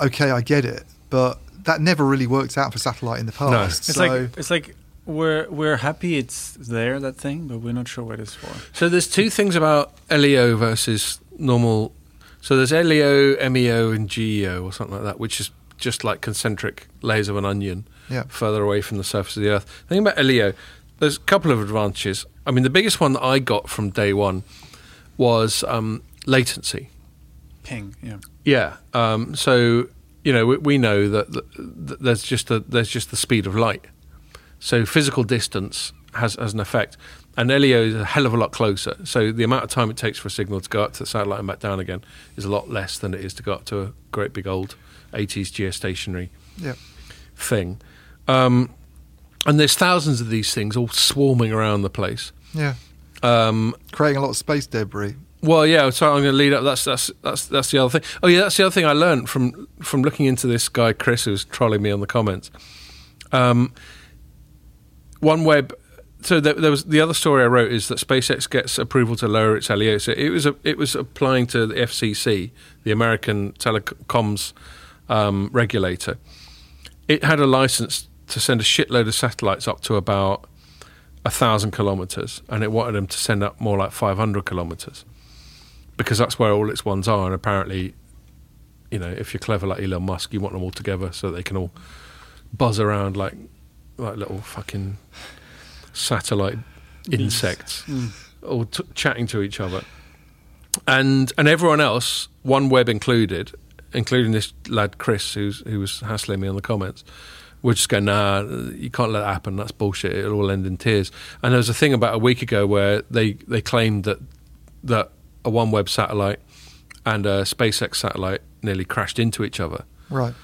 Speaker 2: Okay, I get it, but that never really worked out for satellite in the past.
Speaker 3: It's
Speaker 2: so
Speaker 3: like it's like we're we're happy it's there that thing, but we're not sure what it's for.
Speaker 1: So there's two things about LEO versus normal. So there's LEO, MEO, and GEO or something like that, which is just like concentric layers of an onion
Speaker 2: Yeah.
Speaker 1: further away from the surface of the Earth. The thing about LEO, there's a couple of advantages. I mean, the biggest one that I got from day one was um, latency.
Speaker 3: Ping, yeah.
Speaker 1: Yeah. Um, so you know we, we know that, that, that there's just a, there's just the speed of light. So physical distance has has an effect, and LEO is a hell of a lot closer. So the amount of time it takes for a signal to go up to the satellite and back down again is a lot less than it is to go up to a great big old 80s geostationary
Speaker 2: yeah.
Speaker 1: thing. Um, and there's thousands of these things all swarming around the place.
Speaker 2: Yeah.
Speaker 1: Um,
Speaker 2: Creating a lot of space debris.
Speaker 1: well, yeah. So I'm going to lead up. That's that's that's that's the other thing. Oh, yeah. That's the other thing I learned from from looking into this guy Chris, who's trolling me on the comments. Um, OneWeb. So there, there was the other story I wrote is that SpaceX gets approval to lower its LEO. So it was a, it was applying to the FCC, the American telecoms um, regulator. It had a license to send a shitload of satellites up to about a thousand kilometers, and it wanted them to send up more like five hundred kilometers because that's where all its ones are. And apparently, you know, if you're clever like Elon Musk, you want them all together so they can all buzz around like like little fucking satellite insects,
Speaker 3: Mm.
Speaker 1: all t- chatting to each other. And and everyone else, OneWeb included, including this lad Chris, who's who was hassling me on the comments. We're just going, nah, you can't let that happen. That's bullshit. It'll all end in tears. And there was a thing about a week ago where they, they claimed that that a OneWeb satellite and a SpaceX satellite nearly crashed into each other.
Speaker 2: Right.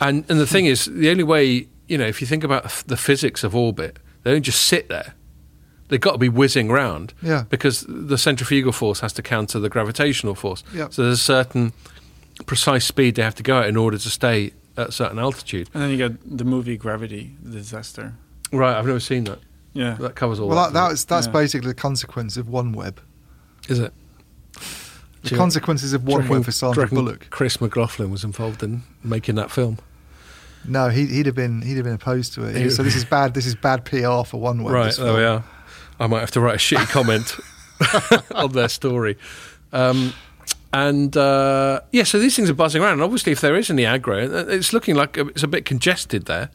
Speaker 1: And and the thing is, the only way you know, if you think about the physics of orbit, they don't just sit there. They've got to be whizzing round
Speaker 2: Yeah.
Speaker 1: because the centrifugal force has to counter the gravitational force.
Speaker 2: Yeah.
Speaker 1: So there's a certain precise speed they have to go at in order to stay at a certain altitude.
Speaker 3: And then you get the movie Gravity, the disaster.
Speaker 1: Right, I've never seen that.
Speaker 3: Yeah.
Speaker 1: That covers all
Speaker 2: Well, that,
Speaker 1: that.
Speaker 2: that's that's
Speaker 3: Yeah.
Speaker 2: basically the consequence of OneWeb.
Speaker 1: is it?
Speaker 2: The
Speaker 1: Do you-
Speaker 2: consequences of
Speaker 1: do you reckon-
Speaker 2: OneWeb for
Speaker 1: do you
Speaker 2: Sandra Bullock.
Speaker 1: Chris McLaughlin was involved in making that film.
Speaker 2: No, he, he'd have been he'd have been opposed to it.
Speaker 1: He-
Speaker 2: so this is bad. This is bad PR for OneWeb.
Speaker 1: right,
Speaker 2: this
Speaker 1: there we are. I might have to write a shitty comment on their story. Um, and uh, yeah, so these things are buzzing around. And obviously, if there is any aggro, uh, it's looking like it's a bit congested there.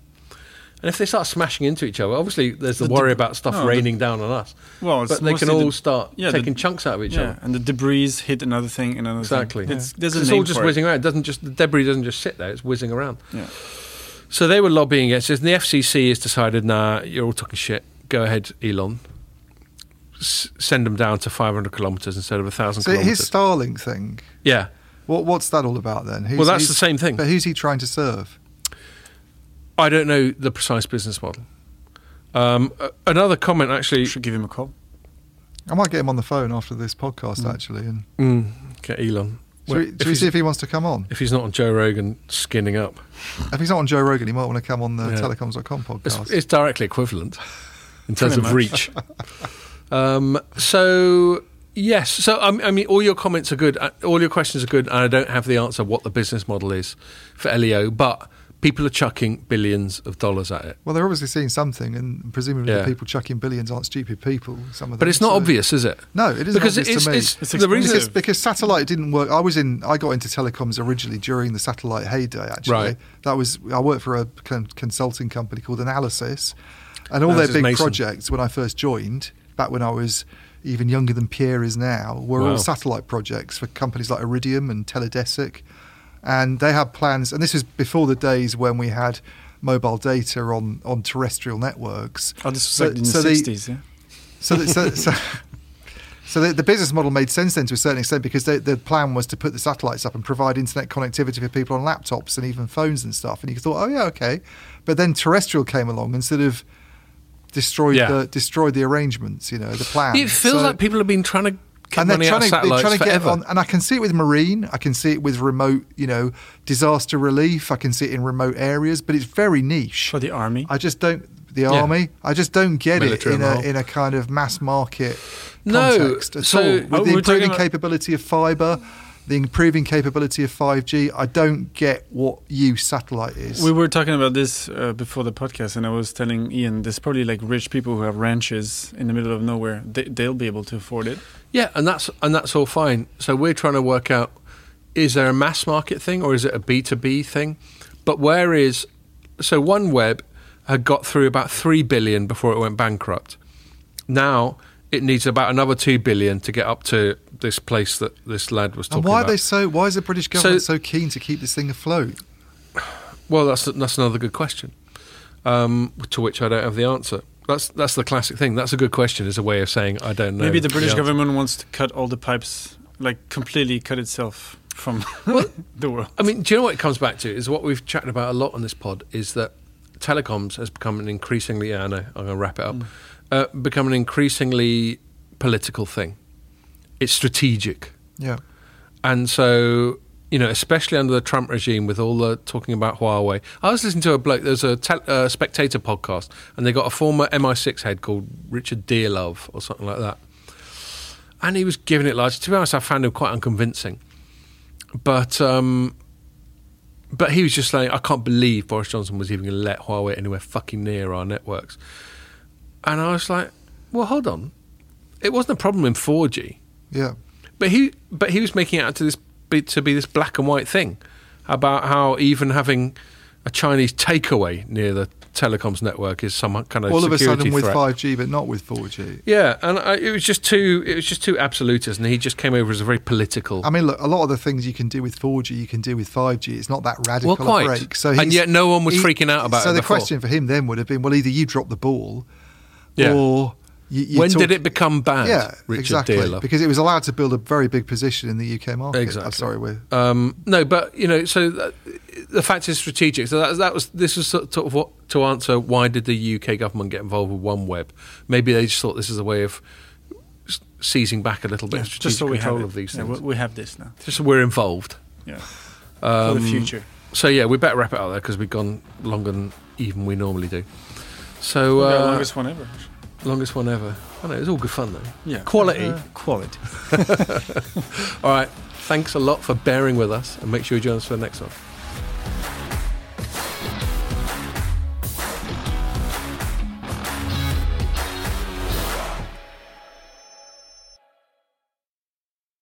Speaker 1: And if they start smashing into each other, obviously there's the,
Speaker 3: The
Speaker 1: worry about stuff
Speaker 3: no, the-
Speaker 1: raining down on us.
Speaker 3: Well, it's
Speaker 1: But they can all
Speaker 3: the-
Speaker 1: start
Speaker 3: yeah, the-
Speaker 1: taking chunks out of each
Speaker 3: yeah,
Speaker 1: other.
Speaker 3: and the debris hit another thing, and another
Speaker 1: Exactly.
Speaker 3: thing. It's,
Speaker 2: Yeah.
Speaker 1: it's all just
Speaker 3: for it.
Speaker 1: whizzing around. It doesn't just the debris doesn't just sit there; it's whizzing around.
Speaker 3: Yeah.
Speaker 1: So they were lobbying against this, and the FCC has decided, nah, you're all talking shit. Go ahead, Elon. S- send them down to 500 kilometres instead of 1,000
Speaker 2: So
Speaker 1: kilometres.
Speaker 2: his Starlink thing.
Speaker 1: yeah.
Speaker 2: What what's that all about then? Who's,
Speaker 1: Well, that's the same thing.
Speaker 2: But who's he trying to serve?
Speaker 1: I don't know the precise business model. Um, a- another comment, actually.
Speaker 3: Should give him a call.
Speaker 2: I might get him on the phone after this podcast
Speaker 3: Mm.
Speaker 2: actually, and
Speaker 1: Mm, get Elon.
Speaker 2: should we, should we see if he wants to come on?
Speaker 1: if he's not on Joe Rogan skinning up,
Speaker 2: If he's not on Joe Rogan, he might want to come on the
Speaker 1: Yeah.
Speaker 2: telecoms.com
Speaker 1: it's,
Speaker 2: podcast.
Speaker 1: it's directly equivalent in terms
Speaker 3: Pretty
Speaker 1: of
Speaker 3: much.
Speaker 1: reach. um, so Yes. So um, I mean, all your comments are good. uh, All your questions are good, and I don't have the answer what the business model is for LEO, but people are chucking billions of dollars at it.
Speaker 2: Well, they're obviously seeing something, and presumably
Speaker 1: Yeah.
Speaker 2: the people chucking billions aren't stupid people. Some of them.
Speaker 1: But it's not
Speaker 2: so-
Speaker 1: obvious, is it?
Speaker 2: No, it isn't
Speaker 1: because
Speaker 2: obvious
Speaker 1: it's,
Speaker 2: to me.
Speaker 1: it's,
Speaker 3: It's
Speaker 1: the reason.
Speaker 2: because, because satellite didn't work. I was in. I got into telecoms originally during the satellite heyday. Actually,
Speaker 1: Right.
Speaker 2: that was. I worked for a con- consulting company called Analysys, and all
Speaker 1: Analysys
Speaker 2: their big
Speaker 1: Mason.
Speaker 2: projects when I first joined, back when I was even younger than Pierre is now, were
Speaker 1: Wow.
Speaker 2: all satellite projects for companies like Iridium and Teledesic, and they had plans. And this was before the days when we had mobile data on on terrestrial networks.
Speaker 3: Oh, this was
Speaker 2: So-
Speaker 3: like in
Speaker 2: so
Speaker 3: the
Speaker 2: the-
Speaker 3: sixties. Yeah.
Speaker 2: So, the, so, so, so the, the business model made sense then to a certain extent because they, the plan was to put the satellites up and provide internet connectivity for people on laptops and even phones and stuff. And you thought, oh yeah, okay. But then terrestrial came along and sort of destroyed
Speaker 1: Yeah.
Speaker 2: the destroyed the arrangements. You know, the plan.
Speaker 1: it feels
Speaker 2: So-
Speaker 1: like people have been trying to get
Speaker 2: and they're
Speaker 1: money out
Speaker 2: trying,
Speaker 1: of
Speaker 2: to, they're
Speaker 1: satellites
Speaker 2: trying to get
Speaker 1: forever.
Speaker 2: on, and I can see it with marine. I can see it with remote, you know, disaster relief. I can see it in remote areas, but it's very niche.
Speaker 3: For the army.
Speaker 2: I just don't. The
Speaker 1: Yeah.
Speaker 2: army. I just don't get
Speaker 1: Military
Speaker 2: it in a in a kind of mass market
Speaker 1: No,
Speaker 2: context at
Speaker 1: so-
Speaker 2: all.
Speaker 1: Oh,
Speaker 2: With
Speaker 3: we're
Speaker 2: the improving
Speaker 3: about-
Speaker 2: capability of fibre, the improving capability of five G, I don't get what use satellite is.
Speaker 3: We were talking about this uh, before the podcast, and I was telling Ian, there's probably like rich people who have ranches in the middle of nowhere. They, they'll be able to afford it.
Speaker 1: Yeah, and that's and that's all fine. So we're trying to work out: is there a mass market thing or is it a B two B thing? But where is so OneWeb had got through about three billion before it went bankrupt. Now it needs about another two billion to get up to this place that this lad was talking
Speaker 2: and why
Speaker 1: about.
Speaker 2: are they so? Why is the British government
Speaker 1: So-
Speaker 2: so, keen to keep this thing afloat?
Speaker 1: Well, that's that's another good question, um, to which I don't have the answer. That's that's the classic thing. That's a good question. Is a way of saying I don't know.
Speaker 3: Maybe the British
Speaker 1: answer.
Speaker 3: government wants to cut all the pipes, like completely cut itself from the world.
Speaker 1: I mean, do you know what it comes back to? Is what we've chatted about a lot on this pod is that telecoms has become an increasingly, yeah, I know, I'm going to wrap it up, uh, become an increasingly political thing. It's strategic.
Speaker 2: Yeah.
Speaker 1: And so, you know, especially under the Trump regime with all the talking about Huawei. I was listening to a bloke, there's a tel- uh, Spectator podcast, and they got a former MI6 head called Richard Dearlove or something like that. And he was giving it large. To be honest, I found him quite unconvincing. But um, but he was just saying, I can't believe Boris Johnson was even going to let Huawei anywhere fucking near our networks. And I was like, well, hold on. It wasn't a problem in 4G.
Speaker 2: Yeah.
Speaker 1: But he, but he was making it out to this be, to be this black and white thing about how even having a Chinese takeaway near the telecoms network is some kind of
Speaker 2: All of a sudden with 5G, but not with 4G.
Speaker 1: Yeah, and I, it was just too it was just too absolutist, and he just came over as a very political.
Speaker 2: I mean, look, a lot of the things you can do with 4G, you can do with 5G. It's not that radical
Speaker 1: Well,
Speaker 2: break. So
Speaker 1: And yet no one was freaking out about
Speaker 2: so
Speaker 1: it
Speaker 2: So
Speaker 1: the
Speaker 2: question for him then would have been, well, either you drop the ball,
Speaker 1: Yeah.
Speaker 2: or you, you
Speaker 1: when
Speaker 2: talk-
Speaker 1: did it become bad?
Speaker 2: Yeah,
Speaker 1: Richard
Speaker 2: exactly.
Speaker 1: Dearlove?
Speaker 2: Because it was allowed to build a very big position in the UK market.
Speaker 1: Exactly.
Speaker 2: I'm sorry, we're
Speaker 1: Um, no, but you know, so that, the fact is strategic. So that, that was this was sort of what to answer. Why did the UK government get involved with OneWeb? Maybe they just thought this is a way of seizing back a little bit
Speaker 3: Yeah, just so we
Speaker 1: control
Speaker 3: have it.
Speaker 1: of these
Speaker 3: Yeah,
Speaker 1: things.
Speaker 3: we, we have this now.
Speaker 1: just so we're involved.
Speaker 3: Yeah,
Speaker 1: Um,
Speaker 3: for the future.
Speaker 1: So yeah, we better wrap it up there because we've gone longer than even we normally do. So
Speaker 3: We
Speaker 1: uh,
Speaker 3: longest one ever.
Speaker 1: Longest one ever. I know it was all good fun though.
Speaker 3: Yeah,
Speaker 1: quality.
Speaker 3: Uh, quality.
Speaker 1: All right, thanks a lot for bearing with us, and make sure you join us for the next one.